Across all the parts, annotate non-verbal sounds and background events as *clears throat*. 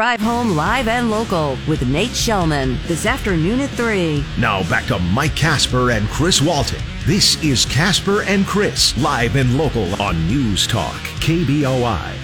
Drive home live and local with Nate Shelman this afternoon at 3. Now back to Mike Casper and Chris Walton. This is Casper and Chris, live and local on News Talk, KBOI.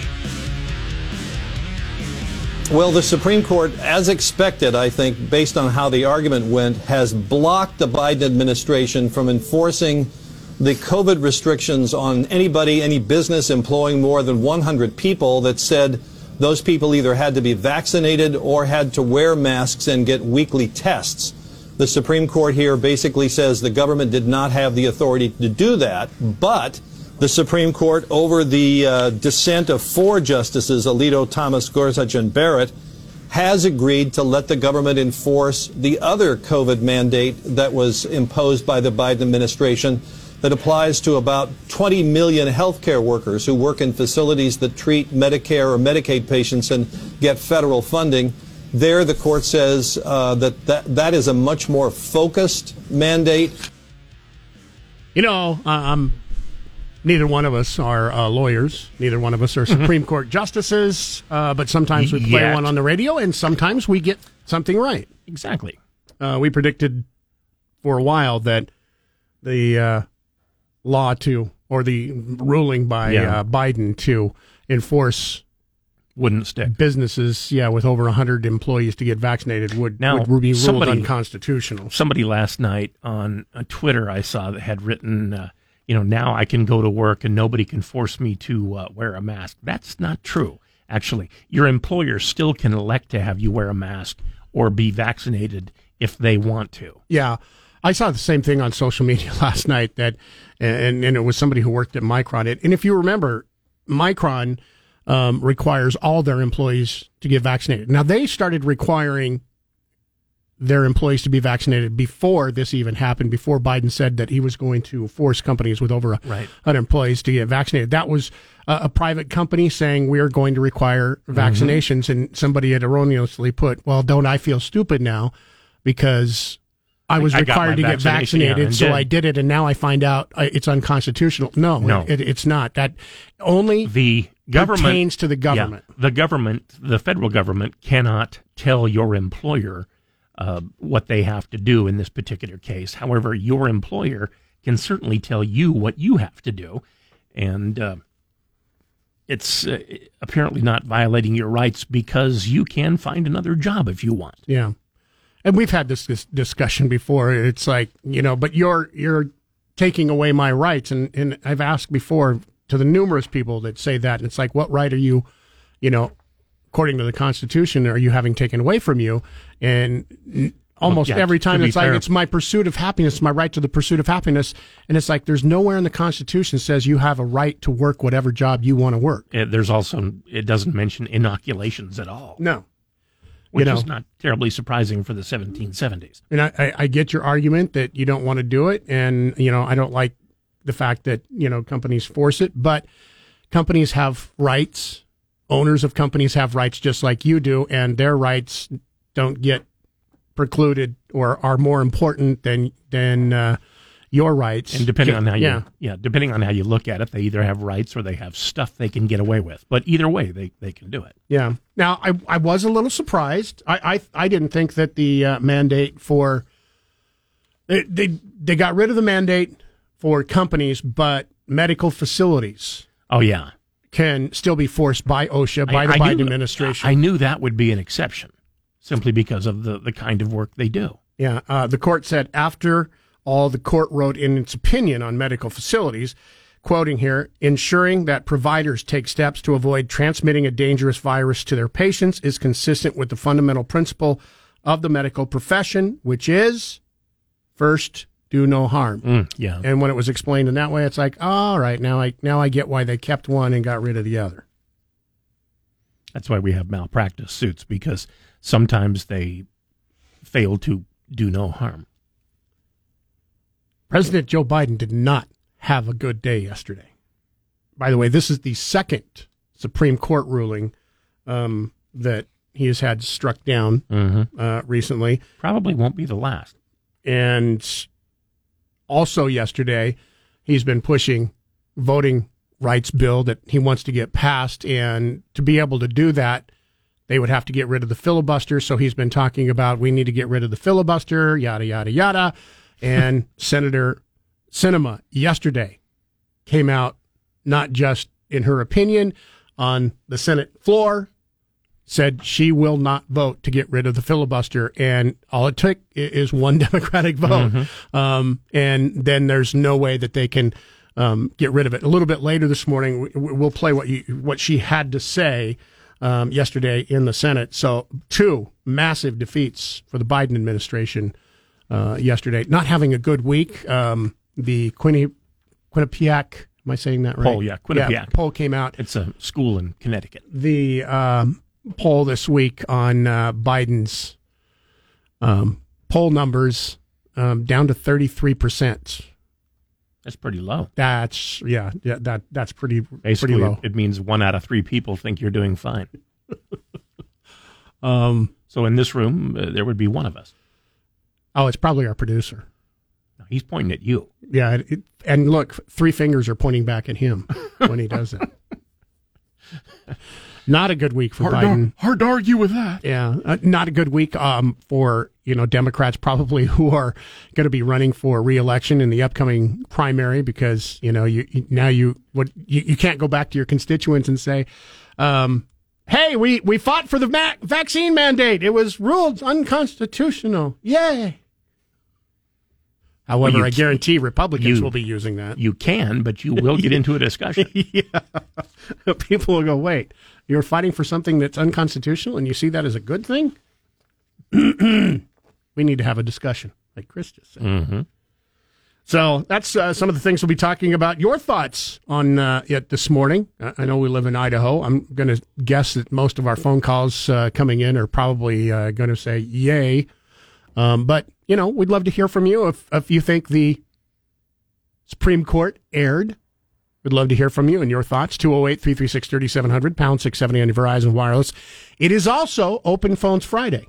Well, the Supreme Court, as expected, I think, based on how the argument went, has blocked the Biden administration from enforcing the COVID restrictions on anybody, any business employing more than 100 people that said those people either had to be vaccinated or had to wear masks and get weekly tests. The Supreme Court here basically says the government did not have the authority to do that, but the Supreme Court, over the uh, dissent of four justices, Alito, Thomas, Gorsuch, and Barrett, has agreed to let the government enforce the other COVID mandate that was imposed by the Biden administration that applies to about 20 million healthcare workers who work in facilities that treat Medicare or Medicaid patients and get federal funding. There, the court says uh, that, that that is a much more focused mandate. You know, I'm neither one of us are uh, lawyers. Neither one of us are Mm-hmm. Supreme Court justices. Uh, but sometimes we play Yet. one on the radio, and sometimes we get something right. Exactly. Uh, we predicted for a while that the uh, law to or the ruling by Yeah. uh, Biden to enforce Wouldn't stick. businesses, yeah, with over hundred employees to get vaccinated would, Now, would be ruled somebody- unconstitutional. Somebody last night on uh, Twitter I saw that had written, uh, you know, now I can go to work and nobody can force me to uh, wear a mask. That's not true. Actually, your employer still can elect to have you wear a mask or be vaccinated if they want to. Yeah. I saw the same thing on social media *laughs* last night that, and, and it was somebody who worked at Micron. And if you remember, Micron um, requires all their employees to get vaccinated. Now, they started requiring their employees to be vaccinated before this even happened, before Biden said that he was going to force companies with over a Right. 100 employees to get vaccinated. That was a, a private company saying we're going to require vaccinations, and somebody had erroneously put, "Well, don't I feel stupid now because I was I required to get vaccination, yeah, vaccinated, so did. I did it, and now I find out uh, it's unconstitutional." No, No. It, it's not. That only The government pertains to the government. Yeah, the government, the federal government, cannot tell your employer uh, what they have to do in this particular case. However, your employer can certainly tell you what you have to do, and uh, it's uh, apparently not violating your rights because you can find another job if you want. Yeah. And we've had this, this discussion before. It's like, you know, but you're you're taking away my rights and and I've asked before to the numerous people that say that and it's like what right are you, you know, according to the constitution are you having taken away from you? And almost yeah, every time it's like it's my pursuit of happiness, my right to the pursuit of happiness and it's like there's nowhere in the constitution says you have a right to work whatever job you want to work. Uh, There's also it doesn't mention inoculations at all, No. Which know. is not terribly surprising for the 1770s. And I, I, I get your argument that you don't want to do it, and you know I don't like the fact that you know companies force it, but companies have rights. Owners of companies have rights just like you do, and their rights don't get precluded or are more important than than uh, your rights. And depending on how you, yeah, yeah. depending on how you look at it, they either have rights or they have stuff they can get away with. But either way, they, they can do it. Yeah. Now, I, I was a little surprised. I I, I didn't think that the uh, mandate for they, they they got rid of the mandate for companies, but medical facilities Oh yeah, can still be forced by OSHA by the I Biden knew- administration. I knew that would be an exception, simply because of the the kind of work they do. Yeah, uh, the court said after all, the court wrote in its opinion on medical facilities, quoting here, ensuring that providers take steps to avoid transmitting a dangerous virus to their patients is consistent with the fundamental principle of the medical profession, which is first do no harm. Mm, yeah, And when it was explained in that way, it's like, all right, now I now I get why they kept one and got rid of the other. that's why we have malpractice suits because sometimes they fail to do no harm. President Joe Biden did not have a good day yesterday. By the way, this is the second Supreme Court ruling um, that he has had struck down Mm-hmm. uh, recently. Probably won't be the last. And also yesterday, he's been pushing voting rights bill that he wants to get passed. And to be able to do that they would have to get rid of the filibuster. So he's been talking about we need to get rid of the filibuster, yada, yada, yada. And Senator Sinema yesterday came out, not just in her opinion on the Senate floor, said she will not vote to get rid of the filibuster. And all it took is one *laughs* Democratic vote. Mm-hmm. Um, and then there's no way that they can um, get rid of it. A little bit later this morning, we'll play what you, what she had to say um, yesterday in the Senate. So two massive defeats for the Biden administration uh, yesterday. Not having a good week. Um, the Quinni- Quinnipiac, am I saying that right? Poll, yeah, Quinnipiac. Yeah, poll came out. It's a school in Connecticut. The um, poll this week on uh, Biden's um, poll numbers um, down to 33%. That's pretty low. That's yeah, yeah. That that's pretty Basically, pretty low. It means one out of three people think you're doing fine. *laughs* um. So in this room, uh, there would be one of us. Oh, it's probably our producer. No, he's pointing at you. Yeah, it, and look, three fingers are pointing back at him when he does it. *laughs* Not a good week for hard Biden. To, hard to argue with that. Yeah, uh, not a good week um, for you know Democrats probably *laughs* who are going to be running for reelection in the upcoming primary because you know you, you now you what you, you can't go back to your constituents and say, um, "Hey, we we fought for the vaccine mandate. It was ruled unconstitutional. Yay!" However, well, I guarantee Republicans you, will be using that. You can, but you will get into a discussion. *laughs* yeah. *laughs* People will go, wait, you're fighting for something that's unconstitutional and you see that as a good thing? *clears throat* we need to have a discussion, like Chris just said. Mm-hmm. So that's uh, some of the things we'll be talking about. Your thoughts on uh, it this morning? I know we live in Idaho. I'm going to guess that most of our phone calls uh, coming in are probably uh, going to say yay. Um, but you know, we'd love to hear from you if if you think the Supreme Court erred. We'd love to hear from you and your thoughts. 208 336 3700, pound 670 on your Verizon Wireless. It is also Open Phones Friday.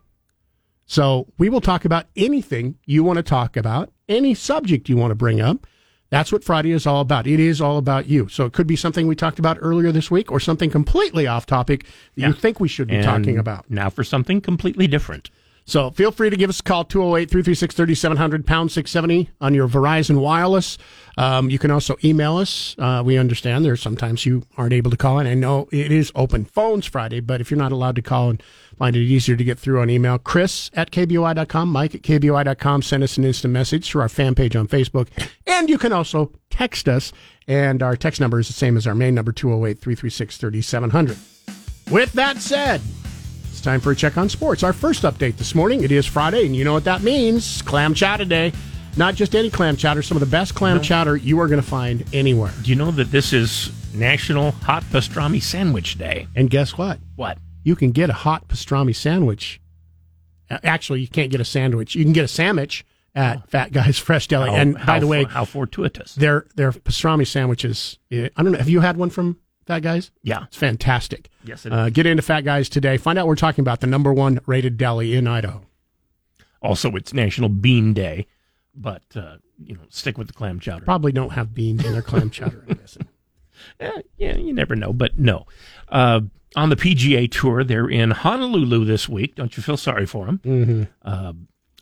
So we will talk about anything you want to talk about, any subject you want to bring up. That's what Friday is all about. It is all about you. So it could be something we talked about earlier this week or something completely off topic that yeah. you think we should be and talking about. Now for something completely different. So feel free to give us a call, 208 336 3700, pound 670 on your Verizon Wireless. Um, you can also email us. Uh, we understand there's sometimes you aren't able to call in. I know it is open phones Friday, but if you're not allowed to call and find it easier to get through on email, Chris at KBOI.com, Mike at KBOI.com. Send us an instant message through our fan page on Facebook. And you can also text us. And our text number is the same as our main number, 208 336 3700. With that said, time for a check on sports. Our first update this morning. It is Friday, and you know what that means. Clam chowder day. Not just any clam chowder, some of the best clam no. chowder you are going to find anywhere. Do you know that this is National Hot Pastrami Sandwich Day? And guess what? What? You can get a hot pastrami sandwich. Actually, you can't get a sandwich. You can get a sandwich at oh. Fat Guy's Fresh Deli. How, and by the way, how fortuitous. Their their pastrami sandwiches. Eh, I don't know. Have you had one from Fat Guys? Yeah. It's fantastic. Yes, it uh, get into Fat Guys today. Find out we're talking about the number one rated deli in Idaho. Also, it's National Bean Day, but, uh, you know, stick with the clam chowder. Probably don't have beans in their clam chowder, I'm guessing. Yeah, *laughs* yeah, you never know, but no. Uh, on the PGA Tour, they're in Honolulu this week. Don't you feel sorry for them? Mm-hmm. Uh,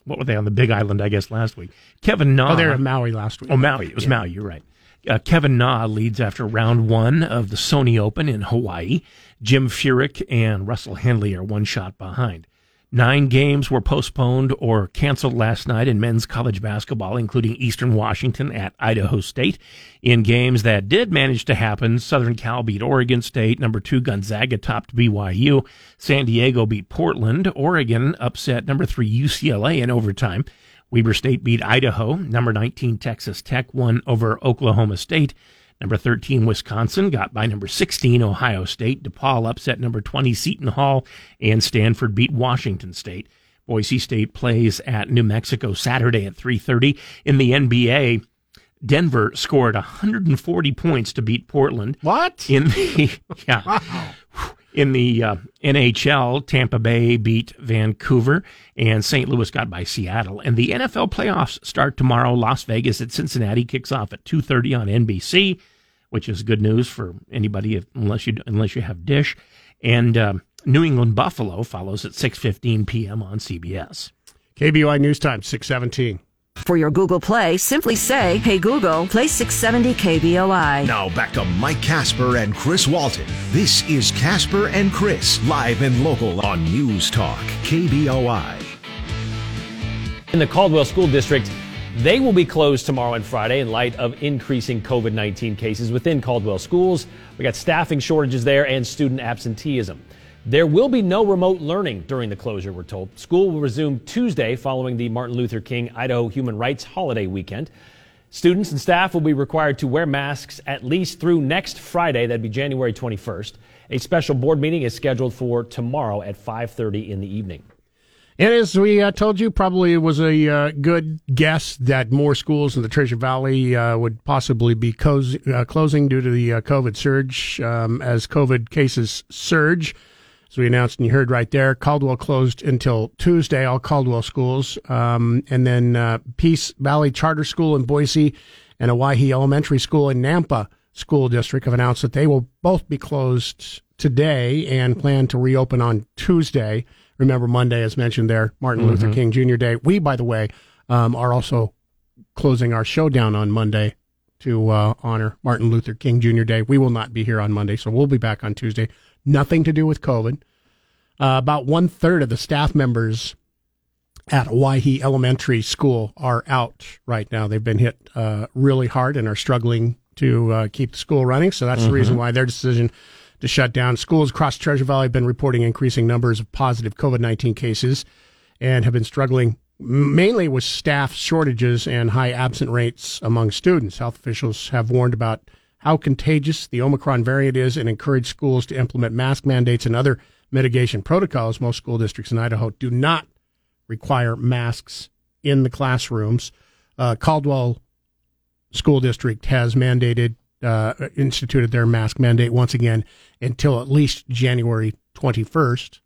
what were they on the Big Island? I guess last week. Kevin Na. Oh, they were in Maui last week. Oh, Maui. It was yeah. Maui. You're right. Uh, Kevin Na leads after round one of the Sony Open in Hawaii. Jim Furyk and Russell Henley are one shot behind. Nine games were postponed or canceled last night in men's college basketball, including Eastern Washington at Idaho State. In games that did manage to happen, Southern Cal beat Oregon State. Number two, Gonzaga topped BYU. San Diego beat Portland. Oregon upset number three, UCLA in overtime. Weber State beat Idaho. Number 19, Texas Tech won over Oklahoma State. Number 13, Wisconsin got by number 16, Ohio State. DePaul upset number 20, Seton Hall. And Stanford beat Washington State. Boise State plays at New Mexico Saturday at 3.30. In the NBA, Denver scored 140 points to beat Portland. What? In the, *laughs* yeah. Wow. In the uh, NHL, Tampa Bay beat Vancouver and St. Louis got by Seattle. And the NFL playoffs start tomorrow. Las Vegas at Cincinnati kicks off at 2:30 on NBC, which is good news for anybody if, unless you unless you have Dish. And uh, New England Buffalo follows at 6:15 p.m. on CBS. KBOI News Time, 617. For your Google Play, simply say, Hey Google, play 670 KBOI. Now back to Mike Casper and Chris Walton. This is Casper and Chris, live and local on News Talk, KBOI. In the Caldwell School District, they will be closed tomorrow and Friday in light of increasing COVID 19 cases within Caldwell schools. We got staffing shortages there and student absenteeism. There will be no remote learning during the closure, we're told. School will resume Tuesday following the Martin Luther King Idaho Human Rights holiday weekend. Students and staff will be required to wear masks at least through next Friday, that'd be January 21st. A special board meeting is scheduled for tomorrow at 5:30 in the evening. And as we uh, told you, probably it was a uh, good guess that more schools in the Treasure Valley uh, would possibly be co- uh, closing due to the uh, COVID surge um, as COVID cases surge. As we announced and you heard right there, Caldwell closed until Tuesday, all Caldwell schools. Um, and then uh, Peace Valley Charter School in Boise and Owyhee Elementary School in Nampa School District have announced that they will both be closed today and plan to reopen on Tuesday. Remember, Monday, as mentioned there, Martin Luther King Jr. Day. We, by the way, um, are also closing our show down on Monday to uh, honor Martin Luther King Jr. Day. We will not be here on Monday, so we'll be back on Tuesday. Nothing to do with COVID. Uh, about one third of the staff members at Owyhee Elementary School are out right now. They've been hit uh, really hard and are struggling to uh, keep the school running. So that's the reason why their decision to shut down. Schools across Treasure Valley have been reporting increasing numbers of positive COVID 19 cases and have been struggling mainly with staff shortages and high absent rates among students. Health officials have warned about how contagious the Omicron variant is and encourage schools to implement mask mandates and other mitigation protocols. Most school districts in Idaho do not require masks in the classrooms. Uh, Caldwell School District has mandated, uh, instituted their mask mandate once again until at least January 21st.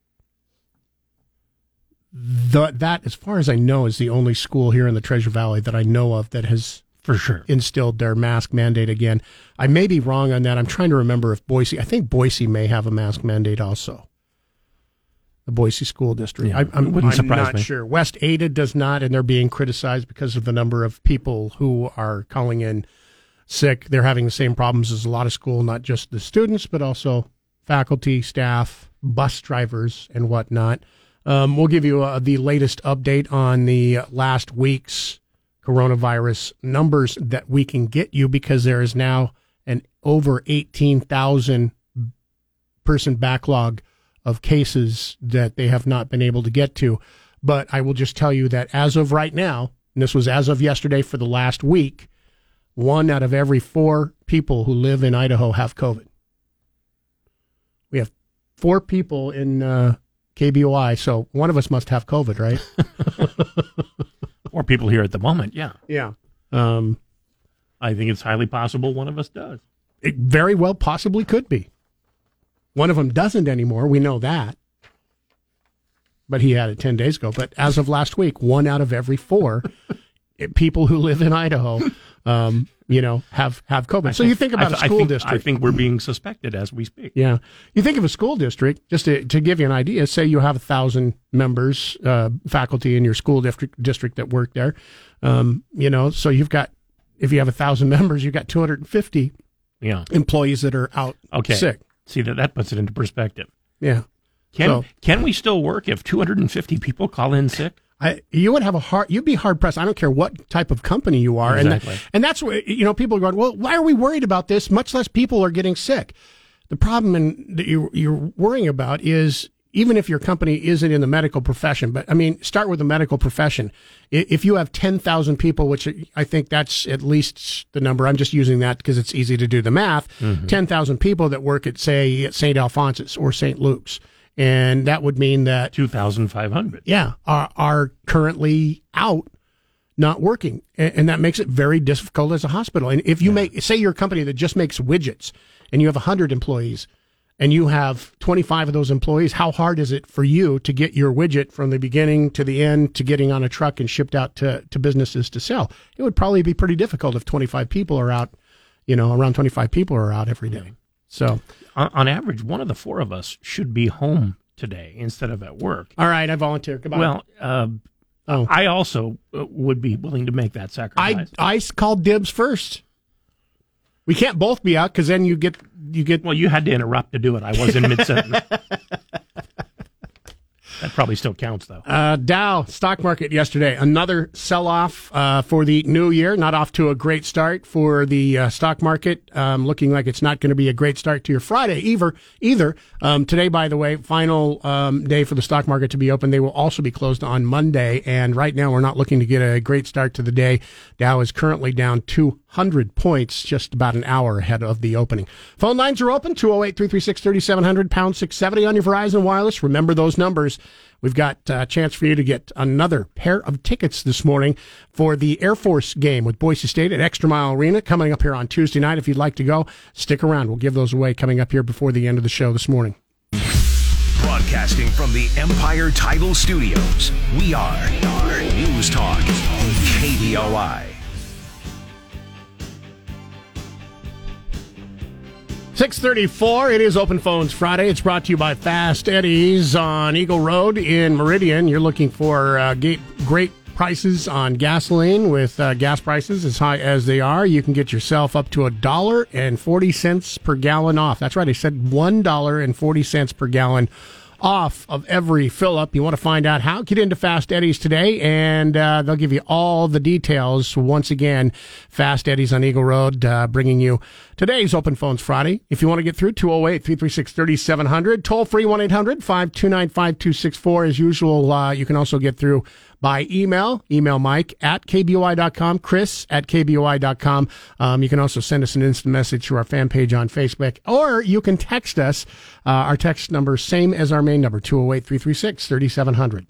The, that, as far as I know, is the only school here in the Treasure Valley that I know of that has For sure. instilled their mask mandate again. I may be wrong on that. I'm trying to remember if Boise, I think Boise may have a mask mandate also. The Boise School District. Yeah, I, I'm, wouldn't I'm surprise not me. sure. West Ada does not, and they're being criticized because of the number of people who are calling in sick. They're having the same problems as a lot of school, not just the students, but also faculty, staff, bus drivers, and whatnot. Um, we'll give you uh, the latest update on the last week's coronavirus numbers that we can get you because there is now an over 18,000 person backlog of cases that they have not been able to get to. But I will just tell you that as of right now, and this was as of yesterday for the last week, one out of every four people who live in Idaho have COVID. We have four people in uh, KBOI, so one of us must have COVID, right? *laughs* Or people here at the moment, yeah. yeah. Um, I think it's highly possible one of us does. it very well possibly could be. One of them doesn't anymore. We know that. But he had it 10 days ago. But as of last week, one out of every four people who live in Idaho, um, you know, have, have COVID. so you think about I, a th- I school think, district. I think we're being suspected as we speak. Yeah. You think of a school district, just to, to give you an idea, say you have a thousand members, uh, faculty in your school district, district that work there. Um, you know, so you've got, if you have a thousand *laughs* members, you've got 250 Yeah. employees that are out Okay. sick. See that that puts it into perspective. Yeah. Can So- can we still work if 250 people call in sick? I, you would have a hard, you'd be hard pressed. I don't care what type of company you are. Exactly. And, that, and that's what, you know, people are going, well, why are we worried about this? Much less people are getting sick. The problem in, that you, you're worrying about is even if your company isn't in the medical profession, but I mean, start with the medical profession. If you have 10,000 people, which I think that's at least the number, I'm just using that because it's easy to do the math, mm-hmm. 10,000 people that work at, say, at St. Alphonsus or St. Luke's. And that would mean that 2,500. yeah, are, are currently out, not working, and, and that makes it very difficult as a hospital. And if you make, say, you're a company that just makes widgets, and you have hundred employees, and you have 25 of those employees, how hard is it for you to get your widget from the beginning to the end to getting on a truck and shipped out to, to businesses to sell? It would probably be pretty difficult if 25 people are out, you know, around 25 people are out every day. So On, on average, one of the four of us should be home today instead of at work. All right, I volunteer. Goodbye. Well, uh, Oh. I also uh, would be willing to make that sacrifice. I. I called dibs first. We can't both be out because then you get you get. well, you had to interrupt to do it. I was in mid sentence. *laughs* that probably still counts, though. Uh, Dow stock market yesterday, another sell off uh, for the new year. Not off to a great start for the uh, stock market. Um, looking like it's not going to be a great start to your Friday either. Either um, today, by the way, final um, day for the stock market to be open. They will also be closed on Monday. And right now, we're not looking to get a great start to the day. Dow is currently down 200 points, just about an hour ahead of the opening. Phone lines are open 208 336 3700, pound 670 on your Verizon Wireless. Remember those numbers. We've got a chance for you to get another pair of tickets this morning for the Air Force game with Boise State at Extra Mile Arena coming up here on Tuesday night. If you'd like to go, stick around. We'll give those away coming up here before the end of the show this morning. Broadcasting from the Empire Title Studios, we are News Talk, KBOI. 634, it is Open Phones Friday. It's brought to you by Fast Eddie's on Eagle Road in Meridian. You're looking for uh, great prices on gasoline with uh, gas prices as high as they are. You can get yourself up to a dollar and 40 cents per gallon off. That's right, I said $1.40 per gallon off of every fill up. You want to find out how? Get into Fast Eddie's today, and uh, they'll give you all the details. Once again, Fast Eddie's on Eagle Road, uh, bringing you today's Open Phones Friday. If you want to get through, 208 336 3700, toll free 1 800 529 5264. As usual, uh, you can also get through by email. Email Mike at KBOI.com, Chris at KBOI.com. Um, you can also send us an instant message to our fan page on Facebook, or you can text us. Uh, our text number, same as our main number, 208 336 3700.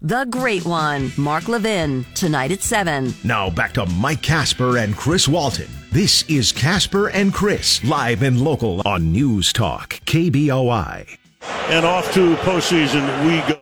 The Great One, Mark Levin, tonight at 7. Now back to Mike Casper and Chris Walton. This is Casper and Chris, live and local on News Talk, KBOI. and off to postseason we go.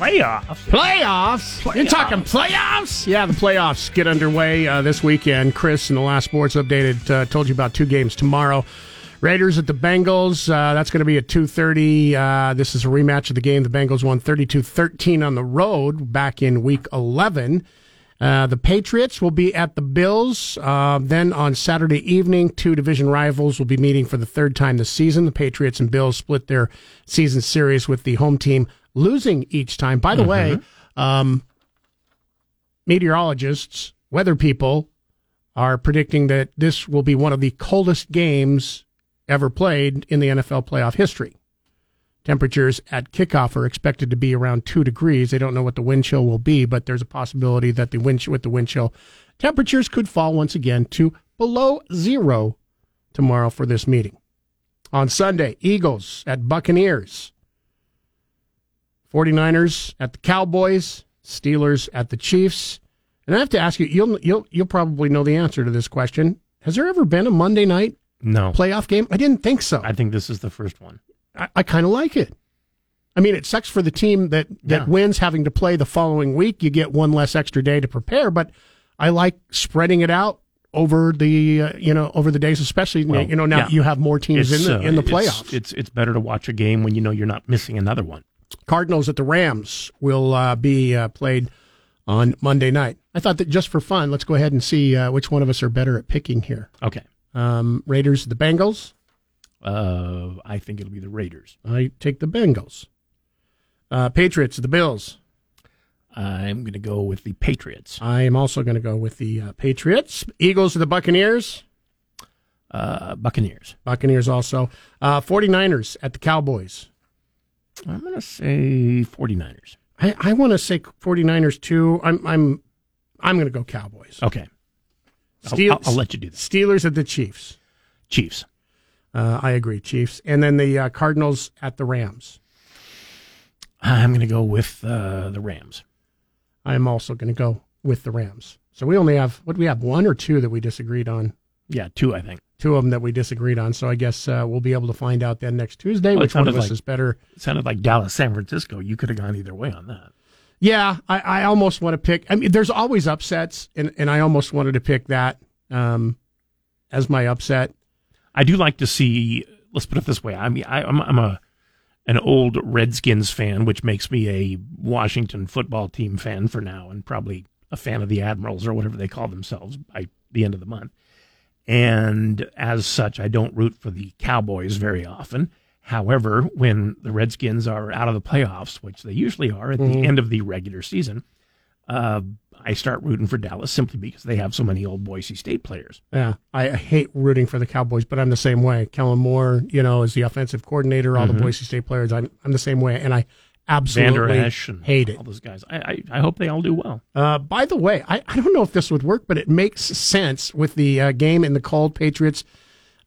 Playoffs. Playoffs. You're talking playoffs? Yeah, the playoffs get underway uh, this weekend. Chris, in the last sports updated, uh, told you about two games tomorrow. Raiders at the Bengals. Uh, that's going to be at 2.30. Uh, this is a rematch of the game. The Bengals won 32-13 on the road back in Week 11. Uh, the Patriots will be at the Bills. Uh, then on Saturday evening, two division rivals will be meeting for the third time this season. The Patriots and Bills split their season series with the home team losing each time. By the way, um, meteorologists, weather people are predicting that this will be one of the coldest games ever played in the NFL playoff history. Temperatures at kickoff are expected to be around two degrees. They don't know what the wind chill will be, but there's a possibility that the wind with the wind chill temperatures could fall once again to below zero tomorrow for this meeting. On Sunday, Eagles at Buccaneers. 49ers at the Cowboys, Steelers at the Chiefs. And I have to ask you, you'll you'll you'll probably know the answer to this question. Has there ever been a Monday night No. playoff game? I didn't think so. I think this is the first one. I, I kind of like it. I mean, it sucks for the team that, that Yeah. wins having to play the following week. You get one less extra day to prepare, but I like spreading it out over the uh, you know over the days, especially Well, you know now yeah. you have more teams in the uh, in the it's- playoffs. It's, it's better to watch a game when you know you're not missing another one. Cardinals at the Rams will uh, be uh, played on Monday night. I thought that just for fun, let's go ahead and see uh, which one of us are better at picking here. Okay. Um, Raiders, the Bengals. Uh, I think it'll be the Raiders. I take the Bengals. Uh, Patriots, the Bills. I'm going to go with the Patriots. I am also going to go with the uh, Patriots. Eagles, the Buccaneers. Uh, Buccaneers. Buccaneers also. Uh, 49ers at the Cowboys. I'm going to say 49ers. I, I want to say 49ers too. I'm I'm I'm going to go Cowboys. Okay. I'll, Steel- I'll, I'll let you do this. Steelers at the Chiefs. Chiefs. Uh, I agree, Chiefs. And then the uh, Cardinals at the Rams. I'm going to go with uh, the Rams. I'm also going to go with the Rams. So we only have what do we have one or two that we disagreed on. Yeah, two, I think. Two of them that we disagreed on. So I guess uh, we'll be able to find out then next Tuesday Well, which one of us like- is better. It sounded like Dallas, San Francisco. You could have gone either way on that. Yeah, I, I almost want to pick. I mean, there's always upsets, and, and I almost wanted to pick that um, as my upset. I do like to see. Let's put it this way. I mean, I, I'm, I'm a an old Redskins fan, which makes me a Washington football team fan for now, and probably a fan of the Admirals or whatever they call themselves by the end of the month. And as such, I don't root for the Cowboys very often. However, when the Redskins are out of the playoffs, which they usually are at the end of the regular season, uh, I start rooting for Dallas simply because they have so many old Boise State players. Yeah, I, hate rooting for the Cowboys, but I'm the same way. Kellen Moore, you know, is the offensive coordinator. All the Boise State players, I'm, I'm the same way, and I absolutely and hate it. all those guys. I, I, I hope they all do well. Uh, by the way, I, I don't know if this would work, but it makes sense with the uh, game in the cold Patriots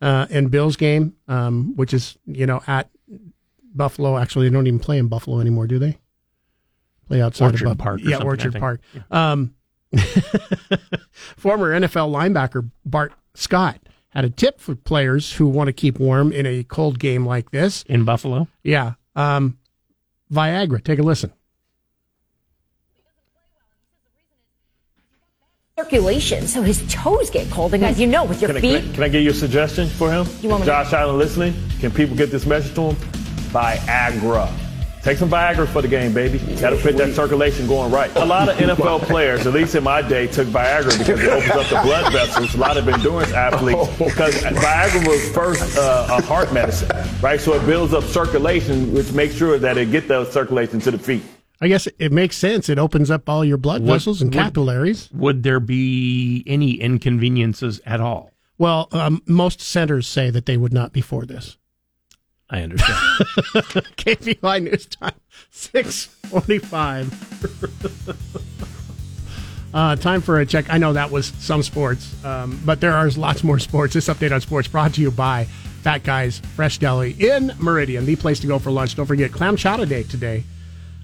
uh, and Bills game, um, which is you know at Buffalo. Actually, they don't even play in Buffalo anymore, do they? Play outside Orchard of Buff- Park or yeah, Orchard. Park. Um, *laughs* former NFL linebacker Bart Scott had a tip for players who want to keep warm in a cold game like this. In Buffalo, Yeah, um, Viagra. Take a listen. circulation, so his toes get cold. And as you know, with your Can I, feet, can, I, can I give you a suggestion for him? You want me to- Josh Allen listening? Can people get this message to him? Viagra. Take some Viagra for the game, baby. That'll put that circulation going right. A lot of NFL *laughs* players, at least in my day, took Viagra because it opens up the blood vessels. A lot of endurance athletes, *laughs* because Viagra was first uh, a heart medicine, right? So it builds up circulation, which makes sure that it get the circulation to the feet. I guess it makes sense. It opens up all your blood What- vessels and what- capillaries. would there be any inconveniences at all? Well, um, most centers say that they would not be for this. I understand. *laughs* KBOI News Time, 645. *laughs* uh, time for a check. I know that was some sports, um, but there are lots more sports. This update on sports brought to you by Fat Guys Fresh Deli in Meridian, the place to go for lunch. Don't forget Clam Chowder Day today.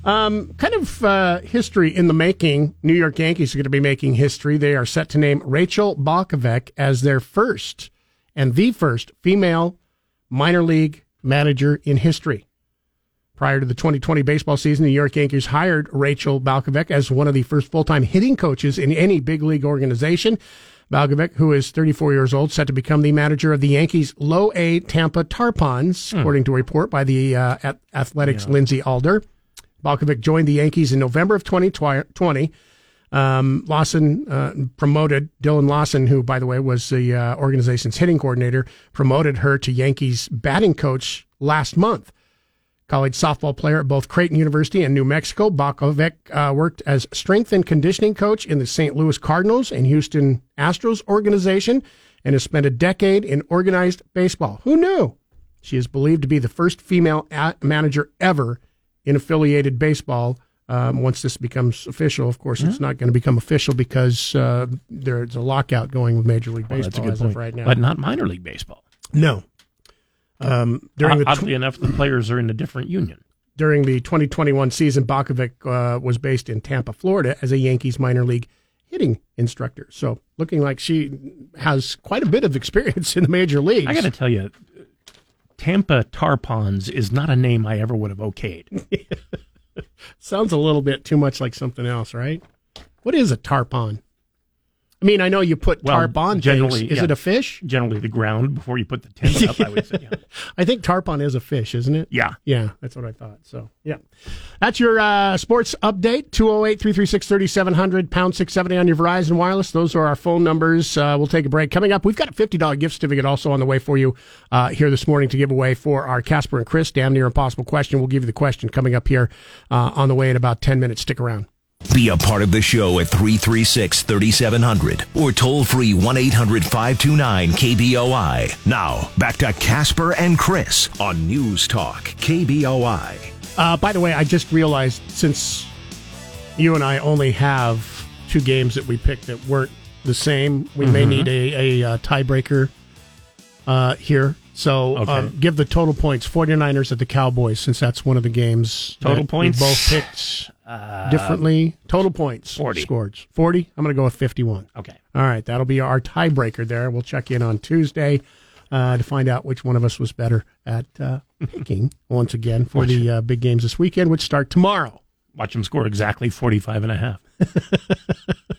Um, kind of uh, history in the making. New York Yankees are going to be making history. They are set to name Rachel Balkovec as their first and the first female minor league manager in history. Prior to the 2020 baseball season, the New York Yankees hired Rachel Balkovec as one of the first full-time hitting coaches in any big league organization. Balkovec, who is 34 years old, set to become the manager of the Yankees' low A Tampa Tarpons, according to a report by the uh, Ath- Athletic's Lindsey Adler. Balkovec joined the Yankees in November of 2020. Um, Lawson uh, promoted Dillon Lawson, who, by the way, was the uh, organization's hitting coordinator, promoted her to Yankees batting coach last month. College softball player at both Creighton University and New Mexico, Balkovec uh, worked as strength and conditioning coach in the St. Louis Cardinals and Houston Astros organization and has spent a decade in organized baseball. Who knew? She is believed to be the first female manager ever in affiliated baseball. Um, once this becomes official, of course, it's not going to become official because uh, there's a lockout going with Major League Well, Baseball that's a good as point. of right now. But not minor league baseball. no. Um, during the tw- Oddly enough, the players are in a different union. during the 2021 season, Balkovec uh, was based in Tampa, Florida, as a Yankees minor league hitting instructor. So, looking like she has quite a bit of experience *laughs* in the major leagues. I got to tell you, Tampa Tarpons is not a name I ever would have okayed. *laughs* Sounds a little bit too much like something else, right? What is a tarpon? I mean, I know you put Well, tarp on generally, things. Is yeah. it a fish? Generally, the ground before you put the tent up, I would say. Yeah. *laughs* I think tarpon is a fish, isn't it? yeah. Yeah, that's what I thought. So, yeah. That's your uh, sports update 208 336 3700, pound 670 on your Verizon Wireless. Those are our phone numbers. Uh, we'll take a break. Coming up, we've got a $50 gift certificate also on the way for you uh, here this morning to give away for our Casper and Chris Damn Near Impossible question. We'll give you the question coming up here uh, on the way in about 10 minutes. Stick around. Be a part of the show at 336 3700 or toll free 1 800 529 KBOI. Now, back to Casper and Chris on News Talk KBOI. Uh, by the way, I just realized since you and I only have two games that we picked that weren't the same, we may need a, a, uh tiebreaker uh, here. So Okay. um, give the total points 49ers at the Cowboys since that's one of the games. Total points? both picked differently. Total points 40. scores 40. I'm going to go with 51. Okay. All right, that'll be our tiebreaker there. We'll check in on Tuesday uh, to find out which one of us was better at uh, *laughs* picking once again for the uh, big games this weekend, which start tomorrow. Watch them score exactly 45 and a half. *laughs*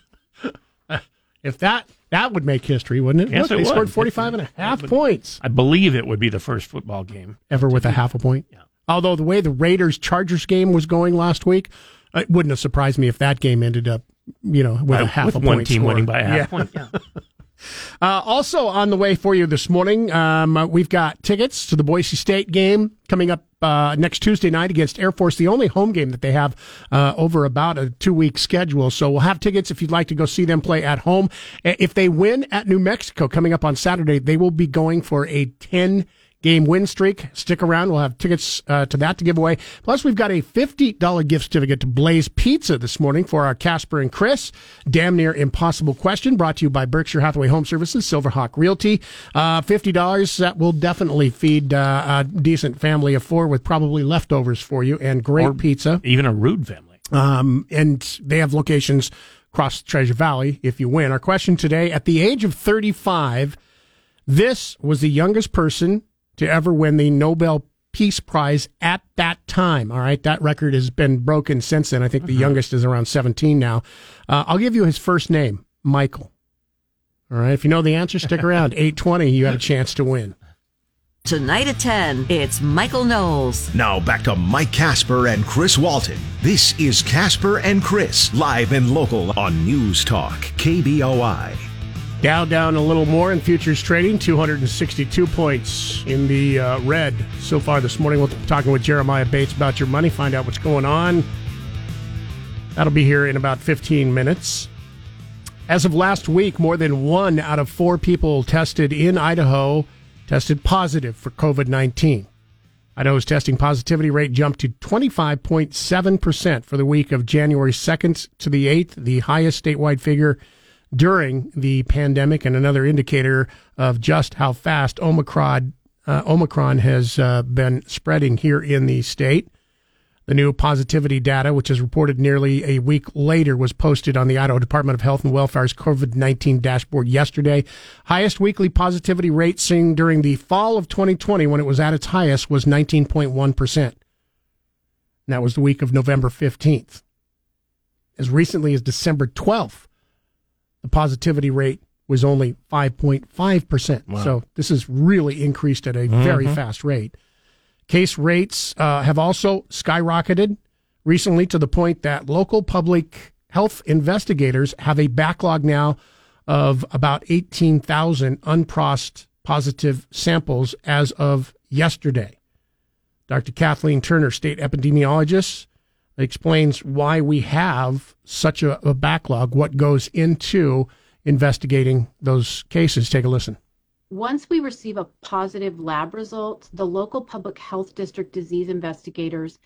If that that would make history, wouldn't it? Yes, Look, it they would. scored 45 and a half points. I believe it would be the first football game. ever with a half a point. Yeah. Although the way the Raiders Chargers game was going last week, it wouldn't have surprised me if that game ended up, you know, with a half with a one team score. winning by a half Yeah. point. Yeah. *laughs* Uh, also on the way for you this morning, um, uh, we've got tickets to the Boise State game coming up uh, next Tuesday night against Air Force, the only home game that they have uh, over about a two week schedule. So we'll have tickets if you'd like to go see them play at home. If they win at New Mexico coming up on Saturday, they will be going for a 10 game win streak. Stick around. We'll have tickets uh, to that to give away. Plus, we've got a $50 gift certificate to Blaze Pizza this morning for our Casper and Chris. Damn near impossible question brought to you by Berkshire Hathaway Home Services, Silverhawk Realty. Uh, $50 that will definitely feed uh, a decent family of four with probably leftovers for you and great Or pizza. Even a rude family. Um, and they have locations across Treasure Valley if you win. Our question today at the age of 35, this was the youngest person to ever win the Nobel Peace Prize at that time. All right. That record has been broken since then. I think the youngest is around 17 now. Uh, I'll give you his first name, Michael. All right. If you know the answer, stick *laughs* around. 820, you have a chance to win. Tonight at 10, it's Michael Knowles. Now back to Mike Casper and Chris Walton. This is Casper and Chris, live and local on News Talk, KBOI. Dow down a little more in futures trading, 262 points in the uh, red so far this morning. We'll be talking with Jeremiah Bates about your money, find out what's going on. That'll be here in about 15 minutes. As of last week, more than one out of four people tested in Idaho tested positive for COVID 19. Idaho's testing positivity rate jumped to 25.7% for the week of January 2nd to the 8th, the highest statewide figure during the pandemic and another indicator of just how fast Omicron uh, Omicron has uh, been spreading here in the state. The new positivity data, which is reported nearly a week later, was posted on the Idaho Department of Health and Welfare's COVID 19 dashboard yesterday. Highest weekly positivity rate seen during the fall of 2020 when it was at its highest was 19.1%. And that was the week of November 15th. As recently as December 12th, the positivity rate was only 5.5%. So this has really increased at a very fast rate. Case rates uh, have also skyrocketed recently to the point that local public health investigators have a backlog now of about 18,000 unprocessed positive samples as of yesterday. Dr. Kathleen Turner, state epidemiologist, explains why we have such a, a backlog, what goes into investigating those cases. Take a listen. Once we receive a positive lab result, the local public health district disease investigators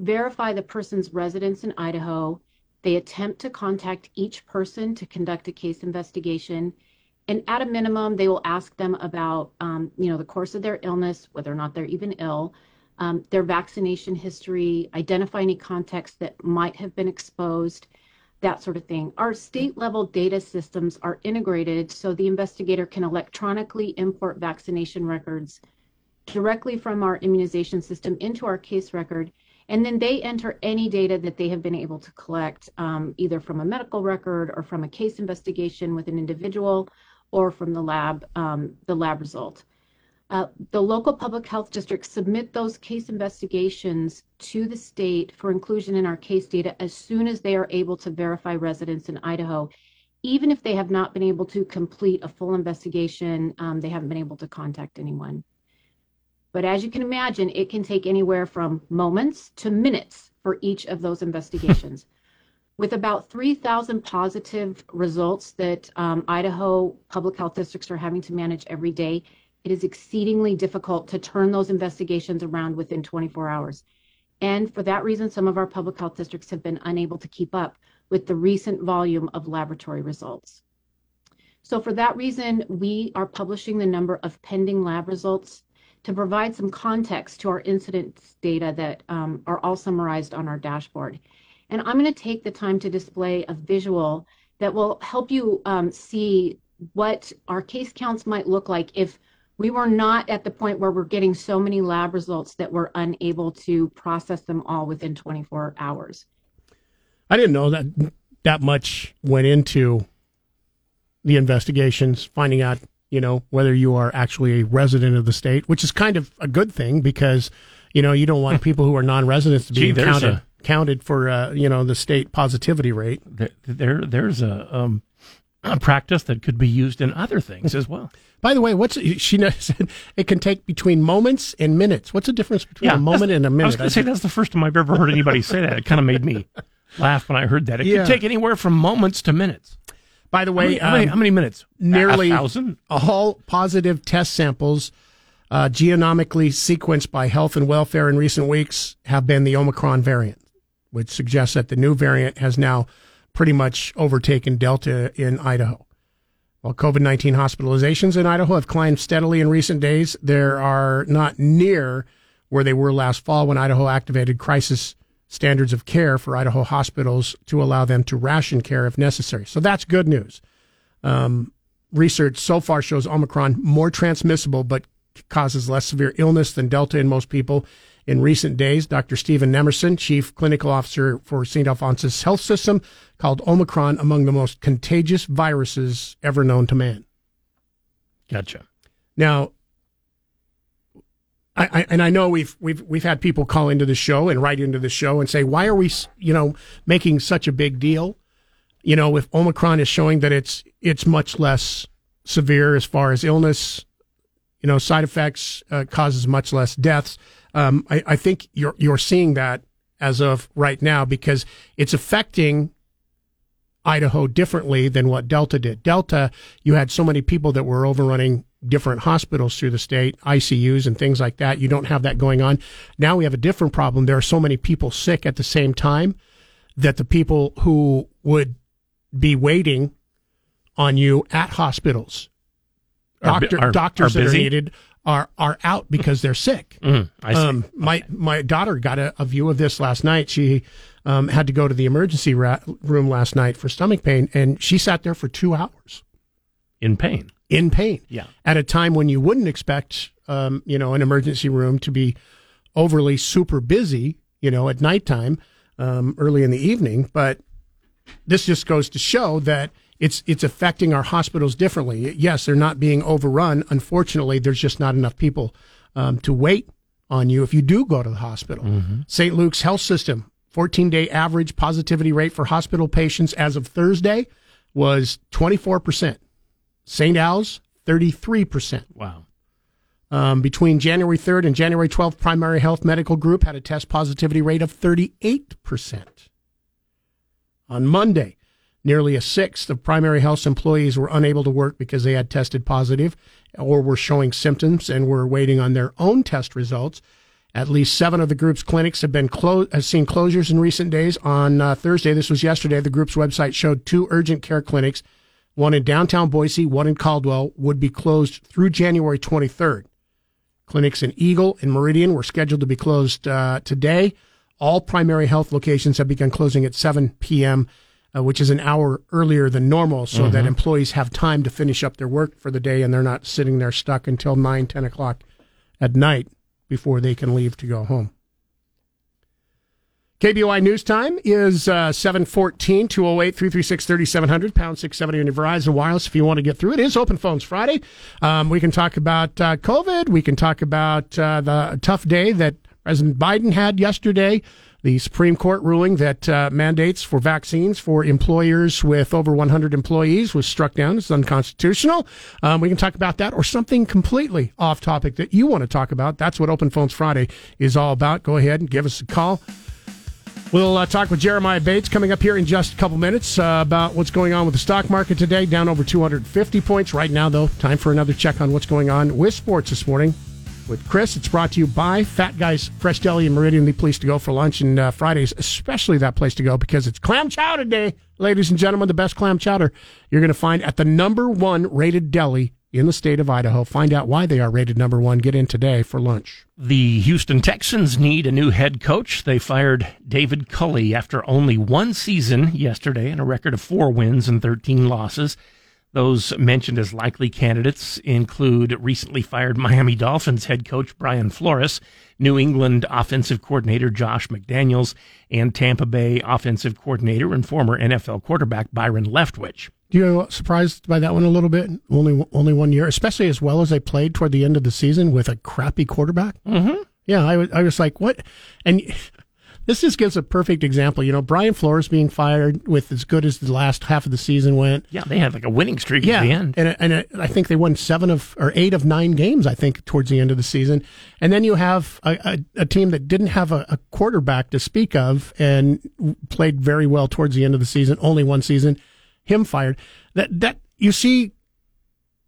verify the person's residence in Idaho. They attempt to contact each person to conduct a case investigation. And at a minimum, they will ask them about, um, you know, the course of their illness, whether or not they're even ill, um, their vaccination history, identify any context that might have been exposed, that sort of thing. Our state level data systems are integrated so the investigator can electronically import vaccination records directly from our immunization system into our case record. And then they enter any data that they have been able to collect, um, either from a medical record or from a case investigation with an individual or from the lab, um, the lab result. Uh, the local public health districts submit those case investigations to the state for inclusion in our case data as soon as they are able to verify residence in Idaho. Even if they have not been able to complete a full investigation, um, they haven't been able to contact anyone. But as you can imagine, it can take anywhere from moments to minutes for each of those investigations. With about 3,000 positive results that um, Idaho public health districts are having to manage every day, it is exceedingly difficult to turn those investigations around within 24 hours. And for that reason, some of our public health districts have been unable to keep up with the recent volume of laboratory results. So for that reason, we are publishing the number of pending lab results to provide some context to our incidence data that um, are all summarized on our dashboard. And I'm going to take the time to display a visual that will help you um, see what our case counts might look like if we were not at the point where we're getting so many lab results that we're unable to process them all within 24 hours. I didn't know that that much went into the investigations, finding out, you know, whether you are actually a resident of the state, which is kind of a good thing because, you know, you don't want *laughs* people who are non-residents to be Gee, counted a, counted for, uh, you know, the state positivity rate. There, there there's a um, a practice that could be used in other things as well. By the way, what's she said? *laughs* It can take between moments and minutes. What's the difference between yeah, a moment and a minute? I was going to say that's the first time I've ever heard anybody say that. It kind of made me laugh when I heard that. It yeah. could take anywhere from moments to minutes. By the way, how many, um, how many, how many minutes? Nearly a thousand. All positive test samples, uh, genomically sequenced by Health and Welfare in recent weeks, have been the Omicron variant, which suggests that the new variant has now pretty much overtaken Delta in Idaho. While COVID 19 hospitalizations in Idaho have climbed steadily in recent days, there are not near where they were last fall when Idaho activated crisis standards of care for Idaho hospitals to allow them to ration care if necessary. So that's good news. Um, research so far shows Omicron more transmissible but causes less severe illness than Delta in most people. In recent days, Dr. Stephen Nemerson, Chief Clinical Officer for St. Alphonsus Health System, called Omicron among the most contagious viruses ever known to man. Gotcha. Now, I, I, and I know we've we've we've had people call into the show and write into the show and say, why are we, you know, making such a big deal? You know, if Omicron is showing that it's it's much less severe as far as illness, you know, side effects uh, causes much less deaths. Um, I, I think you're you're seeing that as of right now because it's affecting Idaho differently than what Delta did. Delta, you had so many people that were overrunning different hospitals through the state, ICUs and things like that. You don't have that going on. Now we have a different problem. There are so many people sick at the same time that the people who would be waiting on you at hospitals, doctor, are, doctors are that are needed, are are out because they're sick. *laughs* Mm, um, my okay. my daughter got a, a, view of this last night. She um, had to go to the emergency ra- room last night for stomach pain, and she sat there for two hours in pain in pain. Yeah. At a time when you wouldn't expect, um, you know, an emergency room to be overly super busy, you know, at nighttime, um, early in the evening. But this just goes to show that it's it's affecting our hospitals differently. Yes, they're not being overrun. Unfortunately, there's just not enough people um, to wait on you if you do go to the hospital. Mm-hmm. St. Luke's Health System, 14 day average positivity rate for hospital patients as of Thursday was 24 percent. St. Al's, 33%. Wow. Um, between January 3rd and January 12th, Primary Health Medical Group had a test positivity rate of 38%. On Monday, nearly a sixth of primary health employees were unable to work because they had tested positive or were showing symptoms and were waiting on their own test results. At least seven of the group's clinics have been clo- have seen closures in recent days. On uh, Thursday, this was yesterday, the group's website showed two urgent care clinics one in downtown Boise, one in Caldwell, would be closed through January 23rd. Clinics in Eagle and Meridian were scheduled to be closed uh, today. All primary health locations have begun closing at 7 p.m., uh, which is an hour earlier than normal, so mm-hmm. that employees have time to finish up their work for the day and they're not sitting there stuck until 9, 10 o'clock at night before they can leave to go home. KBOI News Time is uh, 714 208 336 3700, pound 670 on your Verizon Wireless if you want to get through. It is Open Phones Friday. Um, we can talk about uh, COVID. We can talk about uh, the tough day that President Biden had yesterday, the Supreme Court ruling that uh, mandates for vaccines for employers with over 100 employees was struck down. as unconstitutional. Um, we can talk about that or something completely off topic that you want to talk about. That's what Open Phones Friday is all about. Go ahead and give us a call. We'll uh, talk with Jeremiah Bates coming up here in just a couple minutes uh, about what's going on with the stock market today, down over 250 points right now, though. Time for another check on what's going on with sports this morning. With Chris. It's brought to you by Fat Guys Fresh Deli and Meridian, the place to go for lunch. And uh, Fridays, especially that place to go because it's clam chowder day, ladies and gentlemen. The best clam chowder you're going to find at the number one rated deli in the state of Idaho. Find out why they are rated number one. Get in today for lunch. The Houston Texans need a new head coach. They fired David Culley after only one season yesterday and a record of four wins and 13 losses. Those mentioned as likely candidates include recently fired Miami Dolphins head coach Brian Flores, New England offensive coordinator Josh McDaniels, and Tampa Bay offensive coordinator and former NFL quarterback Byron Leftwich. Do you surprised by that one a little bit? Only only one year, especially as well as they played toward the end of the season with a crappy quarterback. Mm-hmm. Yeah, I was I was like, what? And this just gives a perfect example. You know, Brian Flores being fired with as good as the last half of the season went. Yeah, they had like a winning streak yeah, at the end. And, and I think they won seven of or eight of nine games, I think, towards the end of the season. And then you have a, a, a team that didn't have a, a, quarterback to speak of and played very well towards the end of the season, only one season, him fired. That, that you see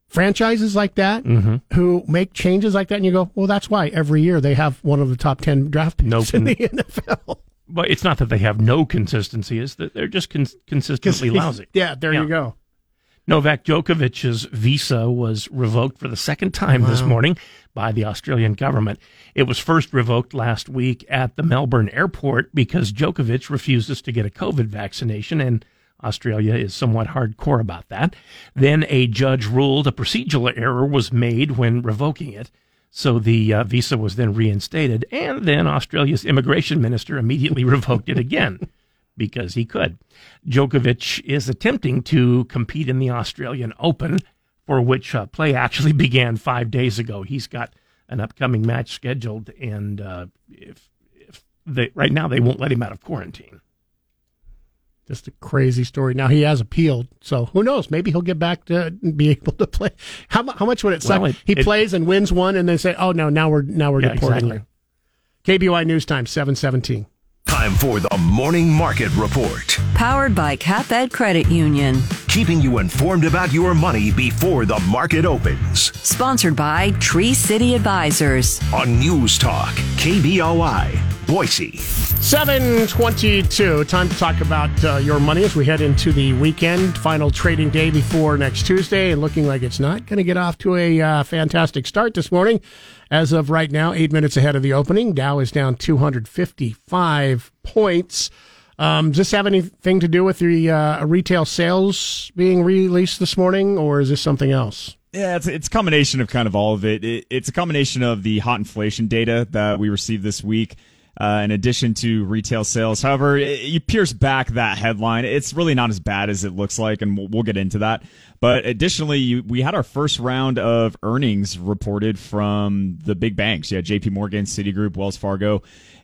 franchises like that mm-hmm. who make changes like that, and you go, well, that's why every year they have one of the top ten draft picks nope. in the *laughs* NFL. But it's not that they have no consistency; it's that they're just con- consistently *laughs* lousy. Yeah, there yeah. you go. Novak Djokovic's visa was revoked for the second time wow. this morning by the Australian government. It was first revoked last week at the Melbourne airport because Djokovic refuses to get a COVID vaccination and Australia is somewhat hardcore about that. Then a judge ruled a procedural error was made when revoking it. So the uh, visa was then reinstated. And then Australia's immigration minister immediately *laughs* revoked it again because he could. Djokovic is attempting to compete in the Australian Open, for which uh, play actually *laughs* began five days ago. He's got an upcoming match scheduled, and uh, if, if they, right now they won't let him out of quarantine. Just a crazy story. Now he has appealed, so who knows? Maybe he'll get back to be *laughs* able to play. How, how much would it suck? Well, it, he it, plays and wins one, and then say, "Oh no, now we're now we're yeah, deporting exactly. you." KBOI News Time seven seventeen. Time for the Morning Market Report. Powered by CapEd Credit Union. Keeping you informed about your money before the market opens. Sponsored by Tree City Advisors. On News Talk, KBOI, Boise. 722. Time to talk about uh, your money as we head into the weekend. Final trading day before next Tuesday, and looking like it's not going to get off to a uh, fantastic start this morning. As of right now, eight minutes ahead of the opening, Dow is down 255 points. Um, does this have anything to do with the uh, retail sales being released this morning, or is this something else? Yeah, it's it's a combination of kind of all of it. it it's a combination of the hot inflation data that we received this week uh, in addition to retail sales. However, you pierce back that headline. It's really not as bad as it looks like, and we'll, we'll get into that. But additionally, you, we had our first round of earnings reported from the big banks. Yeah, JP Morgan, Citigroup, Wells Fargo.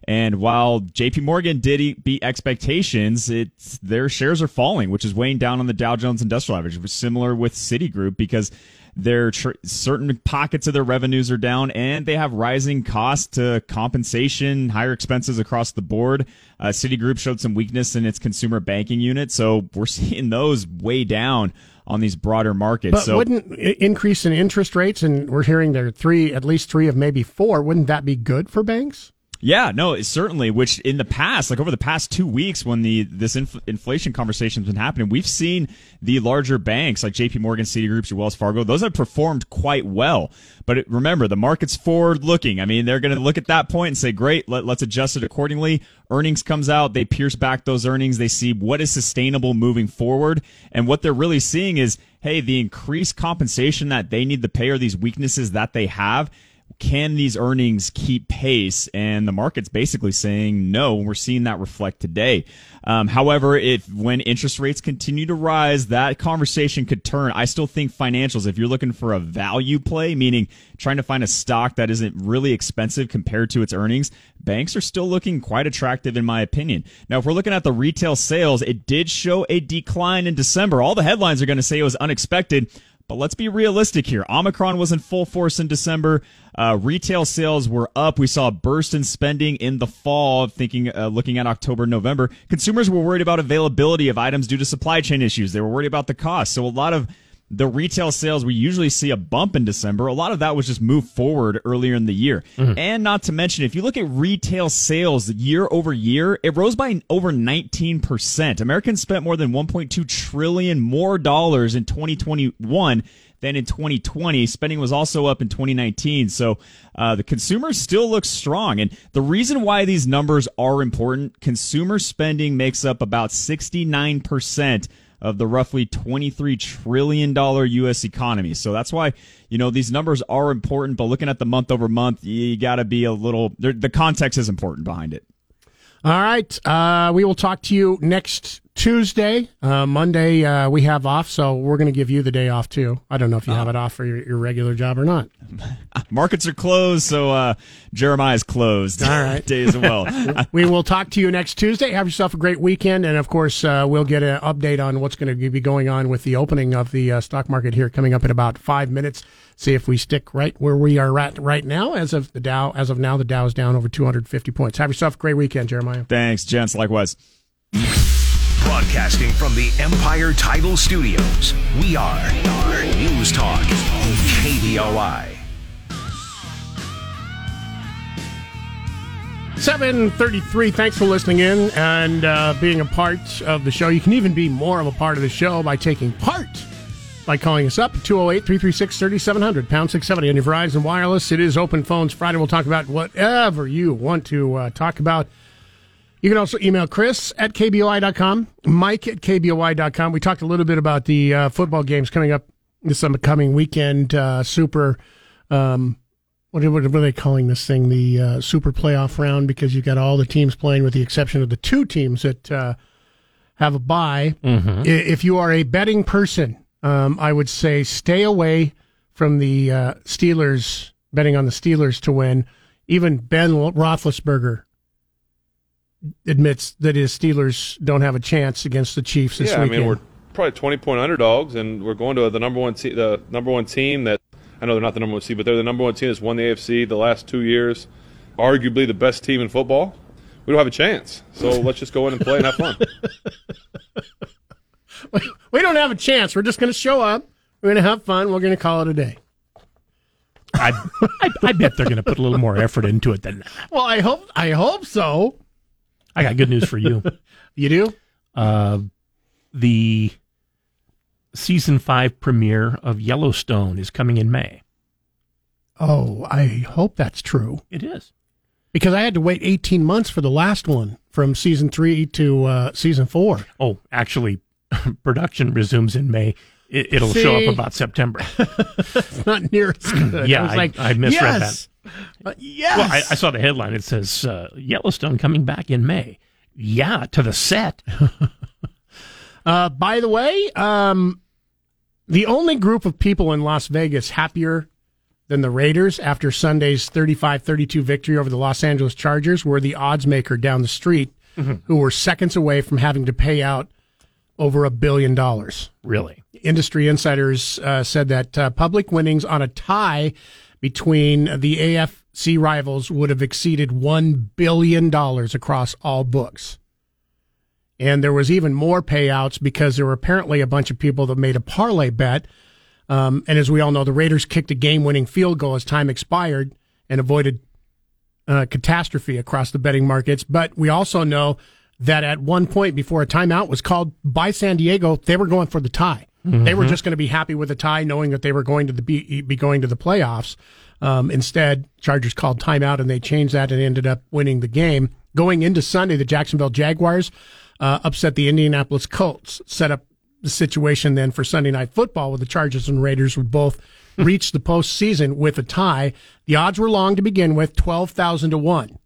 And while JP Morgan did beat expectations, it's, their shares are falling, which is weighing down on the Dow Jones Industrial Average. It was similar with Citigroup because their tr- certain pockets of their revenues are down, and they have rising costs to compensation, higher expenses across the board. Uh, Citigroup showed some weakness in its consumer banking unit, so we're *laughs* seeing those way down on these broader markets. But so, wouldn't increase in interest rates, and we're hearing there are three, at least three of maybe four, wouldn't that be good for banks? Yeah, no, certainly. Which in the past, like over the past two weeks, when the this inf- inflation conversation's been happening, we've seen the larger banks like J.P. Morgan, Citigroup, Wells Fargo, those have performed quite well. But it, remember, the market's forward looking. I mean, they're going to look at that point and say, "Great, let, let's adjust it accordingly." Earnings comes out, they pierce back those earnings, they see what is sustainable moving forward, and what they're really seeing is, hey, the increased compensation that they need to pay or these weaknesses that they have can these earnings keep pace? And the market's basically saying no. And We're seeing that reflect today. Um, however, if when interest rates continue to rise, that conversation could turn. I still think financials, if you're looking for a value play, meaning trying to find a stock that isn't really expensive compared to its earnings, banks are still looking quite attractive in my opinion. Now, if we're looking at the retail sales, it did show a decline in December. All the headlines are going to say it was unexpected. But let's be realistic here. Omicron was in full force in December. Uh, retail sales were up. We saw a burst in spending in the fall. Thinking, uh, looking at October, November, consumers were worried about availability of items due to supply chain issues. They were worried about the cost. So a lot of the retail sales we usually see a bump in December. A lot of that was just moved forward earlier in the year. Mm-hmm. And not to mention, if you look at retail sales year over year, it rose by over 19%. Americans spent more than 1.2 trillion more dollars in 2021 than in 2020. Spending was also up in 2019. So uh, the consumer still looks strong. And the reason why these numbers are important, consumer spending makes up about 69% of the roughly $23 trillion U.S. economy. So that's why, you know, these numbers are important, but looking at the month over month, you got to be a little, the context is important behind it. All right. Uh, we will talk to you next Tuesday. Uh, Monday, uh, we have off, so we're going to give you the day off too. I don't know if you have it off for your, your regular job or not. *laughs* Markets are closed, so uh, Jeremiah's closed. All right. *laughs* day as well. *laughs* we will talk to you next Tuesday. Have yourself a great weekend. And of course, uh, we'll get an update on what's going to be going on with the opening of the uh, stock market here coming up in about five minutes see if we stick right where we are at right now. As of the Dow, as of now, the Dow is down over 250 points. Have yourself a great weekend, Jeremiah. Thanks, gents. Likewise. Broadcasting from the Empire Title Studios, we are News Talk KBOI. 733 thanks for listening in and uh, being a part of the show. You can even be more of a part of the show by taking part by calling us up 208-336-3700 pound 670 on your verizon wireless. It is open phones friday. We'll talk about whatever you want to uh, talk about you can also email chris at kboi.com mike at kboi.com we talked a little bit about the uh, football games coming up this upcoming weekend uh, super um, what, what, are they calling this thing the uh, super playoff round because you've got all the teams playing with the exception of the two teams that uh, have a bye mm-hmm. if you are a betting person um, I would say stay away from the uh, Steelers, betting on the Steelers to win. Even Ben Roethlisberger admits that his Steelers don't have a chance against the Chiefs this yeah, weekend. I mean, we're probably 20 point underdogs, and we're going to the number one te- the number one team that I know they're not the number one seed, but they're the number one team that's won the AFC the last two years. Arguably the best team in football. We don't have a chance, so *laughs* let's just go in and play and have fun. *laughs* we don't have a chance. We're just going to show up. We're going to have fun. We're going to call it a day. I, I, I bet they're going to put a little more effort into it than that. Well, I hope I hope so. I got good news for you. *laughs* you do? Uh, the season five premiere of Yellowstone is coming in May. Oh, I hope that's true. It is. Because I had to wait 18 months for the last one from season three to uh, season four. Oh, actually, *laughs* production resumes in May, it, will show up about September. *laughs* it's not near as *clears throat* good. Yeah, I, was I, like, I misread yes. that. Uh, yes. Well, I, I, saw the headline. It says uh, Yellowstone coming back in May. Yeah, to the set. *laughs* uh, by the way, um, the only group of people in Las Vegas happier than the Raiders after Sunday's 35-32 victory over the Los Angeles Chargers were the odds maker down the street, mm-hmm. who were seconds away from having to pay out over a billion dollars. Really? Industry insiders uh, said that uh, public winnings on a tie between the AFC rivals would have exceeded $1 billion across all books. And there was even more payouts because there were apparently a bunch of people that made a parlay bet. Um, and as we all know, the Raiders kicked a game winning field goal as time expired and avoided uh, catastrophe across the betting markets. But we also know that at one point before a timeout was called by San Diego, they were going for the tie. Mm-hmm. They were just going to be happy with the tie, knowing that they were going to the, be, be going to the playoffs. Um, instead, Chargers called timeout and they changed that and ended up winning the game. Going into Sunday, the Jacksonville Jaguars uh, upset the Indianapolis Colts, set up the situation then for Sunday night football where the Chargers and Raiders would both reach the postseason with a tie. The odds were long to begin with, 12,000 to 1.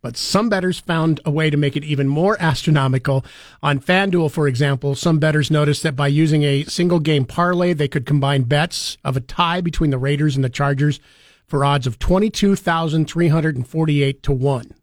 But some bettors found a way to make it even more astronomical. On FanDuel, for example, some bettors noticed that by using a single game parlay, they could combine bets of a tie between the Raiders and the Chargers for odds of 22,348 to 1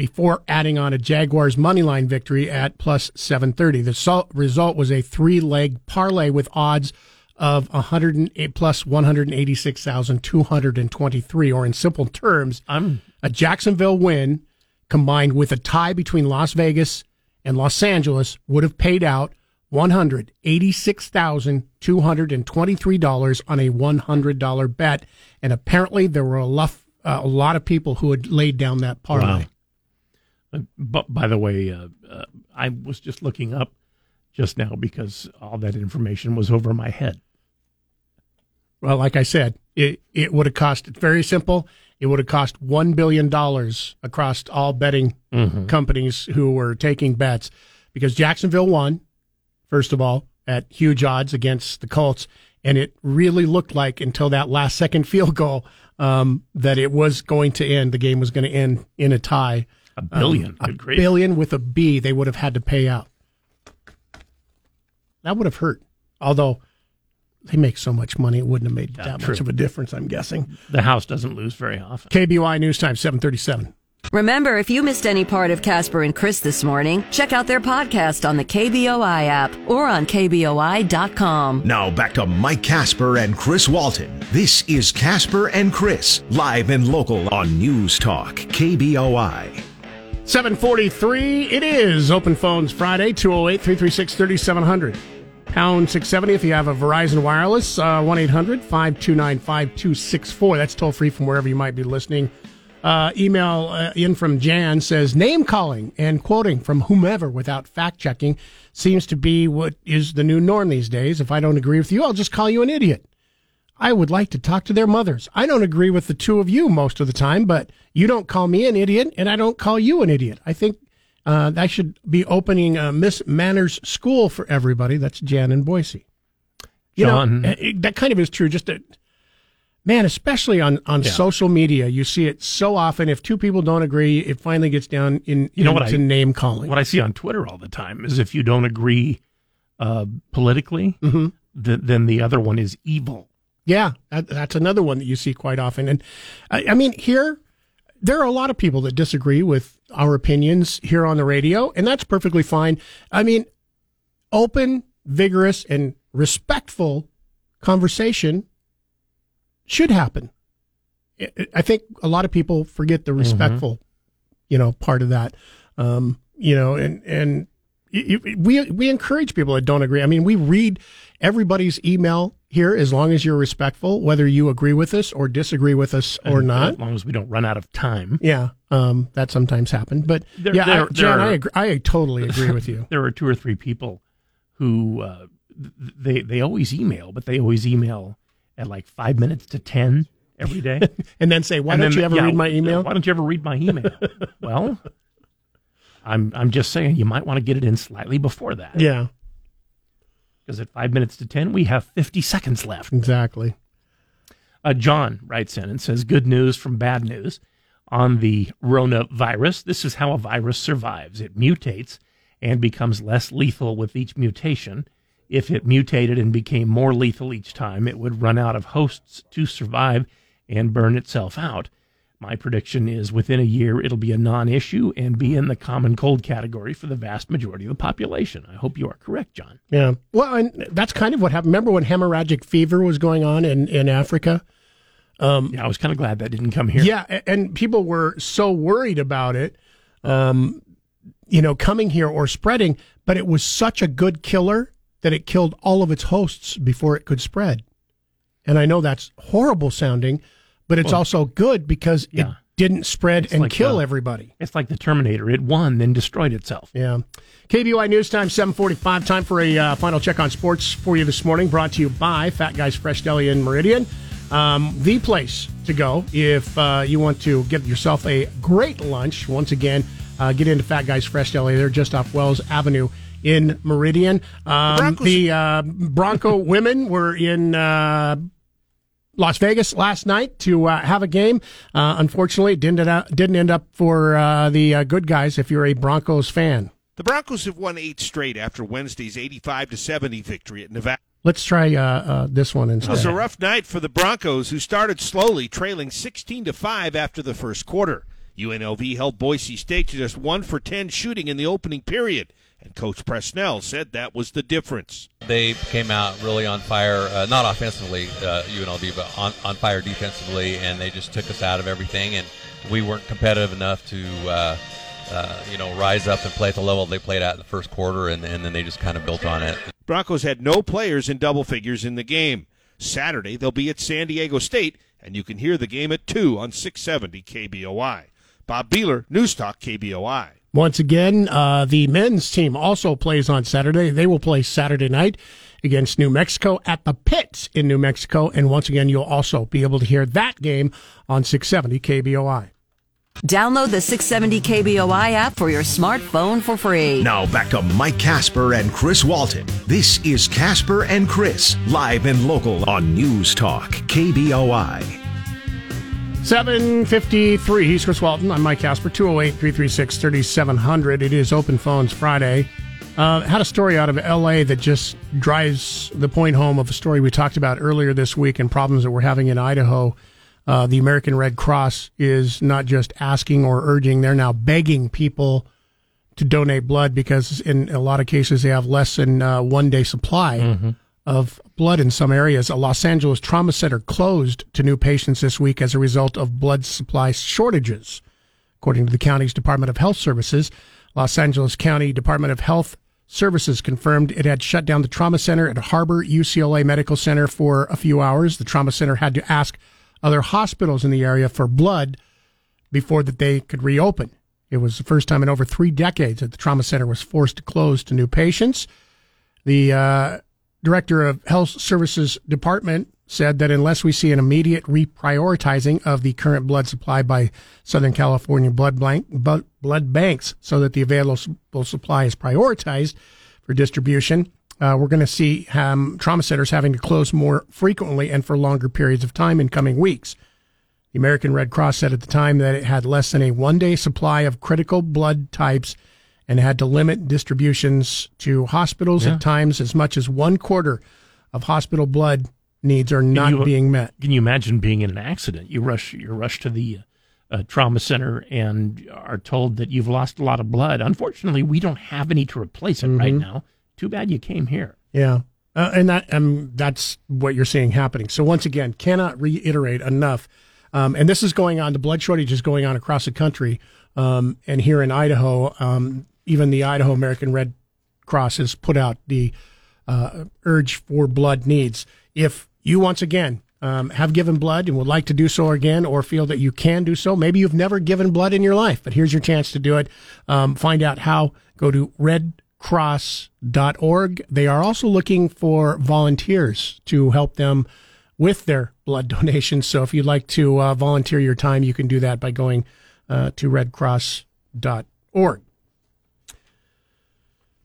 before adding on a Jaguars moneyline victory at plus 730. The result was a three leg parlay with odds of 108 plus 186,223, or in simple terms, I'm a Jacksonville win combined with a tie between Las Vegas and Los Angeles would have paid out $186,223 on a $100 bet. And apparently there were a lot, uh, a lot of people who had laid down that parlay. Wow. But by the way, uh, uh, I was just looking up just now because all that information was over my head. Well, like I said, it, it would have cost, it's very simple. It would have cost $1 billion across all betting Mhm. companies who were taking bets because Jacksonville won, first of all, at huge odds against the Colts. And it really looked like until that last second field goal um, that it was going to end. The game was going to end in a tie. A billion. Um, a grief. billion with a B, they would have had to pay out. That would have hurt. Although they make so much money, it wouldn't have made that true. much of a difference, I'm guessing. The house doesn't lose very often. KBOI News Time, 737. Remember, if you missed any part of Casper and Chris this morning, check out their podcast on the KBOI app or on KBOI.com. Now back to Mike Casper and Chris Walton. This is Casper and Chris, live and local on News Talk, KBOI. 743, it is Open Phones Friday, 208 336 3700. Pound 670 if you have a Verizon Wireless, 1 800 529 5264. That's toll free from wherever you might be listening. Uh, email uh, in from Jan says name calling and quoting from whomever without fact checking seems to be what is the new norm these days. If I don't agree with you, I'll just call you an idiot. I would like to talk to their mothers. I don't agree with the two of you most of the time, but you don't call me an idiot, and I don't call you an idiot. I think uh, I should be opening a Miss Manners School for everybody. That's Jan in Boise. You John- know, it- that kind of is true. Just a, man, especially on on Yeah. social media, you see it so often. If two people don't agree, it finally gets down in You know what into I- name calling. What I see on Twitter all the time is if you don't agree uh, politically, Mhm. th- then the other one is evil. Yeah, that, that's another one that you see quite often. And I, I mean, here, there are a lot of people that disagree with our opinions here on the radio, and that's perfectly fine. I mean, open, vigorous, and respectful conversation should happen. I- think a lot of people forget the respectful, you know, part of that. Um, you know, and and y- y- we we encourage people that don't agree. I mean, we read everybody's email here as long as you're respectful, whether you agree with us or disagree with us or And not. As long as we don't run out of time. Yeah, um, that sometimes happens. But There- yeah, there- I, Jan, there- I agree, I totally agree with you. *laughs* there are two or three people who uh, they they always email, but they always email at like five minutes to ten every day, *laughs* and then say, "Why And don't then, you ever yeah, read my email?" Why don't you ever read my email? *laughs* well, I'm I'm just saying you might want to get it in slightly before that. Yeah, because at five minutes to ten we have fifty seconds left. exactly. Uh, John writes in and says, Good news from bad news on the Rona virus. This is how a virus survives it mutates and becomes less lethal with each mutation. If it mutated and became more lethal each time, it would run out of hosts to survive and burn itself out. My prediction is within a year, it'll be a non issue and be in the common cold category for the vast majority of the population. I hope you are correct, John. Yeah. Well, and that's kind of what happened. Remember when hemorrhagic fever was going on in, in Africa? Um, yeah, I was kind of glad that didn't come here. Yeah, and people were so worried about it, um, you know, coming here or spreading, but it was such a good killer that it killed all of its hosts before it could spread. And I know that's horrible sounding, but it's Well, also good because it didn't spread It's and like kill the- everybody. It's like the Terminator. It won, then destroyed itself. Yeah. KBOI News Time, 745. Time for a uh, final check on sports for you this morning. Brought to you by Fat Guys Fresh Deli in Meridian. Um, the place to go if uh, you want to get yourself a great lunch. Once again, uh, get into Fat Guys Fresh Deli. They're just off Wells Avenue in Meridian. Um, the uh, Bronco women were in uh, Las Vegas last night to uh, have a game. Uh, unfortunately, it didn't end up, didn't end up for uh, the uh, good guys if you're a Broncos fan. The Broncos have won eight straight after Wednesday's 85 to 70 victory at Nevada. Let's try uh, uh, this one It was a rough night for the Broncos, who started slowly, trailing 16 to 5 after the first quarter. UNLV held Boise State to just 1 for 10 shooting in the opening period, and Coach Presnell said that was the difference. They came out really on fire, uh, not offensively, uh, UNLV, but on, on fire defensively, and they just took us out of everything. And we weren't competitive enough to uh, uh, you know, rise up and play at the level they played at in the first quarter, and, and then they just kind of built on it. Broncos had no players in double figures in the game. Saturday, they'll be at San Diego State, and you can hear the game at 2 on 670 KBOI. Bob Beeler, News Talk KBOI. Once again, uh, the men's team also plays on Saturday. They will play Saturday night against New Mexico at the Pits in New Mexico. And once again, you'll also be able to hear that game on 670 KBOI. Download the 670 KBOI app for your smartphone for free. Now back to Mike Casper and Chris Walton. This is Casper and Chris, live and local on News Talk, KBOI. 753. He's Chris Walton. I'm Mike Casper. 208 336 3700. It is Open Phones Friday. Uh, had a story out of LA that just drives the point home of a story we talked about earlier this week and problems that we're having in Idaho. Uh, the American Red Cross is not just asking or urging, they're now begging people to donate blood because in a lot of cases they have less than uh, one day supply Mm-hmm. Of blood in some areas. A Los Angeles trauma center closed to new patients this week as a result of blood supply shortages. According to the county's Department of Health Services, Los Angeles County Department of Health Services confirmed it had shut down the trauma center at Harbor UCLA Medical Center for a few hours. The trauma center had to ask other hospitals in the area for blood before that they could reopen. It was the first time in over three decades that the trauma center was forced to close to new patients. The uh, director of Health Services Department said that unless we see an immediate reprioritizing of the current blood supply by Southern California blood, blank, blood, banks so that the available supply is prioritized for distribution, uh, we're going to see um, trauma centers having to close more frequently and for longer periods of time in coming weeks. The American Red Cross said at the time that it had less than a one day supply of critical blood types and had to limit distributions to hospitals Yeah. at times as much as one quarter of hospital blood needs are not you- being met. Can you imagine being in an accident? You rush, you rush to the uh, trauma center and are told that you've lost a lot of blood. Unfortunately, we don't have any to replace it right Mhm. now. Too bad you came here. Yeah. Uh, and that um, that's what you're seeing happening. So once again, cannot reiterate enough. Um, and this is going on. The blood shortage is going on across the country. Um, and here in Idaho, um, even the Idaho American Red Cross has put out the uh, urge for blood needs. If you once again um, have given blood and would like to do so again, or feel that you can do so, maybe you've never given blood in your life, but here's your chance to do it. Um, find out how. Go to redcross.org. They are also looking for volunteers to help them with their blood *laughs* donations. So if you'd like to uh, volunteer your time, you can do that by going uh, to redcross.org.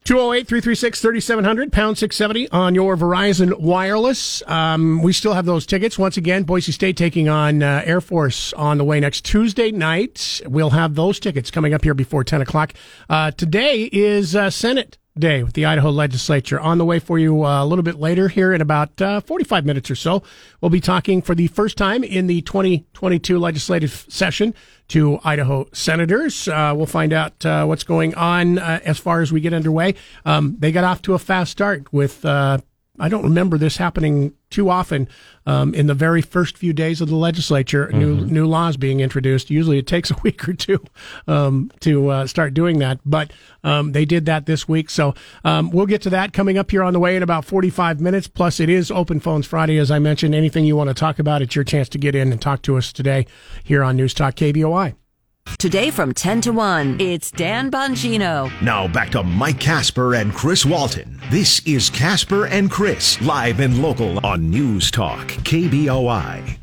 208 336 3700, pound 670 on your Verizon Wireless. Um, we still have those tickets. Once again, Boise State taking on uh, Air Force on the way next Tuesday night. We'll have those tickets coming up here before 10 o'clock. Uh, today is uh, Senate Day with the Idaho legislature. On the way for you uh, a little bit later here in about uh, 45 minutes or so. We'll be talking for the first time in the 2022 legislative session to Idaho senators. Uh, we'll find out uh, what's going on uh, as far as we get underway. Um, they got off to a fast start with. I don't remember this happening too often um, in the very first few days of the legislature. New new laws being introduced. Usually, it takes a *laughs* week or two um, to uh, start doing that, but um, they did that this week. So um, we'll get to that coming up here on the way in about forty five minutes. Plus, it is Open Phones Friday, as I mentioned. Anything you want to talk about, it's your chance to get in and talk to us today here on News Talk KBOI. Today from 10 to 1, it's Dan Bongino. Now back to Mike Casper and Chris Walton. This is Casper and Chris, live and local on News Talk, KBOI.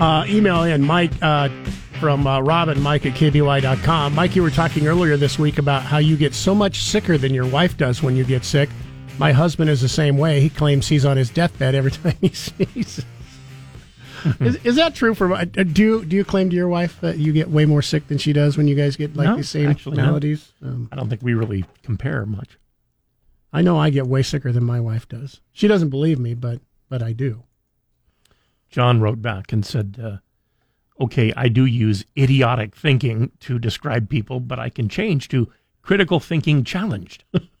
uh, email in Mike uh, from uh, Robin, Mike at KBOI.com. Mike, you were talking earlier this week about how you get so much sicker than your wife does when you get sick. My husband is the same way. He claims he's on his deathbed every *laughs* time he sneezes. *laughs* is, is that true for uh, do you, do you claim to your wife that you get way more sick than she does when you guys get like No, the same actually, no. maladies? Um, I don't think we really compare much. I know I get way sicker than my wife does. She doesn't believe me, but but I do. John wrote back and said, uh, "Okay, I do use idiotic thinking to describe people, but I can change to critical thinking challenged." *laughs*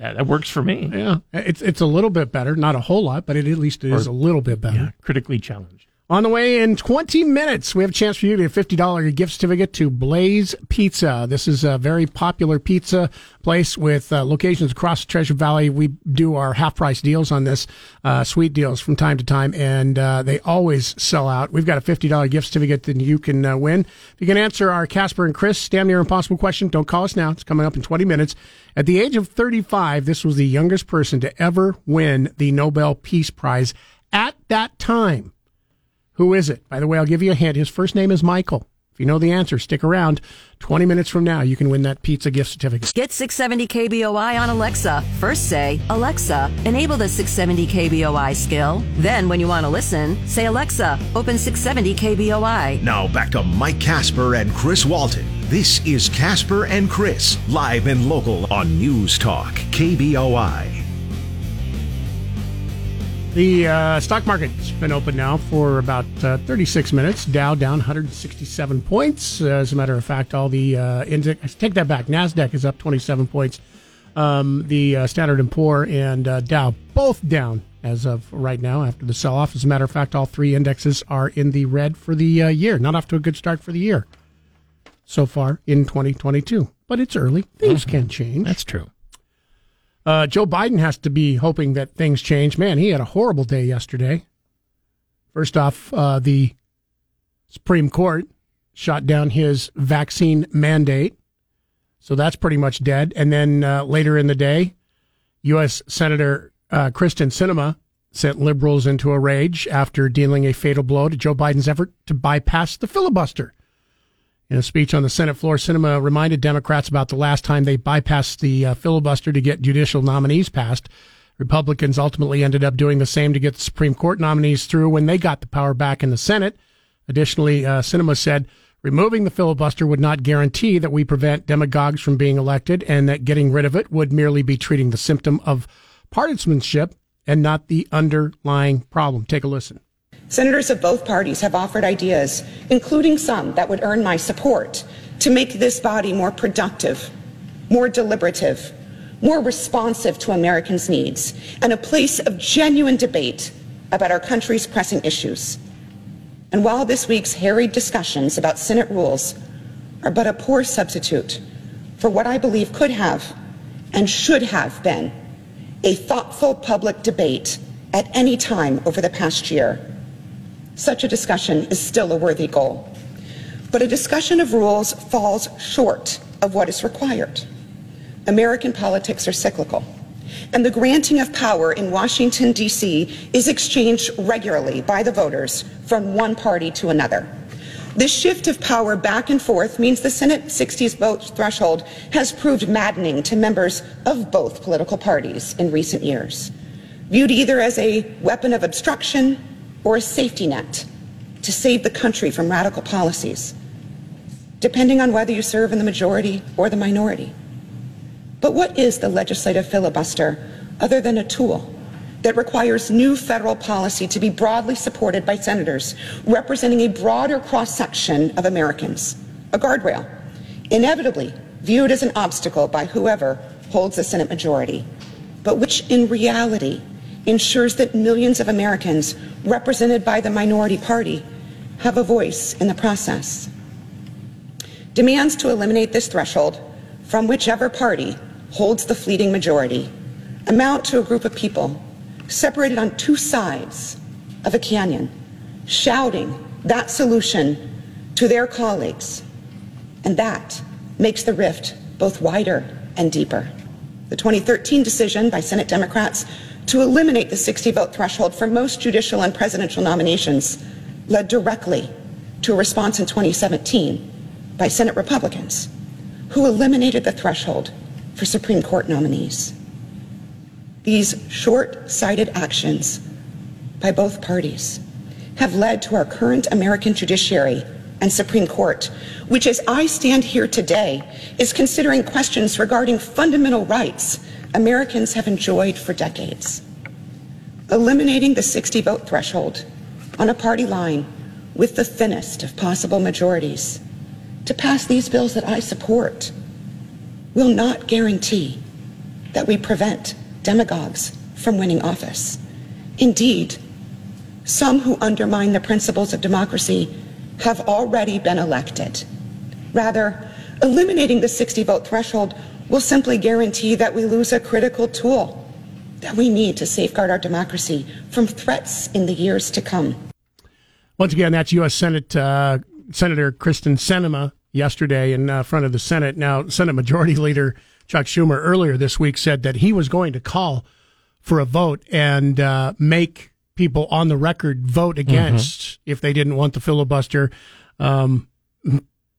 that, that works for me. Yeah, it's it's a little bit better, not a whole lot, but it at least it is Or- a little bit better. Yeah, critically challenged. On the way in 20 minutes, we have a chance for you to get a $50 gift certificate to Blaze Pizza. This is a very popular pizza place with uh, locations across Treasure Valley. We do our half price deals on this, uh, sweet deals from time to time, and uh, they always sell out. We've got a $50 gift certificate that you can uh, win. If you can answer our Casper and Chris damn near impossible question, don't call us now. It's coming up in 20 minutes. At the age of 35, this was the youngest person to ever win the Nobel Peace Prize at that time. Who is it? By the way, I'll give you a hint. His first name is Michael. If you know the answer, stick around. 20 minutes from now, you can win that pizza gift certificate. Get 670 KBOI on Alexa. First say, Alexa, enable the 670 KBOI skill. Then, when you want to listen, say, Alexa, open 670 KBOI. Now back to Mike Casper and Chris Walton. This is Casper and Chris, live and local on News Talk, KBOI. The uh, stock market's been open now for about uh, 36 minutes. Dow down 167 points. As a matter of fact, all the uh, index, take that back. Nasdaq is up 27 points. Um, the uh, Standard and Poor and uh, Dow both down as of right now after the sell-off. As a matter of fact, all three indexes are in the red for the uh, year. Not off to a good start for the year so far in 2022, but it's early. Things can change. That's true. Uh, Joe Biden has to be hoping that things change. Man, he had a horrible day yesterday. First off, uh, the Supreme Court shot down his vaccine mandate. So that's pretty much dead. And then uh, later in the day, U.S. Senator uh, Kyrsten Sinema sent liberals into a rage after dealing a fatal blow to Joe Biden's effort to bypass the filibuster. In a speech on the Senate floor, Sinema reminded Democrats about the last time they bypassed the uh, filibuster to get judicial nominees passed. Republicans ultimately ended up doing the same to get the Supreme Court nominees through when they got the power back in the Senate. Additionally, uh, Sinema said removing the filibuster would not guarantee that we prevent demagogues from being elected and that getting rid of it would merely be treating the symptom of partisanship and not the underlying problem. Take a listen. Senators of both parties have offered ideas, including some that would earn my support, to make this body more productive, more deliberative, more responsive to Americans' needs, and a place of genuine debate about our country's pressing issues. And while this week's harried discussions about Senate rules are but a poor substitute for what I believe could have and should have been a thoughtful public debate at any time over the past year, such a discussion is still a worthy goal. But a discussion of rules falls short of what is required. American politics are cyclical, and the granting of power in Washington, D.C. is exchanged regularly by the voters from one party to another. This shift of power back and forth means the Senate 60s vote threshold has proved maddening to members of both political parties in recent years. Viewed either as a weapon of obstruction or a safety net to save the country from radical policies, depending on whether you serve in the majority or the minority. But what is the legislative filibuster other than a tool that requires new federal policy to be broadly supported by senators representing a broader cross section of Americans? A guardrail, inevitably viewed as an obstacle by whoever holds the Senate majority, but which in reality ensures that millions of Americans represented by the minority party have a voice in the process. Demands to eliminate this threshold from whichever party holds the fleeting majority amount to a group of people separated on two sides of a canyon, shouting that solution to their colleagues. And that makes the rift both wider and deeper. The 2013 decision by Senate Democrats to eliminate the 60 vote threshold for most judicial and presidential nominations led directly to a response in 2017 by Senate Republicans who eliminated the threshold for Supreme Court nominees. These short sighted actions by both parties have led to our current American judiciary and Supreme Court, which, as I stand here today, is considering questions regarding fundamental rights Americans have enjoyed for decades. Eliminating the 60 vote threshold on a party line with the thinnest of possible majorities to pass these bills that I support will not guarantee that we prevent demagogues from winning office. Indeed, some who undermine the principles of democracy have already been elected. Rather, eliminating the 60 vote threshold will simply guarantee that we lose a critical tool that we need to safeguard our democracy from threats in the years to come. Once again, that's U.S. Senate uh, Senator Kyrsten Sinema yesterday in uh, front of the Senate. Now, Senate Majority *laughs* Leader Chuck Schumer earlier this week said that he was going to call for a vote and uh, make people on the record vote against mm-hmm. if they didn't want the filibuster. Um,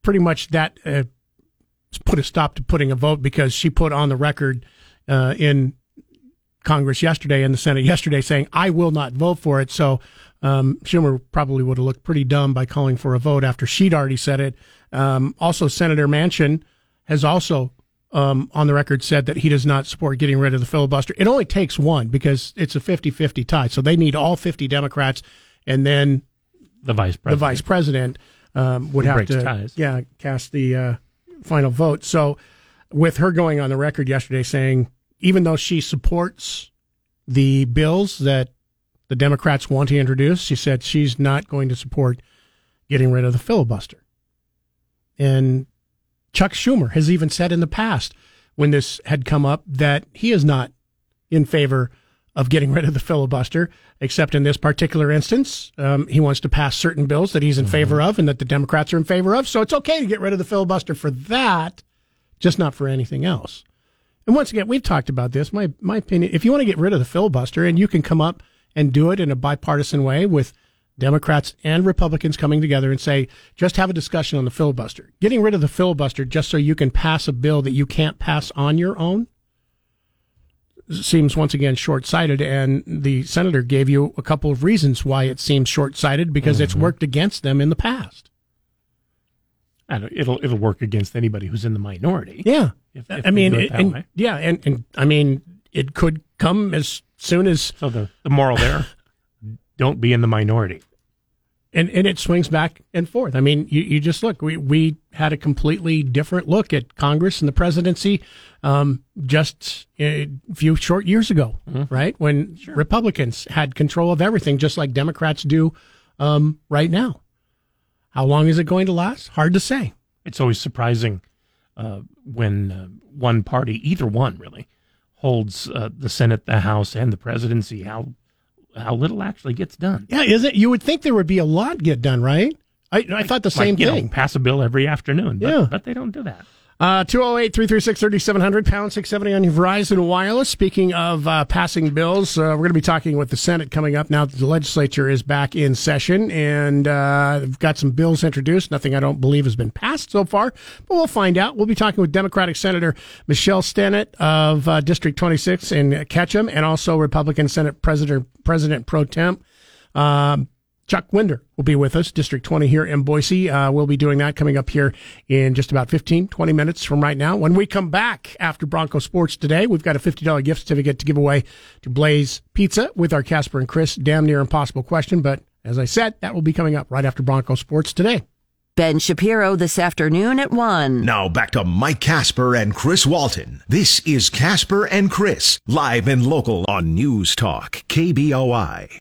pretty much that uh, put a stop to putting a vote because she put on the record uh, in Congress yesterday and the Senate yesterday saying, I will not vote for it. So um, Schumer probably would have looked pretty dumb by calling for a vote after she'd already said it. Um, also, Senator Manchin has also um, on the record said that he does not support getting rid of the filibuster. It only takes one because it's a 50 50 tie. So they need all 50 Democrats and then the vice president, the vice president um, would Who have to ties. yeah cast the uh, final vote. So with her going on the record yesterday saying even though she supports the bills that the Democrats want to introduce, she said she's not going to support getting rid of the filibuster. And Chuck Schumer has even said in the past when this had come up that he is not in favor of getting rid of the filibuster, except in this particular instance. Um, he wants to pass certain bills that he's in mm-hmm. favor of and that the Democrats are in favor of. So it's okay to get rid of the filibuster for that, just not for anything else. And once again, we've talked about this. My my opinion: if you want to get rid of the filibuster, and you can come up and do it in a bipartisan way with Democrats and Republicans coming together and say, just have a discussion on the filibuster. Getting rid of the filibuster just so you can pass a bill that you can't pass on your own seems once again short sighted. And the senator gave you a couple of reasons why it seems short sighted because mm-hmm. it's worked against them in the past. it'll it'll work against anybody who's in the minority. Yeah, if, if I mean, it, and, yeah, and, and I mean, it could come as soon as so the the moral there, *laughs* don't be in the minority. And and it swings back and forth. I mean, you, you just look. We we had a completely different look at Congress and the presidency um, just a few short years ago, mm-hmm. right? When sure. Republicans had control of everything, just like Democrats do um, right now. How long is it going to last? Hard to say. It's always surprising uh, when uh, one party, either one really, holds uh, the Senate, the House, and the presidency, how how little actually gets done. Yeah, is it? You would think there would be a lot get done, right? I, I thought the same like, thing. Know, pass a bill every afternoon, but, yeah. but they don't do that. Uh, 208 336 3700, pound 670 on your Verizon Wireless. Speaking of uh, passing bills, uh, we're going to be talking with the Senate coming up now that the legislature is back in session and uh, we've got some bills introduced. Nothing I don't believe has been passed so far, but we'll find out. We'll be talking with Democratic Senator Michelle Stennett of uh, District 26 in Ketchum and also Republican Senate President, President Pro Tem. Um, Chuck Winder will be with us, District 20 here in Boise. Uh, we'll be doing that coming up here in just about 15, 20 minutes from right now. When we come back after Bronco Sports today, we've got a $50 gift certificate to give away to Blaze Pizza with our Casper and Chris damn near impossible question. But as I said, that will be coming up right after Bronco Sports today. Ben Shapiro this afternoon at 1. Now back to Mike Casper and Chris Walton. This is Casper and Chris, live and local on News Talk, KBOI.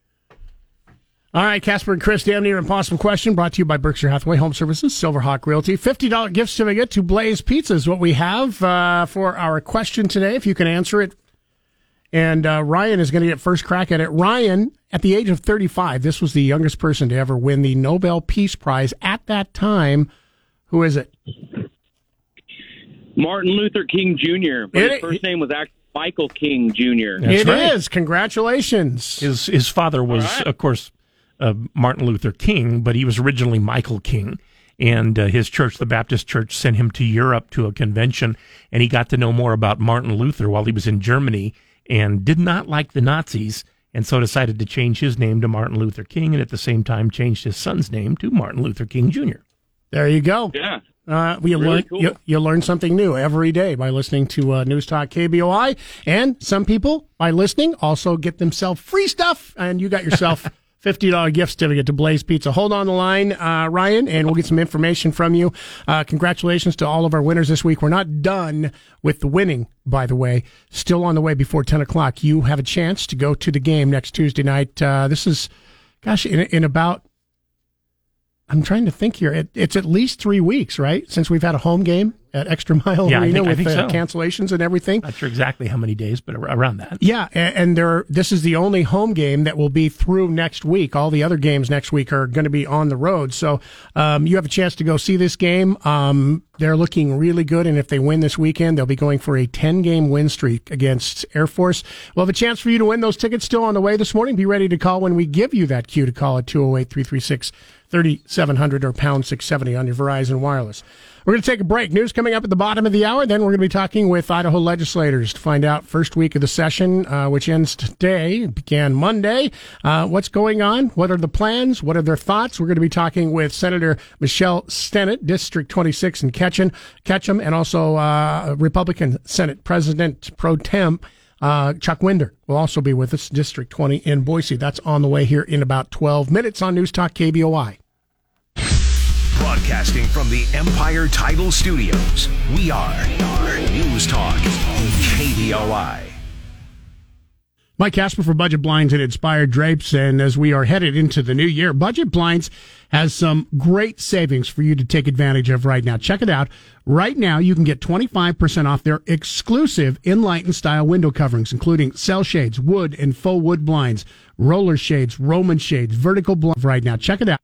All right, Casper and Chris, damn near impossible question brought to you by Berkshire Hathaway Home Services, Silverhawk Realty. $50 gift certificate to Blaze Pizza is what we have uh, for our question today, if you can answer it. And uh, Ryan is going to get first crack at it. Ryan, at the age of 35, this was the youngest person to ever win the Nobel Peace Prize at that time. Who is it? Martin Luther King Jr. But it, his first name was actually Michael King Jr. That's it right. is. Congratulations. His his father was, right. of course, uh, Martin Luther King, but he was originally Michael King. And uh, his church, the Baptist Church, sent him to Europe to a convention, and he got to know more about Martin Luther while he was in Germany and did not like the Nazis, and so decided to change his name to Martin Luther King, and at the same time changed his son's name to Martin Luther King Jr. There you go. Yeah. Uh, you really learn cool. you, you, learn something new every day by listening to uh, News Talk KBOI, and some people by listening also get themselves free stuff, and you got yourself *laughs* $50 gift certificate to Blaze Pizza. Hold on the line, uh, Ryan, and we'll get some information from you. Uh, congratulations to all of our winners this week. We're not done with the winning, by the way. Still on the way before 10 o'clock. You have a chance to go to the game next Tuesday night. Uh, this is gosh, in, in about I'm trying to think here. It, it's at least three weeks, right, since we've had a home game at Extra Mile Yeah, Arena think- with think uh, so. cancellations and everything. Not sure exactly how many days, but around that. Yeah, a- and there. This is the only home game that will be through next week. All the other games next week are going to be on the road. So um, you have a chance to go see this game. Um, they're looking really good, and if they win this weekend, they'll be going for a 10 game win streak against Air Force. We'll have a chance for you to win those tickets still on the way this morning. Be ready to call when we give you that cue to call at 208 336 3700 or pound 670 on your Verizon Wireless. We're going to take a break. News coming up at the bottom of the hour. Then we're going to be talking with Idaho legislators to find out first week of the session, uh, which ends today, began Monday. Uh, what's going on? What are the plans? What are their thoughts? We're going to be talking with Senator Michelle Stennett, District 26 in Ketchum, Ketchum and also uh, Republican Senate President Pro Tem. Uh, Chuck Winder will also be with us, District 20 in Boise. That's on the way here in about 12 minutes on News Talk KBOI. Broadcasting from the Empire Title Studios, we are News Talk KBOI. Mike Casper for Budget Blinds and Inspired Drapes. And as we are headed into the new year, Budget Blinds has some great savings for you to take advantage of right now. Check it out. Right now, you can get 25% off their exclusive Enlighten style window coverings, including cell shades, wood and faux wood blinds, roller shades, Roman shades, vertical blinds right now. Check it out.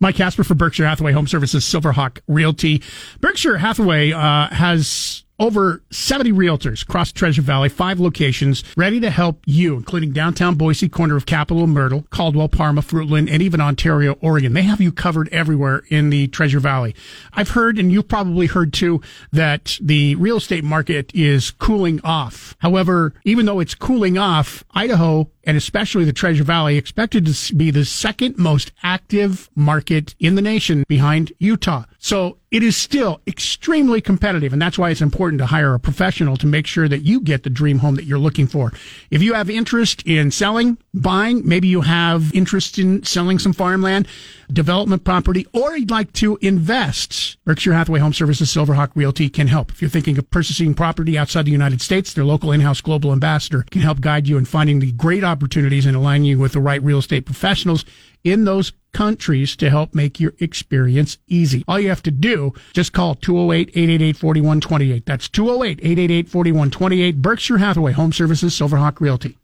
Mike Casper for Berkshire Hathaway Home Services Silverhawk Realty. Berkshire Hathaway uh, has over 70 realtors across Treasure Valley, five locations, ready to help you, including downtown Boise, corner of Capitol and Myrtle, Caldwell, Parma, Fruitland, and even Ontario, Oregon. They have you covered everywhere in the Treasure Valley. I've heard, and you've probably heard too, that the real estate market is cooling off. However, even though it's cooling off, Idaho and especially the Treasure Valley expected to be the second most active market in the nation behind Utah. So it is still extremely competitive. And that's why it's important to hire a professional to make sure that you get the dream home that you're looking for. If you have interest in selling, buying, maybe you have interest in selling some farmland, development property, or you'd like to invest, Berkshire Hathaway Home Services Silverhawk Realty can help. If you're thinking of purchasing property outside the United States, their local in-house global ambassador can help guide you in finding the great opportunities and aligning you with the right real estate professionals in those countries to help make your experience easy. All you have to do, just call 208-888-4128. That's 208-888-4128. Berkshire Hathaway Home Services Silverhawk Realty.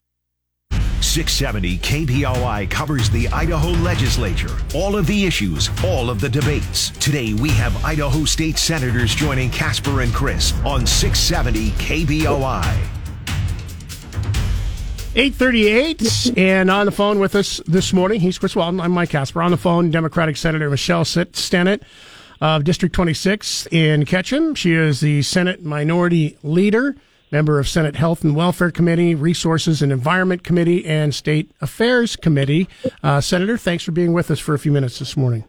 670 KBOI covers the Idaho legislature, all of the issues, all of the debates. Today we have Idaho state senators joining Casper and Chris on 670 KBOI. 838 and on the phone with us this morning he's chris walton i'm mike casper on the phone democratic senator michelle stennett of district 26 in ketchum she is the senate minority leader member of senate health and welfare committee resources and environment committee and state affairs committee uh, senator thanks for being with us for a few minutes this morning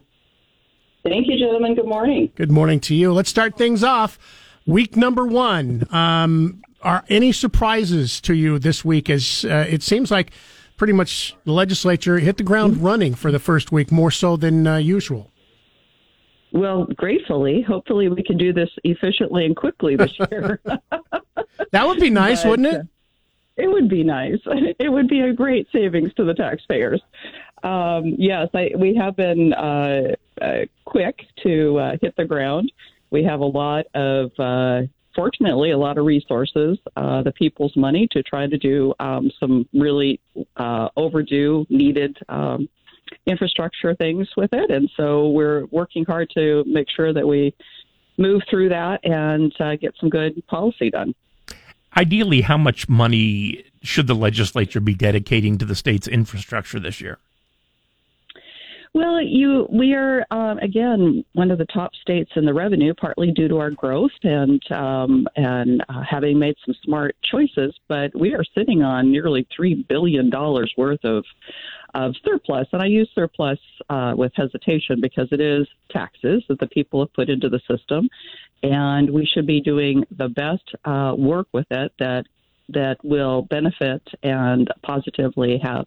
Thank you, gentlemen. Good morning. Good morning to you. Let's start things off. Week number one. Um, are any surprises to you this week? As uh, it seems like pretty much the legislature hit the ground running for the first week, more so than uh, usual. Well, gratefully, hopefully we can do this efficiently and quickly this *laughs* year. that would be nice, But, wouldn't it? uh, It would be nice. *laughs* It would be a great savings to the taxpayers. Um, yes, I, we have been uh, uh, quick to uh, hit the ground. We have a lot of, uh, fortunately, a lot of resources, uh, the people's money to try to do um, some really uh, overdue, needed um, infrastructure things with it. And so we're working hard to make sure that we move through that and uh, get some good policy done. Ideally, how much money should the legislature be dedicating to the state's infrastructure this year? Well, you we are um, again one of the top states in the revenue, partly due to our growth and um, and uh, having made some smart choices. But we are sitting on nearly three billion dollars worth of of surplus, and I use surplus uh, with hesitation because it is taxes that the people have put into the system, and we should be doing the best uh, work with it that that will benefit and positively have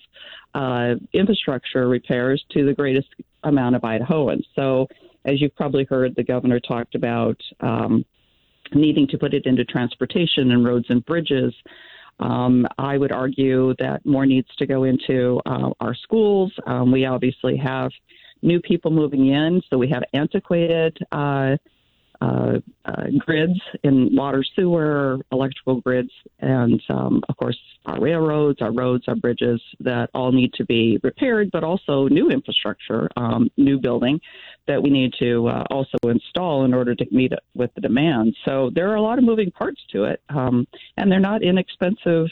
uh, infrastructure repairs to the greatest amount of Idahoans. So, as you've probably heard, the governor talked about um, needing to put it into transportation and roads and bridges. Um, I would argue that more needs to go into uh, our schools. Um, we obviously have new people moving in, so we have antiquated uh, uh, uh, grids in water, sewer, electrical grids, and um, of course our railroads, our roads, our bridges that all need to be repaired, but also new infrastructure, um, new building that we need to uh, also install in order to meet it with the demand. So there are a lot of moving parts to it, um, and they're not inexpensive.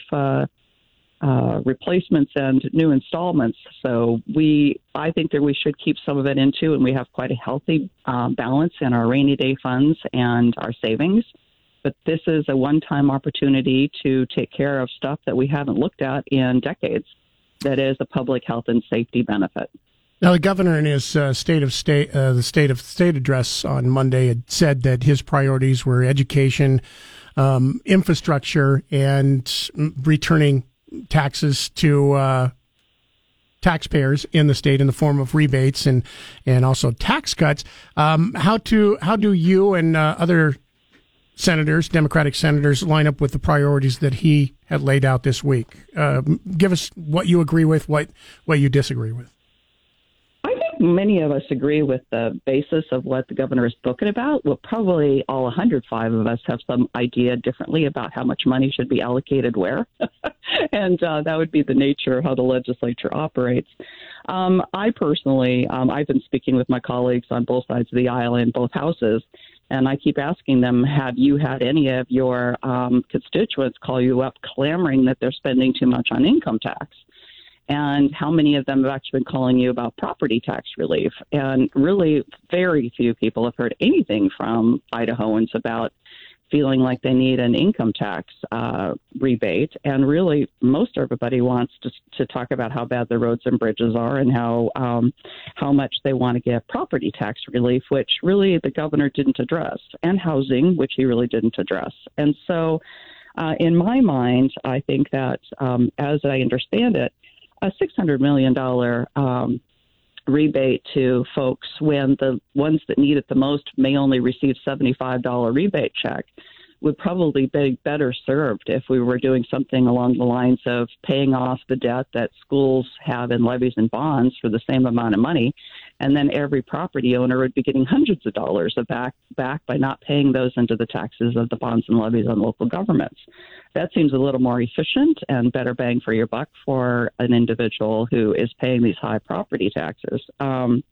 Uh, replacements and new installments. So we, I think that we should keep some of it into, and we have quite a healthy uh, balance in our rainy day funds and our savings. But this is a one-time opportunity to take care of stuff that we haven't looked at in decades. That is a public health and safety benefit. Now, the governor in his uh, state of state, uh, the state of state address on Monday had said that his priorities were education, um, infrastructure, and returning taxes to uh, taxpayers in the state in the form of rebates and and also tax cuts. Um, how to how do you and uh, other senators, Democratic senators, line up with the priorities that he had laid out this week? Uh, give us what you agree with, what what you disagree with many of us agree with the basis of what the governor is spoken about. Well, probably all 105 of us have some idea differently about how much money should be allocated where. *laughs* and uh, that would be the nature of how the legislature operates. Um, I personally, um, I've been speaking with my colleagues on both sides of the aisle in both houses. And I keep asking them, have you had any of your um, constituents call you up clamoring that they're spending too much on income tax? And how many of them have actually been calling you about property tax relief. And really, very few people have heard anything from Idahoans about feeling like they need an income tax uh, rebate. And really, most everybody wants to, to talk about how bad the roads and bridges are and how um, how much they want to get property tax relief, which really the governor didn't address, and housing, which he really didn't address. And so. Uh, in my mind, I think that, um, as I understand it, a $600 million um, rebate to folks when the ones that need it the most may only receive $75 rebate check would probably be better served if we were doing something along the lines of paying off the debt that schools have in levies and bonds for the same amount of money and then every property owner would be getting hundreds of dollars back back by not paying those into the taxes of the bonds and levies on local governments. That seems a little more efficient and better bang for your buck for an individual who is paying these high property taxes. Um,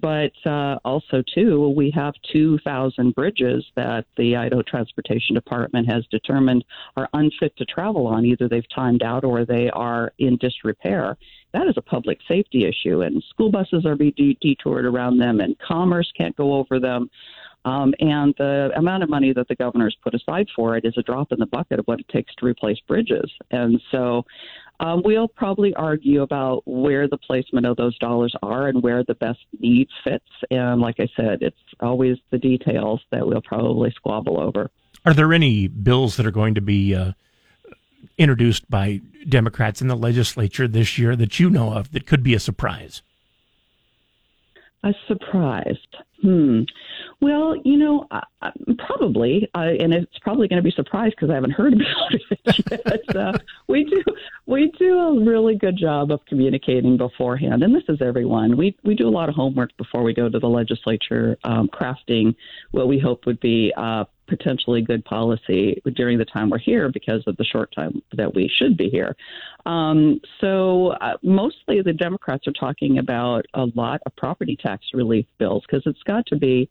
but uh, also, too, we have 2,000 bridges that the Idaho Transportation Department has determined are unfit to travel on. Either they've timed out or they are in disrepair. That is a public safety issue, and school buses are being detoured around them, and commerce can't go over them. Um, and the amount of money that the governor has put aside for it is a drop in the bucket of what it takes to replace bridges. And so um, we'll probably argue about where the placement of those dollars are and where the best need fits. And like I said, it's always the details that we'll probably squabble over. Are there any bills that are going to be uh, introduced by Democrats in the legislature this year that you know of that could be a surprise? A surprise. Hmm. Well, you know, uh, probably, uh, and it's probably going to be surprised because I haven't heard *laughs* about it yet. uh, we do we do a really good job of communicating beforehand, and this is everyone. We we do a lot of homework before we go to the legislature, um, crafting what we hope would be uh, potentially good policy during the time we're here because of the short time that we should be here. Um, so uh, mostly the Democrats are talking about a lot of property tax relief bills because it's got to be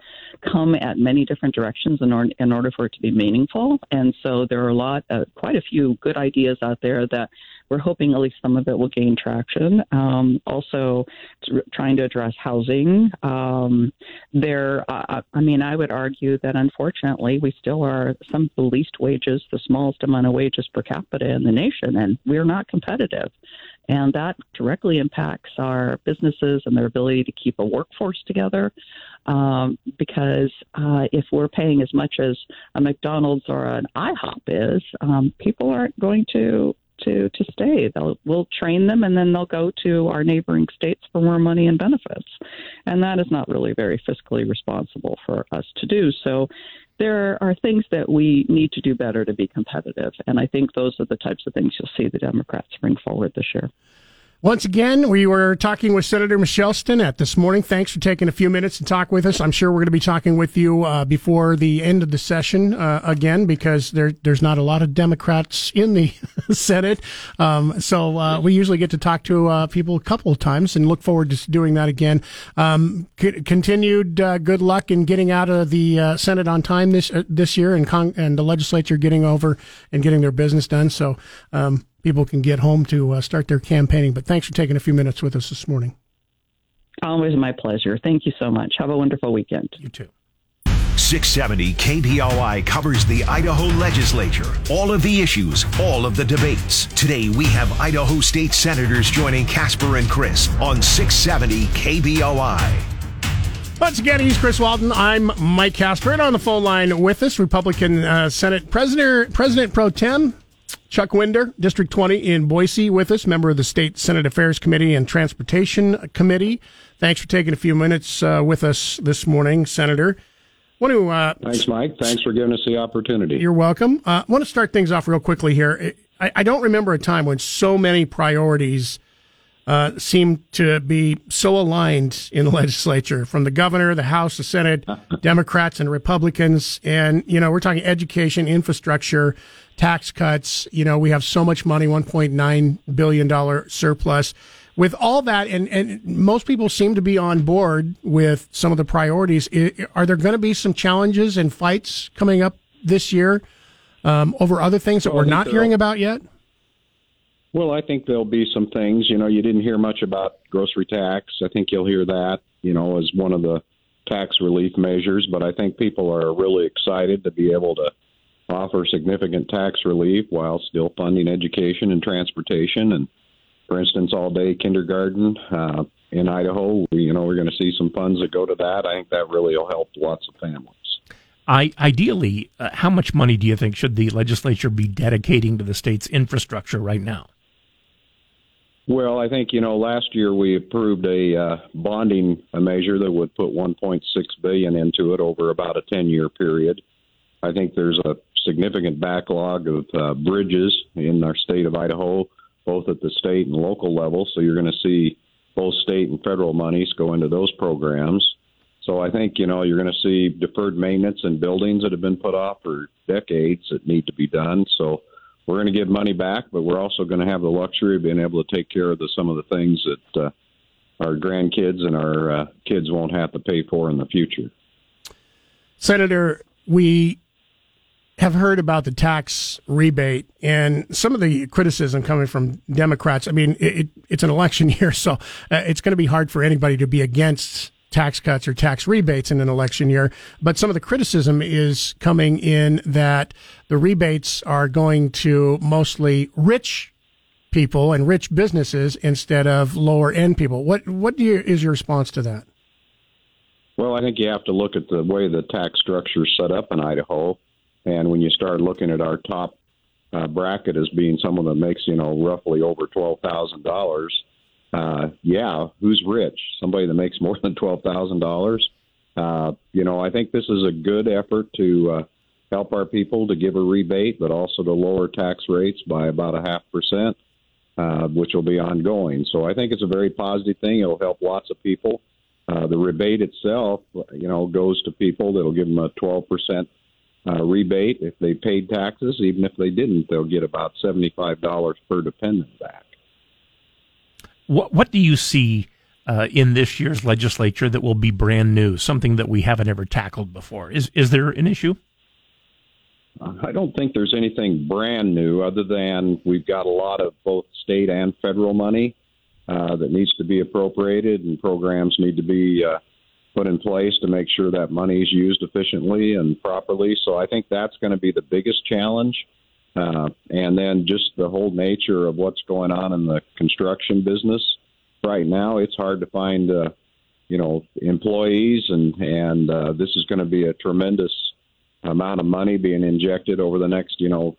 come at many different directions in order in order for it to be meaningful. And so there are a lot, uh, quite a few good ideas out there that we're hoping at least some of it will gain traction. Um, also, trying to address housing. Um, there, uh, I mean, I would argue that unfortunately we still are some of the least wages, the smallest amount of wages per capita in the nation, and we're not competitive. And that directly impacts our businesses and their ability to keep a workforce together. Um, because uh, if we're paying as much as a McDonald's or an IHOP is, um, people aren't going to to to stay. They'll we'll train them and then they'll go to our neighboring states for more money and benefits, and that is not really very fiscally responsible for us to do. So there are things that we need to do better to be competitive. And I think those are the types of things you'll see the Democrats bring forward this year. Once again, we were talking with Senator Michelle Stennett this morning. Thanks for taking a few minutes to talk with us. I'm sure we're going to be talking with you uh, before the end of the session uh, again because there, there's not a lot of Democrats in the *laughs* Senate. Um, so uh, we usually get to talk to uh, people a couple of times and look forward to doing that again. Um, c- continued uh, good luck in getting out of the uh, Senate on time this this year and, con- and the legislature getting over and getting their business done. So um, people can get home to uh, start their campaigning. But thanks for taking a few minutes with us this morning. Always my pleasure. Thank you so much. Have a wonderful weekend. You too. 670 KBOI covers the Idaho legislature, all of the issues, all of the debates. Today we have Idaho state senators joining Casper and Chris on 670 KBOI. Once again, he's Chris Walton. I'm Mike Casper, and on the phone line with us, Republican uh, Senate President President Pro Tem Chuck Winder, District 20 in Boise, with us, member of the State Senate Affairs Committee and Transportation Committee. Thanks for taking a few minutes uh, with us this morning, Senator. Want to, uh, Thanks, Mike. Thanks for giving us the opportunity. You're welcome. I uh, want to start things off real quickly here. I, I, don't remember a time when so many priorities uh, seem to be so aligned in the *laughs* legislature from the governor, the House, the Senate, *laughs* Democrats, and Republicans. And, you know, we're talking education, infrastructure, tax cuts. You know, we have so much money, $1.9 billion surplus. With all that, and, and most people seem to be on board with some of the priorities, are there going to be some challenges and fights coming up this year um, over other things that we're not hearing about yet? Well, I think there'll be some things. You know, you didn't hear much about grocery tax. I think you'll hear that, you know, as one of the tax relief measures. But I think people are really excited to be able to offer significant tax relief while still funding education and transportation. And for instance, all day kindergarten uh, in Idaho, we, you know, we're going to see some funds that go to that. I think that really will help lots of families. I, ideally, uh, how much money do you think should the legislature be dedicating to the state's infrastructure right now? Well, I think you know last year we approved a uh, bonding a measure that would put 1.6 billion into it over about a 10-year period. I think there's a significant backlog of uh, bridges in our state of Idaho, both at the state and local level. So you're going to see both state and federal monies go into those programs. So I think you know you're going to see deferred maintenance in buildings that have been put off for decades that need to be done. So we're going to give money back, but we're also going to have the luxury of being able to take care of the, some of the things that uh, our grandkids and our uh, kids won't have to pay for in the future. Senator, we have heard about the tax rebate and some of the criticism coming from Democrats. I mean, it, it's an election *laughs* year, so uh, it's going to be hard for anybody to be against tax cuts or tax rebates in an election year. But some of the criticism is coming in that the rebates are going to mostly rich people and rich businesses instead of lower end people. What what you, is your response to that? Well, I think you have to look at the way the tax structure is set up in Idaho. And when you start looking at our top uh, bracket as being someone that makes, you know, roughly over twelve thousand dollars, uh, yeah, who's rich? Somebody that makes *laughs* more than twelve thousand uh, dollars. You know, I think this is a good effort to uh, help our people to give a rebate, but also to lower tax rates by about a half percent, uh, which will be ongoing. So I think it's a very positive thing. It'll help lots of people. Uh, the rebate itself, you know, goes to people that'll give them a twelve percent uh, rebate if they paid taxes. Even if they didn't, they'll get about $75 per dependent back. What, what do you see uh, in this year's legislature that will be brand new, something that we haven't ever tackled before? Is, is there an issue? I don't think there's anything brand new other than we've got a lot of both state and federal money uh, that needs to be appropriated and programs need to be uh, put in place to make sure that money is used efficiently and properly. So I think that's going to be the biggest challenge. Uh, and then just the whole nature of what's going on in the construction business right now. It's hard to find, uh, you know, employees, and and uh, this is going to be a tremendous amount of money being injected over the next, you know,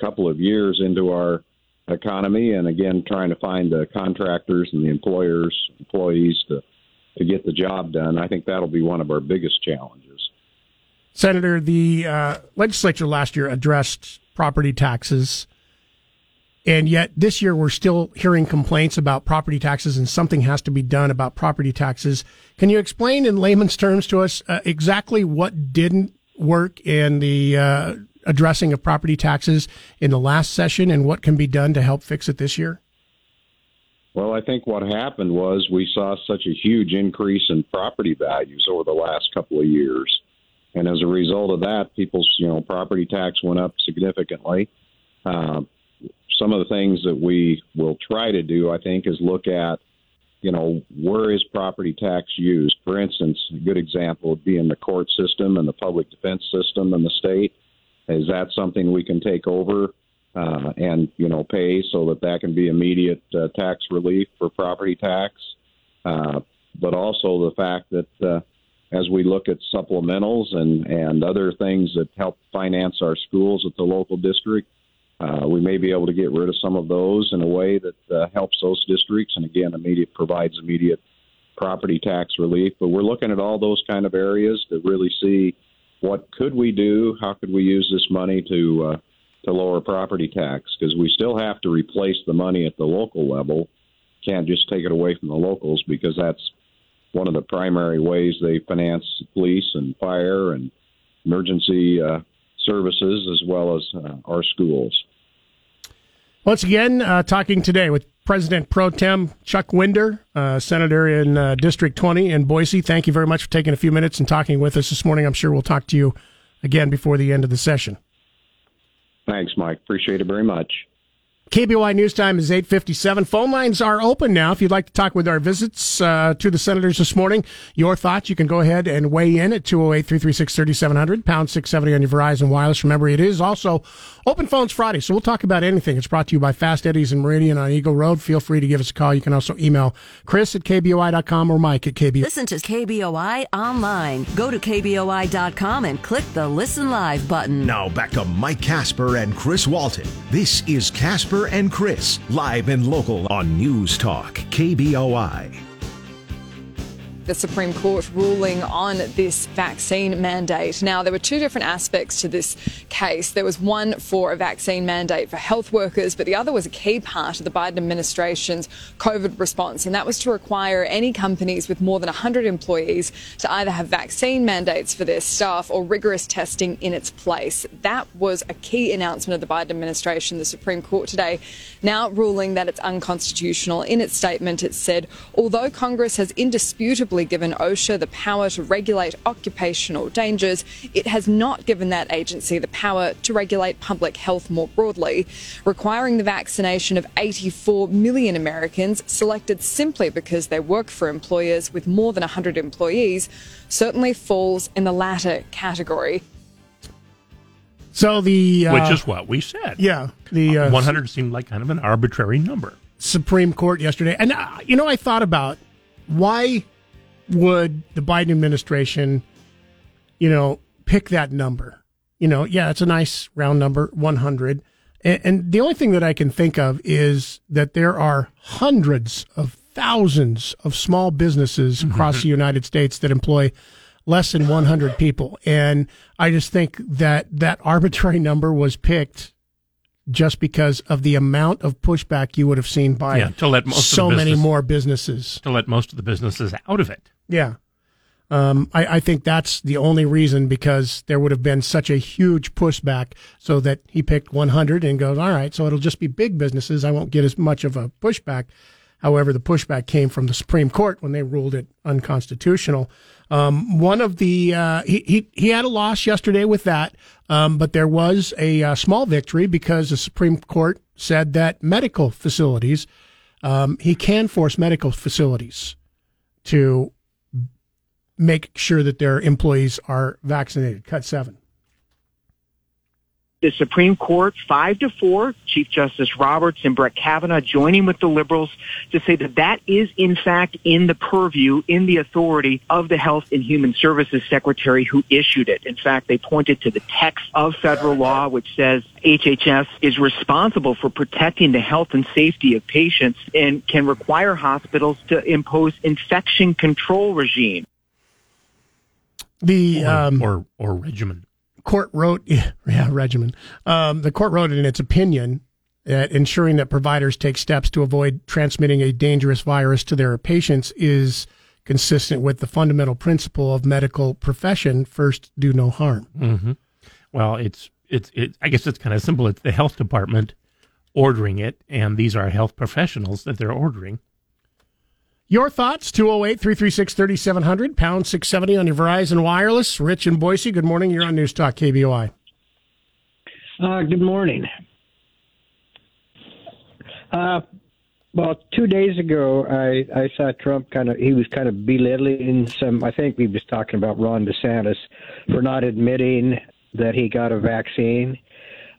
couple of years into our economy. And again, trying to find the contractors and the employers, employees to to get the job done. I think that'll be one of our biggest challenges. Senator, the uh, legislature last year addressed property taxes, and yet this year we're still hearing complaints about property taxes, and something has to be done about property taxes. Can you explain in layman's terms to us uh, exactly what didn't work in the uh, addressing of property taxes in the last session, and what can be done to help fix it this year? Well, I think what happened was we saw such a huge increase in property values over the last couple of years. And as a result of that, people's you know property tax went up significantly. Uh, some of the things that we will try to do, I think, is look at you know where is property tax used. For instance, a good example would be in the court system and the public defense system in the state. Is that something we can take over uh, and you know pay so that that can be immediate uh, tax relief for property tax? Uh, but also the fact that uh, as we look at supplementals and, and other things that help finance our schools at the local district, uh, we may be able to get rid of some of those in a way that uh, helps those districts and again immediate provides immediate property tax relief. But we're looking at all those kind of areas to really see what could we do, how could we use this money to uh, to lower property tax because we still have to replace the money at the local level. Can't just take it away from the locals because that's one of the primary ways they finance police and fire and emergency uh, services as well as uh, our schools. Once again, uh, talking today with President Pro Tem Chuck Winder, uh, Senator in uh, District 20 in Boise. Thank you very much for taking a few minutes and talking with us this morning. I'm sure we'll talk to you again before the end of the session. Thanks, Mike. Appreciate it very much. KBOI News Time is 857. Phone lines are open now. If you'd like to talk with our visits uh, to the senators this morning, your thoughts, you can go ahead and weigh in at 208-336-3700, pound 670 on your Verizon Wireless. Remember, it is also Open Phones Friday, so we'll talk about anything. It's brought to you by Fast Eddie's and Meridian on Eagle Road. Feel free to give us a call. You can also email Chris at KBOI.com or Mike at KBOI. Listen to KBOI online. Go to KBOI.com and click the Listen Live button. Now back to Mike Casper and Chris Walton. This is Casper and Chris, live and local on News Talk, KBOI the Supreme Court ruling on this vaccine mandate. Now, there were two different aspects to this case. There was one for a vaccine mandate for health workers, but the other was a key part of the Biden administration's COVID response, and that was to require any companies with more than 100 employees to either have vaccine mandates for their staff or rigorous testing in its place. That was a key announcement of the Biden administration. The Supreme Court today now ruling that it's unconstitutional. In its statement, it said, although Congress has indisputably given OSHA the power to regulate occupational dangers, it has not given that agency the power to regulate public health more broadly, requiring the vaccination of 84 million Americans selected simply because they work for employers with more than 100 employees certainly falls in the latter category. So the uh, which is what we said. Yeah, the uh, 100 seemed like kind of an arbitrary number. Supreme Court yesterday, and uh, you know, I thought about why would the Biden administration, you know, pick that number? You know, yeah, it's a nice round number, 100. And, and the only thing that I can think of is that there are hundreds of thousands of small businesses mm-hmm. across the United States that employ less than 100 people. And I just think that that arbitrary number was picked just because of the amount of pushback you would have seen by yeah, to let most so business, many more businesses. To let most of the businesses out of it. Yeah. Um, I, I, think that's the only reason because there would have been such a huge pushback so that he picked 100 and goes, all right, so it'll just be big businesses. I won't get as much of a pushback. However, the pushback came from the Supreme Court when they ruled it unconstitutional. Um, one of the, uh, he, he, he had a loss yesterday with that, um, but there was a, uh, small victory because the Supreme Court said that medical facilities, um, he can force medical facilities to make sure that their employees are vaccinated. Cut seven. The Supreme Court, five to four, Chief Justice Roberts and Brett Kavanaugh joining with the liberals to say that that is in fact in the purview, in the authority of the Health and Human Services Secretary who issued it. In fact, they pointed to the text of federal law, which says HHS is responsible for protecting the health and safety of patients and can require hospitals to impose infection control regime. The or, um, or or regimen. court wrote, *laughs* yeah, yeah regimen. Um, the court wrote in its opinion that ensuring that providers take steps to avoid transmitting a dangerous virus to their patients is consistent with the fundamental principle of medical profession: first, do no harm. hmm Well, it's it's it. I guess it's kind of simple. It's the health department ordering it, and these are health professionals that they're ordering. Your thoughts, 208 336 3700, pound 670 on your Verizon Wireless. Rich and Boise, good morning. You're on News Talk KBOI. Uh, good morning. Uh, well, two days ago, I, I saw Trump kind of, he was kind of belittling some, I think he was talking about Ron DeSantis for not admitting that he got a vaccine.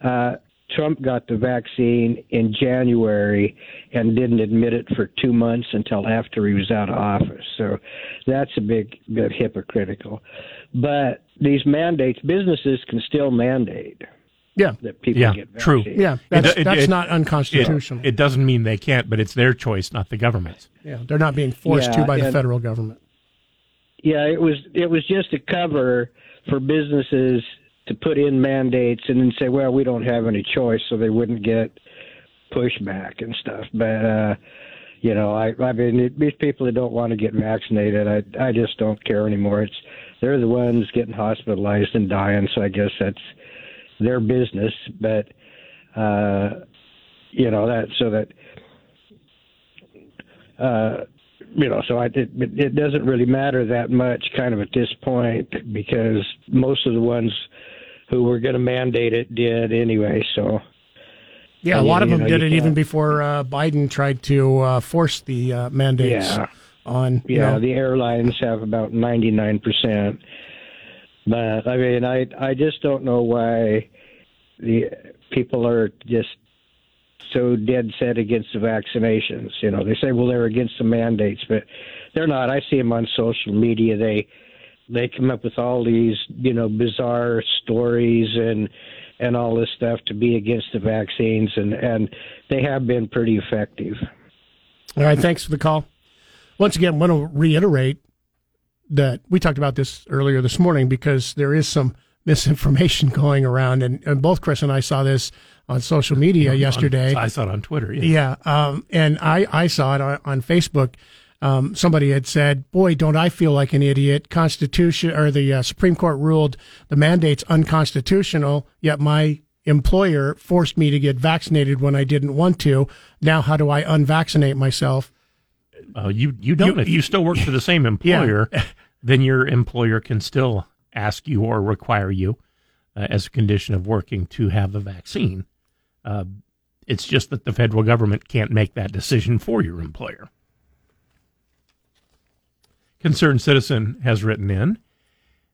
Uh, Trump got the vaccine in January and didn't admit it for two months until after he was out of office. So that's a big bit hypocritical. But these mandates, businesses can still mandate Yeah. that people yeah, get true. vaccinated. Yeah, that's, It- it- that's it- not unconstitutional. It, it doesn't mean they can't, but it's their choice, not the government's. yeah, they're not being forced Yeah, to by the and- federal government. Yeah, it was it was just a cover for businesses to put in mandates and then say, well, we don't have any choice, so they wouldn't get pushback and stuff. But uh, you know, I I mean, these people that don't want to get vaccinated, I I just don't care anymore. It's they're the ones getting hospitalized and dying, so I guess that's their business. But uh, you know that so that uh, you know, so I, it, it doesn't really matter that much kind of at this point because most of the ones who were going to mandate it did anyway. So Yeah, a you- lot of you them know, did it even can't- before uh, Biden tried to uh, force the uh, mandates Yeah. on. you Yeah, know, the airlines have about ninety nine percent. But I mean, I I just don't know why the people are just so dead set against the vaccinations. You know, they say well they're against the mandates, but they're not. I see them on social media. They they come up with all these you know bizarre stories and and all this stuff to be against the vaccines, and and they have been pretty effective. All right, thanks for the call. Once again, want to reiterate that we talked about this earlier this morning because there is some *laughs* misinformation going around, and, and both Chris and I saw this on social media *laughs* On- yesterday. I saw it on Twitter. Yeah. Yeah, um, and I, I saw it on, on Facebook. Um, somebody had said, "Boy, don't I feel like an idiot?" Constitution or the uh, Supreme Court ruled the mandate's unconstitutional, yet my employer forced me to get vaccinated when I didn't want to. Now, how do I unvaccinate myself? Uh, you you don't. You- if you still work for the same employer, then your employer can still ask you or require you, uh, as a condition of working, to have the vaccine. Uh, it's just that the federal government can't make that decision for your employer. Concerned citizen has written in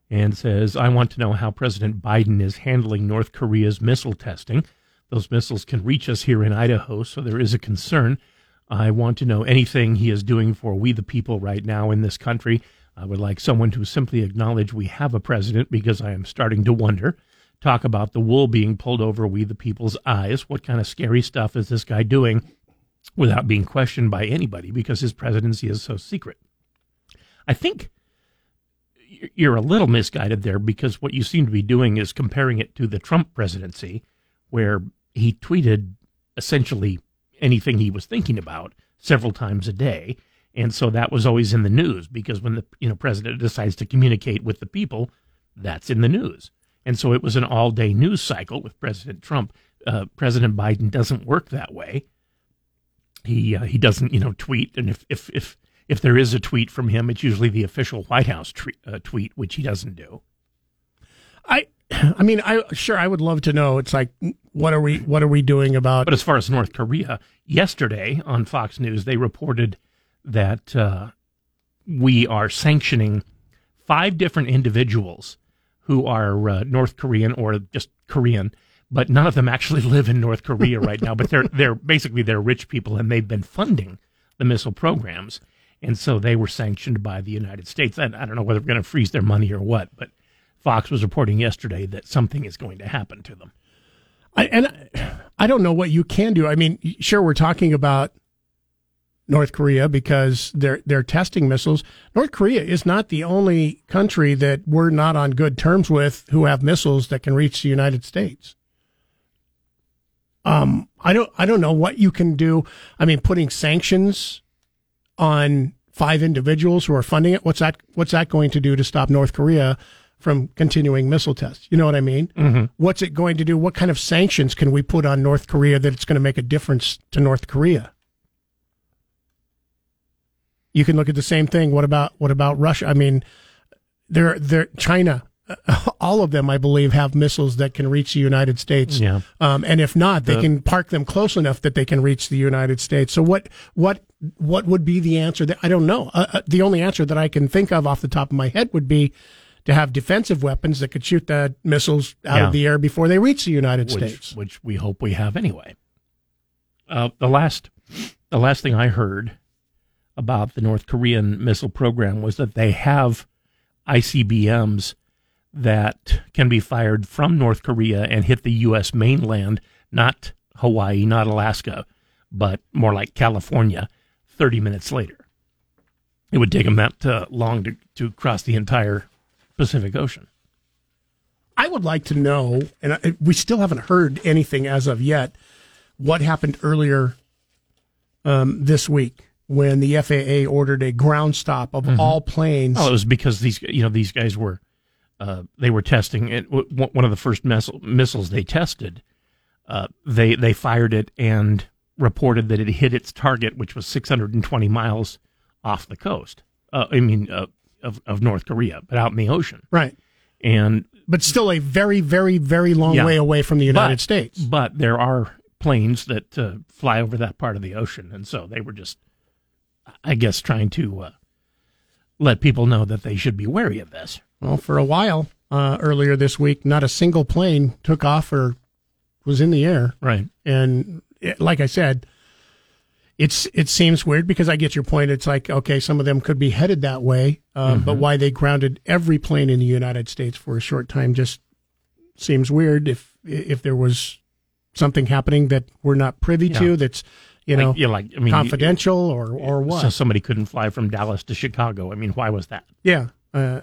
and says, I want to know how President Biden is handling North Korea's missile testing. Those missiles can reach us here in Idaho, so there is a concern. I want to know anything he is doing for we the people right now in this country. I would like someone to simply acknowledge we have a president because I am starting to wonder. Talk about the wool being pulled over we the people's eyes. What kind of scary stuff is this guy doing without being questioned by anybody because his presidency is so secret? I think you're a little misguided there because what you seem to be doing is comparing it to the Trump presidency, where he tweeted essentially anything he was thinking about several times a day. And so that was always in the news because when the you know president decides to communicate with the people, that's in the news. And so it was an all day news cycle with President Trump. Uh, President Biden doesn't work that way. He uh, he doesn't you know tweet, and if if if if there is a tweet from him, it's usually the official White House tre- uh, tweet, which he doesn't do. I, *clears throat* I mean, I sure I would love to know. It's like, what are we what are we doing about? But as far as North Korea, yesterday on Fox News, they reported that uh, we are sanctioning five different individuals who are uh, North Korean or just Korean, but none of them actually *laughs* live in North Korea right now. But they're they're basically they're rich people, and they've been funding the missile programs, and so they were sanctioned by the United States. And I don't know whether we're going to freeze their money or what, but Fox was reporting yesterday that something is going to happen to them. I, and I, I don't know what you can do. I mean, sure, we're talking about North Korea because they're they're testing missiles. North Korea is not the only country that we're not on good terms with who have missiles that can reach the United States. Um, I don't I don't know what you can do. I mean, putting sanctions on five individuals who are funding it. What's that? What's that going to do to stop North Korea from continuing missile tests? You know what I mean? Mm-hmm. What's it going to do? What kind of sanctions can we put on North Korea that it's going to make a difference to North Korea? You can look at the same thing. What about what about Russia? I mean, they're they're China. *laughs* All of them, I believe, have missiles that can reach the United States. Yeah. Um, and if not, they The- can park them close enough that they can reach the United States. So what what what would be the answer? That I don't know. Uh, uh, the only answer that I can think of off the top of my head would be to have defensive weapons that could shoot the missiles out Yeah. of the air before they reach the United which, States. which we hope we have anyway. Uh, the last, the last thing I heard about the North Korean missile program was that they have ICBMs that can be fired from North Korea and hit the U.S. mainland, not Hawaii, not Alaska, but more like California, 30 minutes later. It would take them that uh, long to, to cross the entire Pacific Ocean. I would like to know, and I, we still haven't heard anything as of yet, what happened earlier um, this week when the FAA ordered a ground stop of Mhm. all planes. Oh, it was because these you know these guys were uh, they were testing it. w- One of the first missile, missiles they tested, uh, they they fired it and reported that it hit its target, which was 620 miles off the coast. Uh, I mean, uh, of of North Korea, but out in the ocean. Right. And but still a very, very, very long Yeah. way away from the United But- States. But there are planes that uh, fly over that part of the ocean, and so they were just, I guess, trying to uh, let people know that they should be wary of this. Well, for a while uh, earlier this week, not a single plane took off or was in the air. Right. And it, like I said, it's it seems weird because I get your point. It's like okay, some of them could be headed that way, um, but Mhm. why they grounded every plane in the United States for a short time just seems weird. If if there was something happening that we're not privy Yeah. to, that's you Like- know yeah, like, I mean, confidential or or what? So somebody couldn't fly from Dallas to Chicago. I mean, why was that? Yeah. Uh,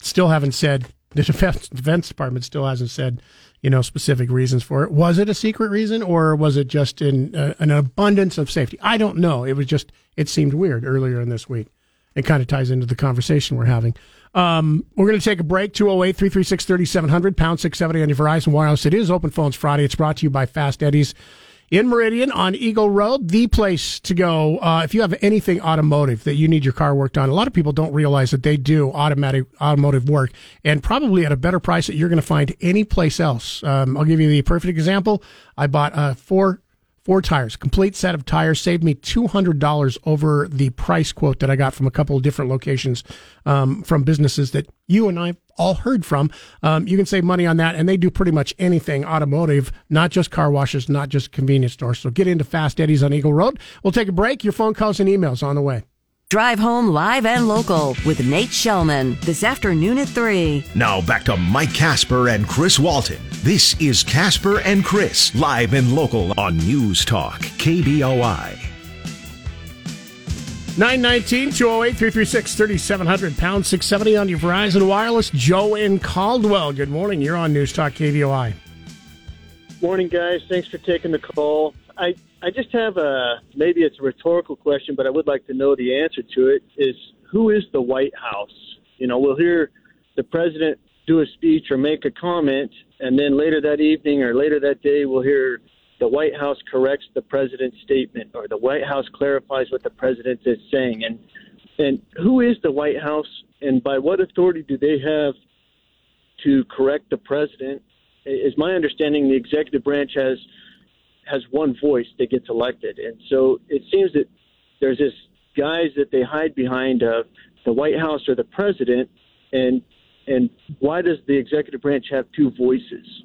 still haven't said, *laughs* the defense, defense Department still hasn't said, you know, specific reasons for it. Was it a secret reason or was it just in uh, an abundance of safety? I don't know. It was just, it seemed weird earlier in this week. It kind of ties into the conversation we're having. Um, we're going to take a break. 208 336 3700, pound 670 on your Verizon Wireless. It is Open Phones Friday. It's brought to you by Fast Eddie's in Meridian on Eagle Road, the place to go uh, if you have anything automotive that you need your car worked on. A lot of people don't realize that they do automatic automotive work, and probably at a better price that you're going to find any place else. Um, I'll give you the perfect example. I bought uh, four four tires, complete set of tires, saved me two hundred dollars over the price quote that I got from a couple of different locations um, from businesses that you and I all heard from. Um, you can save money on that, and they do pretty much anything automotive, not just car washes, not just convenience stores. So get into Fast Eddie's on Eagle Road. We'll take a break. Your phone calls and emails on the way. Drive home live and local with Nate Shelman this afternoon at 3. Now back to Mike Casper and Chris Walton. This is Casper and Chris, live and local on News Talk, KBOI. 919 208 336 3700 pound 670 on your Verizon Wireless. Joe in Caldwell. Good morning. You're on News Talk KBOI. Morning, guys. Thanks for taking the call. I, I just have a maybe it's a rhetorical question, but I would like to know the answer to it. Is who is the White House? You know, we'll hear the president do a speech or make a comment, and then later that evening or later that day, we'll hear the White House corrects the president's statement or the White House clarifies what the president is saying. And and who is the White House, and by what authority do they have to correct the president? Is my understanding the executive branch has has one voice that gets elected, and so it seems that there's this guys that they hide behind of the White House or the president, and and why does the executive branch have two voices?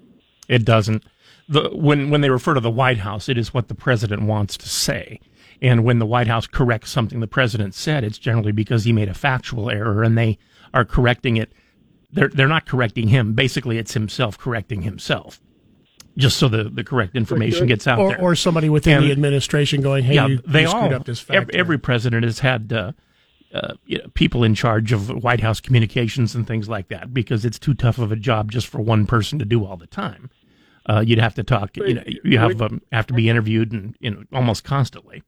It doesn't. The, when when they refer to the White House, it is what the president wants to say. And when the White House corrects something the president said, it's generally because he made a factual error, and they are correcting it. They're they're not correcting him. Basically, it's himself correcting himself. just so the, the correct information gets out or, there. Or somebody within And- the administration going, "Hey, yeah, you, they you all. screwed up this fact." every, every president has had uh, uh, you know, people in charge of White House communications and things like that because it's too tough of a job just for one person to do all the time. Uh, you'd have to talk. You know, you have um, have to be interviewed and you know almost constantly.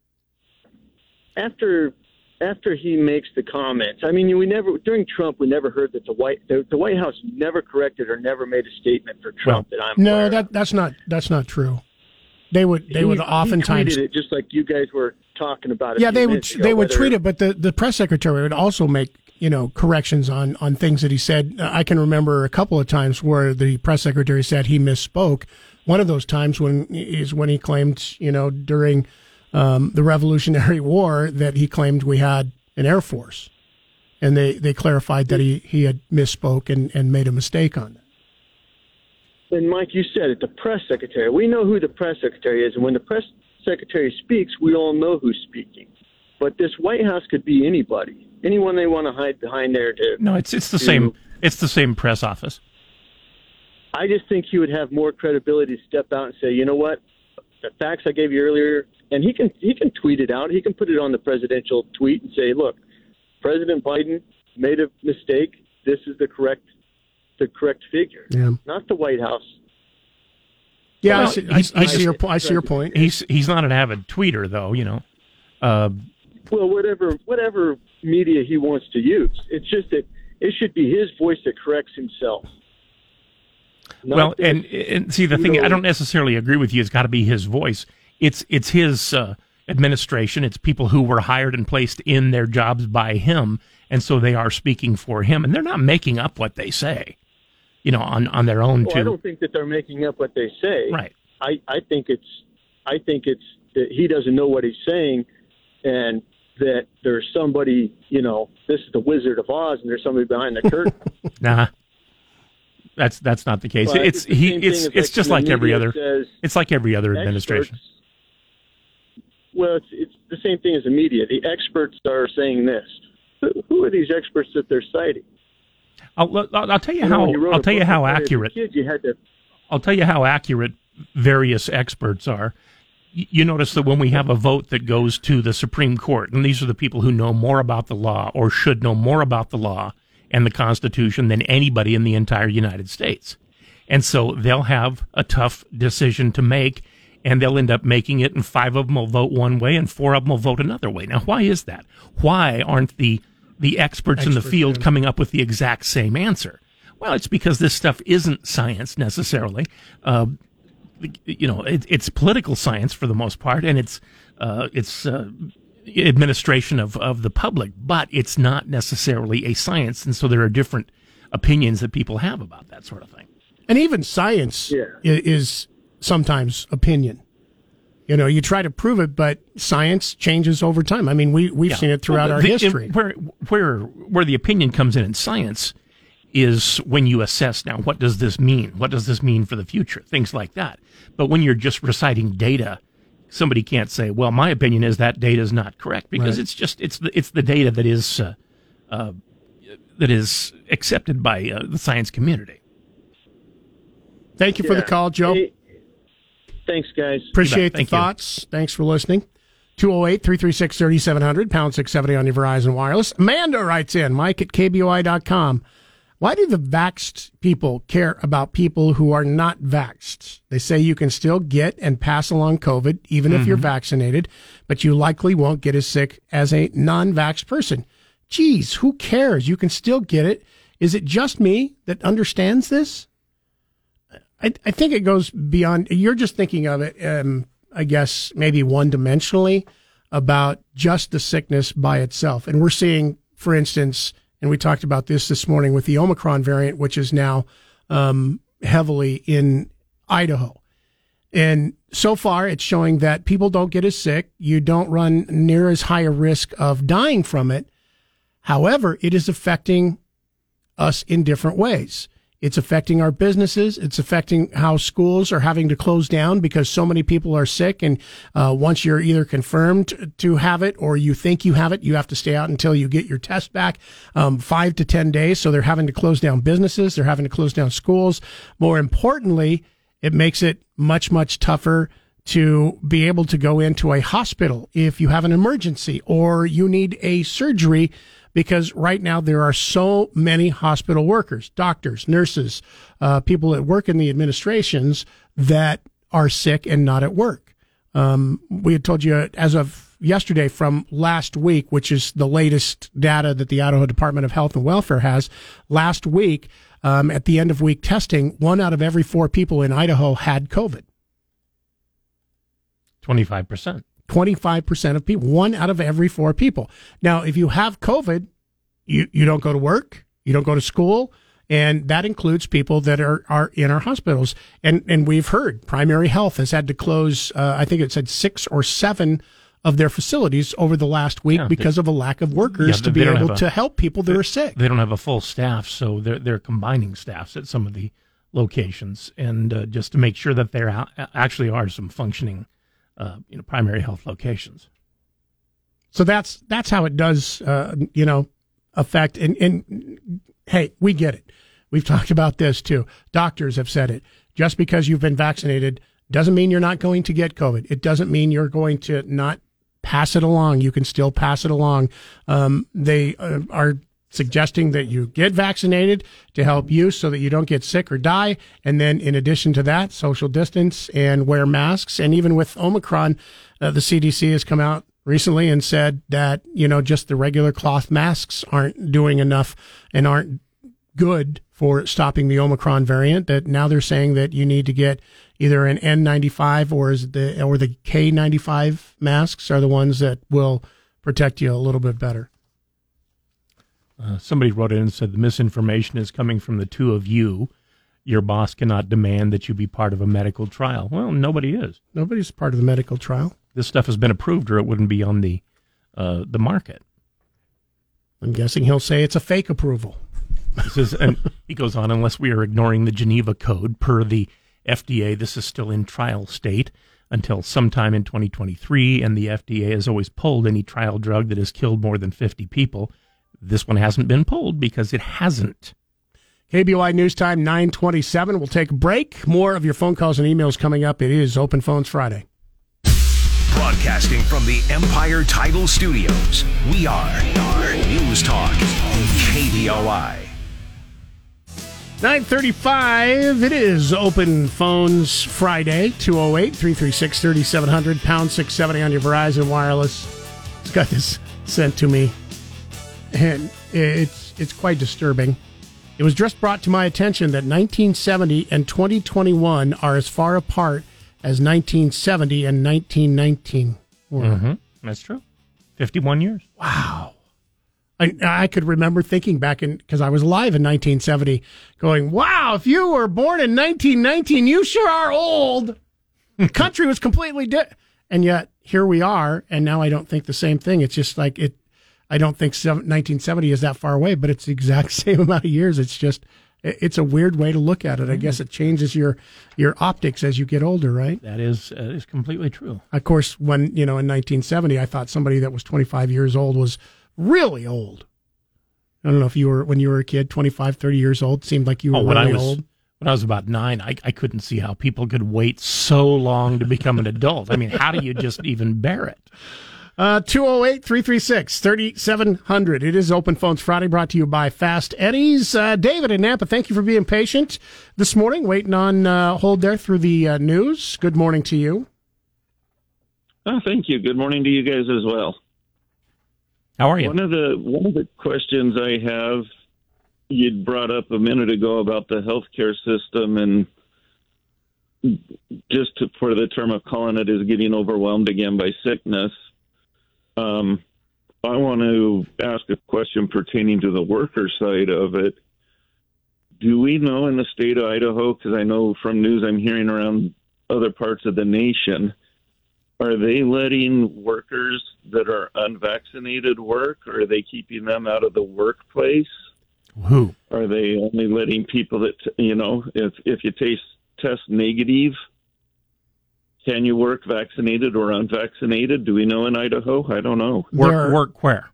after after he makes the comments, I mean, we never during Trump we never heard that the White the, the White House never corrected or never made a statement for Trump that I'm no, that that's not that's not true. They would they He- would oftentimes tweeted it just like you guys were talking about. a yeah they would minutes ago, they would tweet it, but the the press secretary would also make you know corrections on on things that he said. I can remember a couple of times where the press secretary said he misspoke. One of those times when is when he claimed you know during um, the Revolutionary *laughs* War that he claimed we had an air force, and they they clarified that he he had misspoke and and made a mistake on that. And Mike, you said it, the press secretary. We know who the press secretary is, and when the press secretary speaks, we all know who's speaking. But this White House could be anybody, anyone they want to hide behind there. To No, it's it's the to- same. It's the same press office. I just think he would have more credibility to step out and say, you know what, the facts I gave you earlier, and he can he can tweet it out. He can put it on the presidential tweet and say, look, President Biden made a mistake. This is the correct the correct figure, Yeah. not the White House. Yeah, I see, I, he's- I see your po- I see your point. He's he's not an avid tweeter though. You know. Uh, Well, whatever whatever media he wants to use, it's just that it should be his voice that corrects himself. Not well, and and see the thing, know- I don't necessarily agree with you. It's got to be his voice. It's it's his uh, administration. It's people who were hired and placed in their jobs by him, and so they are speaking for him, and they're not making up what they say. You know, on on their own Well, I don't think that they're making up what they say. Right. I, I think it's I think it's that he doesn't know what he's saying, and that there's somebody you know this is the Wizard of Oz, and there's somebody behind the curtain. Nah, *laughs* uh-huh. that's that's not the case. Well, it's he. It's it's like just like every other. says It's like every other experts- administration. well, it's it's the same thing as the media. The experts are saying this. Who, are these experts that they're citing? I'll, I'll, I'll tell you You how. when you I'll tell you how when you were accurate. Kids, you had to I'll tell you how accurate various experts are. You notice that when we have a vote that goes to the Supreme Court, and these are the people who know more about the law or should know more about the law and the Constitution than anybody in the entire United States. And so they'll have a tough decision to make, and they'll end up making it, and five of them will vote one way, and four of them will vote another way. Now, why is that? Why aren't the the experts, in the field yeah. coming up with the exact same answer? Well, it's because this stuff isn't science necessarily. Uh, you know, it, it's political science for the most part, and it's uh, it's uh, administration of, of the public, but it's not necessarily a science, and so there are different opinions that people have about that sort of thing. And even science i- is sometimes opinion. You know, you try to prove it, but science changes over time. I mean, we we've Yeah. seen it throughout Well, our the- history. Where where where the opinion comes in in science is when you assess now what does this mean? What does this mean for the future? Things like that. But when you're just reciting data, somebody can't say, "Well, my opinion is that data is not correct," because Right. it's just it's the it's the data that is uh, uh, that is accepted by uh, the science community. Thank you for the call, Joe. Hey, thanks, guys. Appreciate the Thank you. thoughts. Thanks for listening. 208 336 3700, pound 670 on your Verizon Wireless. Amanda writes in, Mike at KBOI.com. Why do the vaxxed people care about people who are not vaxxed? They say you can still get and pass along COVID even if you're Mm-hmm. vaccinated, but you likely won't get as sick as a non vaxxed person. Geez, who cares? You can still get it. Is it just me that understands this? I, I think it goes beyond. You're just thinking of it, um, I guess, maybe one dimensionally about just the sickness by itself. And we're seeing, for instance, and we talked about this this morning with the Omicron variant, which is now um, heavily in Idaho. And so far, it's showing that people don't get as sick. You don't run near as high a risk of dying from it. However, it is affecting us in different ways. It's affecting our businesses. It's affecting how schools are having to close down because so many people are sick. And uh, once you're either confirmed to have it or you think you have it, you have to stay out until you get your test back, um, five to 10 days. So they're having to close down businesses. They're having to close down schools. More importantly, It makes it much, much tougher to be able to go into a hospital if you have an emergency or you need a surgery because right now there are so many hospital workers, doctors, nurses, uh, people that work in the administrations that are sick and not at work. Um, we had told you as of yesterday from last week, which is the latest data that the Idaho Department of Health and Welfare has. Last week, um, at the end of week testing, one out of every four people in Idaho had COVID. 25%. 25% of people, one out of every four people. Now, if you have COVID, you, you don't go to work, you don't go to school, and that includes people that are, are in our hospitals. And, and we've heard primary health has had to close, uh, I think it said six or seven of their facilities over the last week Yeah, because they- of a lack of workers Yeah, to be able a- to help people that they- are sick. They don't have a full staff, so they're they're combining staffs at some of the locations, and uh, just to make sure that there a- actually are some functioning, uh, you know, primary health locations. So that's that's how it does, uh, you know, affect. And, and hey, we get it. We've *laughs* talked about this too. Doctors have said it. Just because you've been vaccinated doesn't mean you're not going to get COVID. It doesn't mean you're going to not pass it along. You can still pass it along. Um, they uh, are suggesting that you get vaccinated to help you so that you don't get sick or die. And then in addition to that, social distance and wear masks. And even with Omicron, uh, the CDC has come out recently and said that, you know, just the regular cloth masks aren't doing enough and aren't good for stopping the Omicron variant. That now they're saying that you need to get either an N95 or is the or the K95 masks are the ones that will protect you a little bit better. Uh, somebody wrote in and said the misinformation is coming from the two of you. Your boss cannot demand that you be part of a medical trial. Well, nobody is. Nobody's part of the medical trial. This stuff has been approved, or it wouldn't be on the uh, the market. I'm guessing he'll say it's a fake approval. This is, and he goes on, unless we are ignoring the Geneva Code per the FDA, this is still in trial state until sometime in 2023, and the FDA has always pulled any trial drug that has killed more than 50 people. This one hasn't been pulled because it hasn't. KBOI News Time 927. We'll take a break. More of your phone calls and emails coming up. It is Open Phones Friday. Broadcasting from the Empire Title Studios, we are, our News Talk, KBOI. 935. It is Open Phones Friday. 208 336 3700, pound 670 on your Verizon Wireless. It's got this sent to me, and it's, it's quite disturbing. It was just brought to my attention that 1970 and 2021 are as far apart as 1970 and 1919 were. Mm-hmm. That's true. 51 years. Wow. I, I could remember thinking back in because I was alive in 1970, going, "Wow, if you were born in 1919, you sure are old." the *laughs* country was completely different, and yet here we are, and now I don't think the same thing. It's just like it. I don't think 1970 is that far away, but it's the exact *laughs* same amount of years. It's just, it's a weird way to look at it. I guess it changes your your optics as you get older, right? That is uh, is completely true. Of course, when you know in 1970, I thought somebody that was 25 years old was really old. I don't know if you were when you were a kid, 25, 30 years old, seemed like you were Oh, when really I was old. when I was about nine, I, I couldn't see how people could wait so long to become an adult. I mean, how do you just even bear it? Uh, 208 336 3700. It is Open Phones Friday brought to you by Fast Eddie's. Uh, David in Nampa, thank you for being patient this morning, waiting on uh, hold there through the uh, news. Good morning to you. Oh, thank you. Good morning to you guys as well. How are you? One of the one of the questions I have you'd brought up a minute ago about the healthcare system and just to, for the term of calling it is getting overwhelmed again by sickness. Um, I want to ask a question pertaining to the worker side of it. Do we know in the state of Idaho, because I know from news I'm hearing around other parts of the nation, are they letting workers that are unvaccinated work, or are they keeping them out of the workplace? Who? Are they only letting people that you know, if if you taste test negative, can you work vaccinated or unvaccinated? Do we know in Idaho? I don't know. Work work where?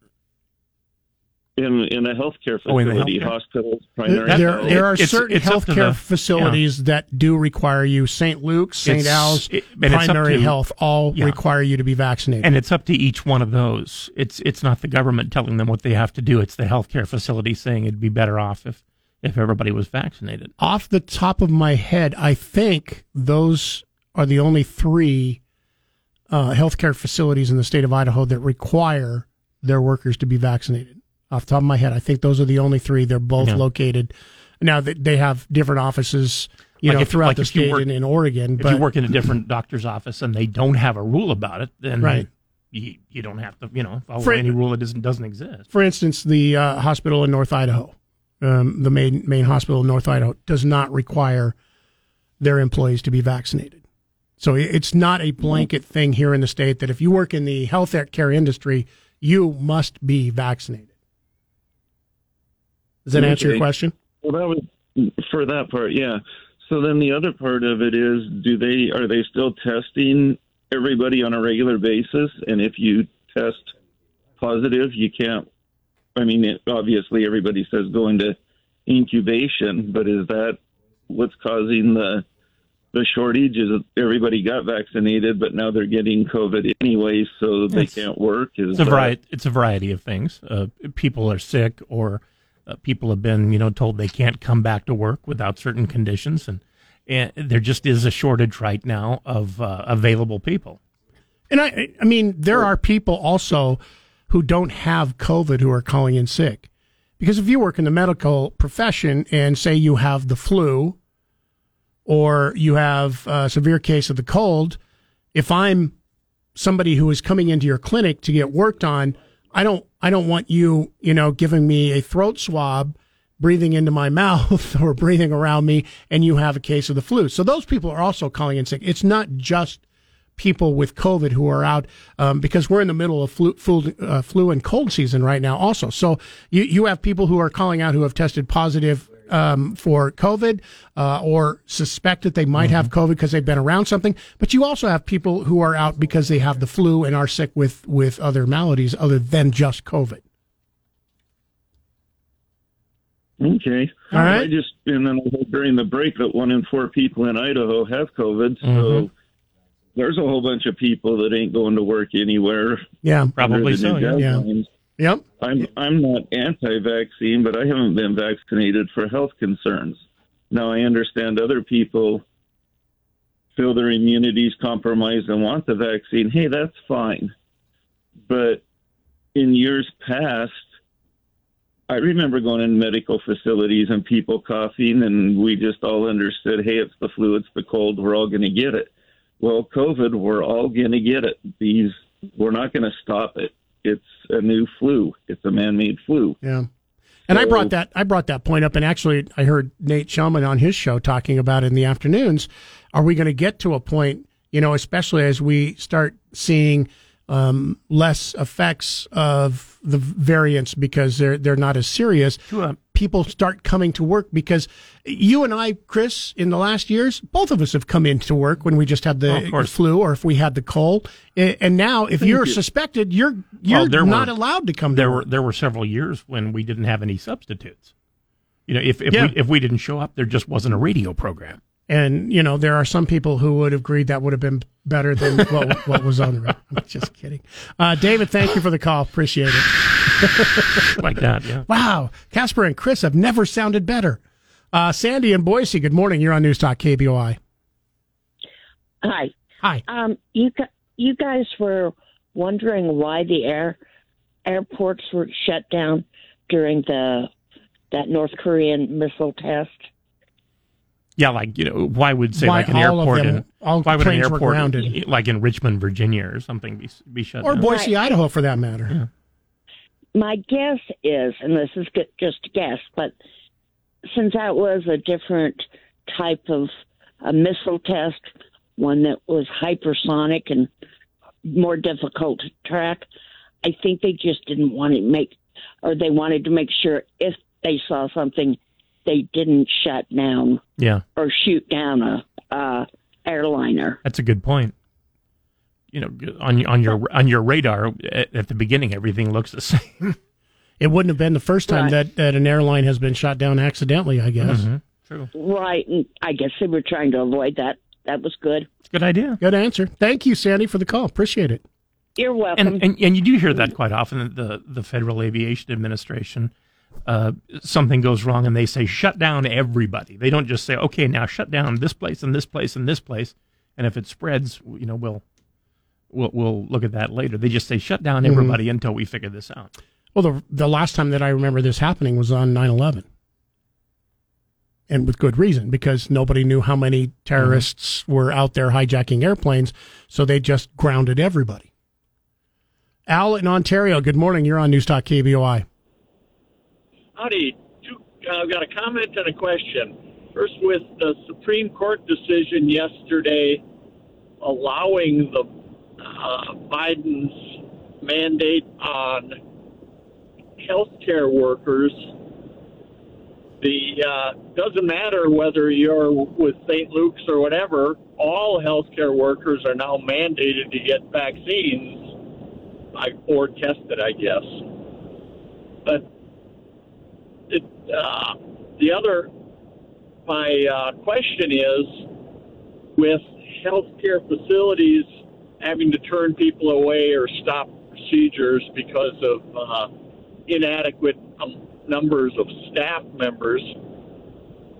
in in a healthcare Oh, in the facility, healthcare. hospitals, primary There, health. there are It's- certain it's up healthcare the- facilities that do require you. St. Luke's, St. Al's, it- and it's up primary to- health all yeah. require you to be vaccinated. And it's up to each one of those. It's it's not the government telling them what they have to do. It's the healthcare facility saying it'd be better off if if everybody was vaccinated. Off the top of my head, I think those are the only three uh, healthcare facilities in the state of Idaho that require their workers to be vaccinated. Off the top of my head, I think those are the only three. They're both Yeah. located. Now that they have different offices, you Like know, if- throughout like the state work- and in Oregon. If but you work in a different doctor's office and they don't have a rule about it, then Right. you, you don't have to, you know, follow For- any rule that doesn't doesn't exist. for instance, the uh, hospital in North Idaho, um, the main main hospital in North Idaho, does not require their employees to be vaccinated. So it's not a blanket mm-hmm. thing here in the state that if you work in the health care industry, you must be vaccinated. Does that answer your question? Well, that was for that part, yeah. So then the other part of it is, do they are they still testing everybody on a regular basis? And if you test positive, you can't. I mean, it, obviously everybody says go into incubation, but is that what's causing the the shortage? Is everybody got vaccinated, but now they're getting COVID anyway, so they It's- can't work? Is It's a that- variety. It's a variety of things. Uh, people are sick, or uh, people have been, you know, told they can't come back to work without certain conditions, and, and there just is a shortage right now of uh, available people. And I, I mean, there are people also who don't have COVID who are calling in sick. Because if you work in the medical profession and say you have the flu or you have a severe case of the cold, if I'm somebody who is coming into your clinic to get worked on, I don't, I don't want you, you know, giving me a throat swab, breathing into my *laughs* mouth or breathing around me, and you have a case of the flu. So those people are also calling in sick. It's not just people with COVID who are out um, because we're in the middle of flu, flu, uh, flu and cold season right now, also. So you, you have people who are calling out who have tested positive um, for COVID uh, or suspect that they might have COVID because they've been around something. But you also have people who are out because they have the flu and are sick with, with other maladies other than just COVID. Okay. All right. I just and then during the break that one in four people in Idaho have COVID. So Mhm. there's a whole bunch of people that ain't going to work anywhere. Yeah, Probably under so, new yeah. Yep. I'm I'm not anti-vaccine, but I haven't been vaccinated for health concerns. Now I understand other people feel their immunities compromised and want the vaccine. Hey, that's fine. But in years past, I remember going in medical facilities and people coughing, and we just all understood, hey, it's the flu, it's the cold, we're all going to get it. Well, COVID, we're all going to get it. These, we're not going to stop it. It's a new flu. It's a man-made flu. Yeah. And I brought that I brought that point up, and actually I heard Nate Shelman on his show talking about it in the afternoons. Are we going to get to a point, you know, especially as we start seeing um, less effects of the variants because they're they're not as serious? People start coming to work because you and I, Chris, in the last years, both of us have come into work when we just had the flu or if we had the cold. And now, if Thank you're you. suspected, you're you're Well, not were- allowed to come There were there were several years when we didn't have any substitutes. You know, if if Yeah. we if we didn't show up, there just wasn't a radio program. And you know, there are some people who would have agreed that would have been better than what, what *laughs* was on the radio. I'm just kidding. Uh, David, thank you for the call. Appreciate it. *laughs* like that, yeah. Wow, Casper and Chris have never sounded better. Uh, Sandy and Boise, good morning. You're on News Talk KBOI. Hi. Hi. Um, you you guys were wondering why the air airports were shut down during the that North Korean missile test. Yeah, like you know, why would say Why like an airport them- in all why would an airport grounded? like in Richmond, Virginia, or something be be shut Or down? Or Boise, Idaho, for that matter. My guess is, and this is just a guess, but since that was a different type of a missile test, one that was hypersonic and more difficult to track, I think they just didn't want to make, or they wanted to make sure if they saw something, they didn't shut down Yeah, or shoot down a uh, airliner. that's a good point. You know, on on your on your radar at, at the beginning, everything looks the *laughs* same. it wouldn't have been the first time Right. that, that an airline has been shot down accidentally. I guess. Mhm. True. Right, and I guess they were trying to avoid that. That was good. Good idea. Good answer. Thank you, Sandy, for the call. Appreciate it. You're welcome. And, and and you do hear that quite often. The the Federal Aviation Administration, uh, something goes wrong and they say shut down everybody. They don't just say okay now shut down this place and this place and this place, and if it spreads, you know we'll we'll we'll look at that later. They just say shut down Mhm. everybody until we figure this out. Well, the the last time that I remember this happening was on 9/11. And with good reason, because nobody knew how many terrorists were out there hijacking airplanes, so they just grounded everybody. Al in Ontario, good morning. You're on News Talk KBOI. Howdy. Two, uh, I've got a comment and a question. First, with the Supreme Court decision yesterday allowing the uh, Biden's mandate on healthcare workers, the uh, doesn't matter whether you're with St. Luke's or whatever. All healthcare workers are now mandated to get vaccines or tested, I guess. But it, uh, the other, my uh, question is, with healthcare facilities having to turn people away or stop procedures because of uh, inadequate um, numbers of staff members,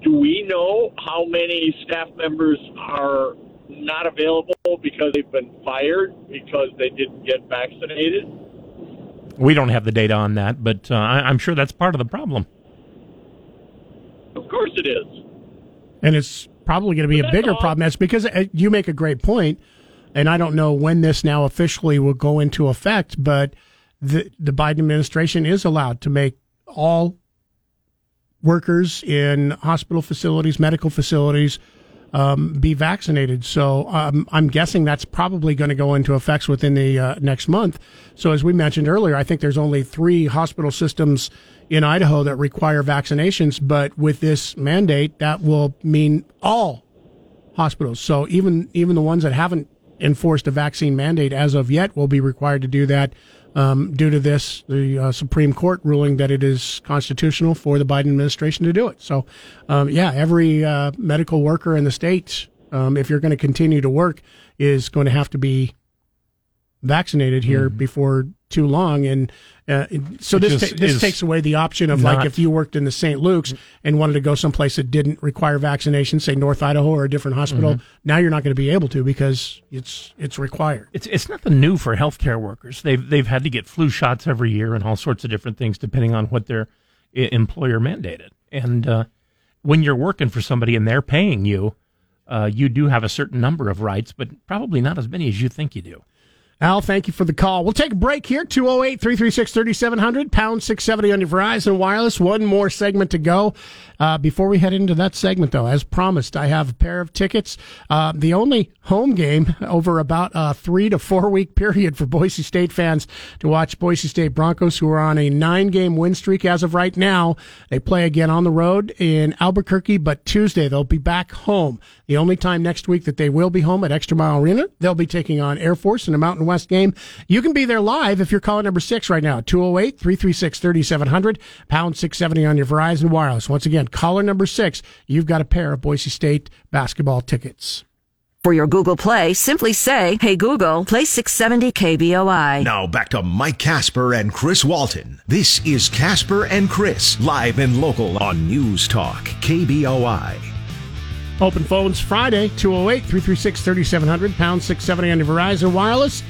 do we know how many staff members are not available because they've been fired because they didn't get vaccinated? We don't have the data on that, but uh, I, I'm sure that's part of the problem. Of course it is. And it's probably going to be a bigger problem. That's because uh, you make a great point, and I don't know when this now officially will go into effect, but the the Biden administration is allowed to make all workers in hospital facilities, medical facilities, um, be vaccinated. So um, I'm guessing that's probably going to go into effect within the uh, next month. So as we mentioned earlier, I think there's only three hospital systems in Idaho that require vaccinations, but with this mandate, that will mean all hospitals. So even even the ones that haven't enforced a vaccine mandate as of yet will be required to do that um, due to this the uh, Supreme Court ruling that it is constitutional for the Biden administration to do it. So um, yeah, every uh, medical worker in the state, um, if you're going to continue to work, is going to have to be vaccinated here before too long and uh, so Which this ta- this takes away the option of like if you worked in the St. Luke's and wanted to go someplace that didn't require vaccination, say North Idaho or a different hospital, Mhm. now you're not going to be able to because it's it's required. It's it's nothing new for healthcare workers. They've they've had to get flu shots every year and all sorts of different things depending on what their i- employer mandated. And uh, when you're working for somebody and they're paying you, uh, you do have a certain number of rights, but probably not as many as you think you do. Al, thank you for the call. We'll take a break here. 208 336 3700, pound 670 on your Verizon Wireless. One more segment to go. Uh, before we head into that segment, though, as promised, I have a pair of tickets. Uh, the only home game *laughs* over about a three to four week period for Boise State fans to watch Boise State Broncos, who are on a nine game win streak as of right now. They play again on the road in Albuquerque, but Tuesday they'll be back home. The only time next week that they will be home at Extra Mile Arena, they'll be taking on Air Force in a Mountain West game. You can be there live if you're calling number six right now, 208 336 3700, pound 670 on your Verizon Wireless. Once again, caller number six, you've got a pair of Boise State basketball tickets. For your Google Play, simply say, Hey Google, play 670 KBOI. Now back to Mike Casper and Chris Walton. This is Casper and Chris, live and local on News Talk, KBOI. Open phones Friday, 208 336 3700, pound 670 on your Verizon Wireless.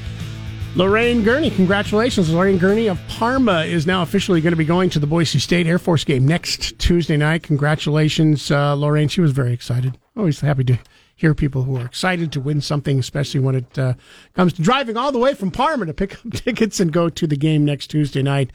Lorraine Gurney, congratulations. Lorraine Gurney of Parma is now officially going to be going to the Boise State Air Force game next Tuesday night. Congratulations, uh, Lorraine. She was very excited. Always happy to hear people who are excited to win something, especially when it uh, comes to driving all the way from Parma to pick up *laughs* tickets and go to the game next Tuesday night.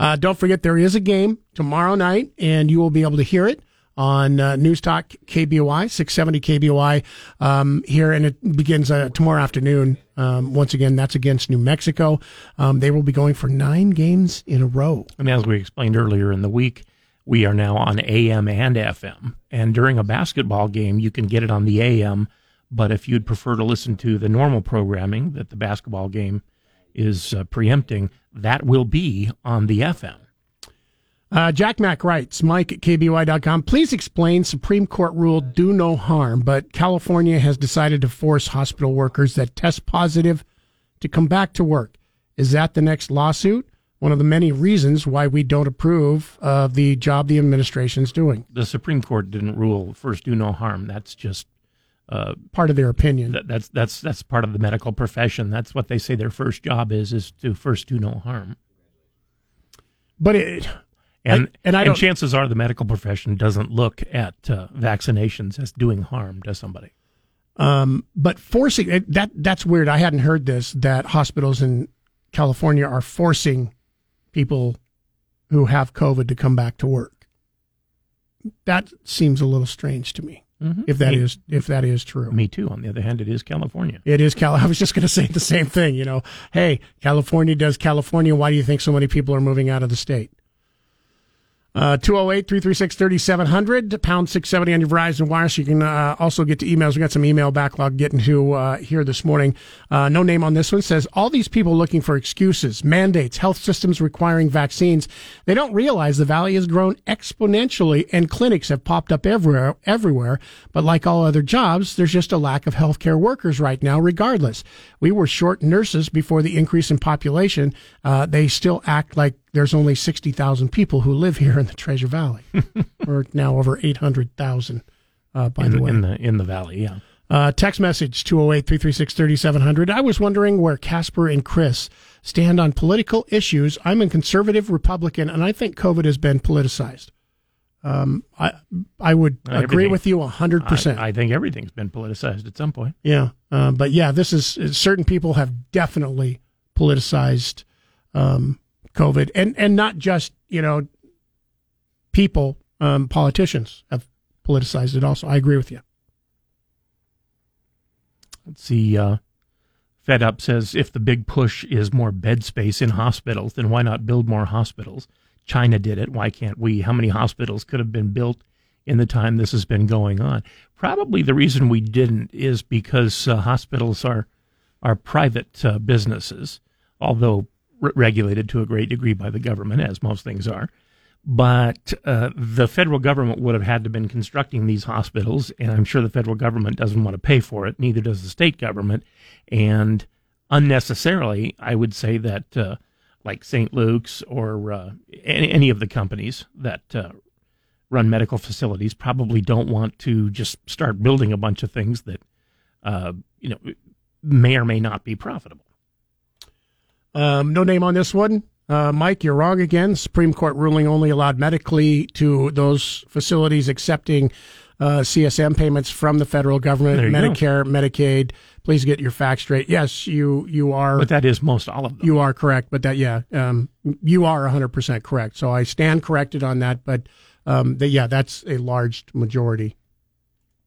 Uh, don't forget, there is a game tomorrow night, and you will be able to hear it on uh, News Talk KBOI, 670 KBOI um, here, and it begins uh, tomorrow afternoon. Um, once again, that's against New Mexico. Um, they will be going for nine games in a row. And as we explained earlier in the week, we are now on AM and FM. And during a basketball game, you can get it on the AM. But if you'd prefer to listen to the normal programming that the basketball game is uh, preempting, that will be on the FM. Uh, Jack Mack writes, Mike at KBOI.com, please explain Supreme Court rule do no harm, but California has decided to force hospital workers that test positive to come back to work. Is that the next lawsuit? One of the many reasons why we don't approve of the job the administration's doing. The Supreme Court didn't rule first do no harm. That's just uh, part of their opinion. That, that's that's that's part of the medical profession. That's what they say their first job is is to first do no harm. But it and I, and I and chances are the medical profession doesn't look at uh, vaccinations as doing harm to somebody. Um, but forcing that that's weird. I hadn't heard this that hospitals in California are forcing people who have COVID to come back to work. That seems a little strange to me. Mm-hmm. If that me, is if that is true. Me too. On the other hand, it is California. It is Cal. *laughs* I was just going to say the same thing. You know, hey, California does California. Why do you think so many people are moving out of the state? Uh, 208 336 3700, pound 670 on your Verizon wire. So you can uh, also get to emails. We got some email backlog getting to uh, here this morning. Uh, no name on this one says all these people looking for excuses, mandates, health systems requiring vaccines. They don't realize the valley has grown exponentially and clinics have popped up everywhere, everywhere. But like all other jobs, there's just a lack of healthcare workers right now, regardless. We were short nurses before the increase in population. Uh, they still act like there's only 60,000 people who live here in the Treasure Valley. *laughs* We're now over 800,000, uh, by in, the way. In the, in the valley, yeah. Uh, text message 208 336 3700. I was wondering where Casper and Chris stand on political issues. I'm a conservative Republican, and I think COVID has been politicized. Um, I I would Uh, agree with you 100%. I, I think everything's been politicized at some point. Yeah. Uh, but yeah, this is certain people have definitely politicized um, COVID, and and not just you know people, um, politicians have politicized it. Also, I agree with you. Let's see. Uh, Fed Up says if the big push is more bed space in hospitals, then why not build more hospitals? China did it. Why can't we? How many hospitals could have been built in the time this has been going on? Probably the reason we didn't is because uh, hospitals are are private uh, businesses, although re- regulated to a great degree by the government, as most things are. But uh, the federal government would have had to been constructing these hospitals, and I'm sure the federal government doesn't want to pay for it. Neither does the state government, and unnecessarily, I would say that uh, like St. Luke's or uh, any, any, of the companies that uh, run medical facilities probably don't want to just start building a bunch of things that uh, you know may or may not be profitable. Um, no name on this one. Uh, Mike, you're wrong again. Supreme Court ruling only allowed medically to those facilities accepting uh, CSM payments from the federal government, Medicare, go. Medicaid. Please get your facts straight. Yes, you you are. But that is most all of them. You are correct. But that yeah, um, you are 100 percent correct. So I stand corrected on that. But um, the, yeah, that's a large majority.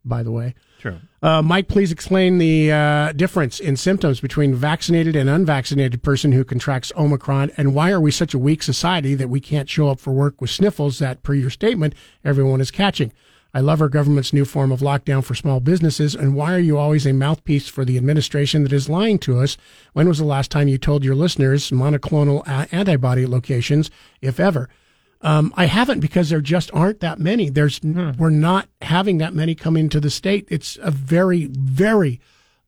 By the way. True. Uh, Mike, please explain the uh, difference in symptoms between vaccinated and unvaccinated person who contracts Omicron, and why are we such a weak society that we can't show up for work with sniffles that, per your statement, everyone is catching? I love our government's new form of lockdown for small businesses, and why are you always a mouthpiece for the administration that is lying to us? When was the last time you told your listeners monoclonal antibody locations, if ever? Um, I haven't because there just aren't that many. There's hmm. we're not having that many come into the state. It's a very very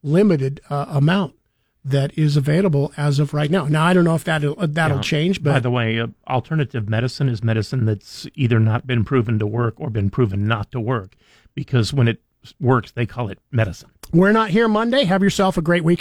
limited uh, amount that is available as of right now. Now I don't know if that uh, that'll yeah. change. But by the way, uh, alternative medicine is medicine that's either not been proven to work or been proven not to work. Because when it works, they call it medicine. We're not here Monday. Have yourself a great week.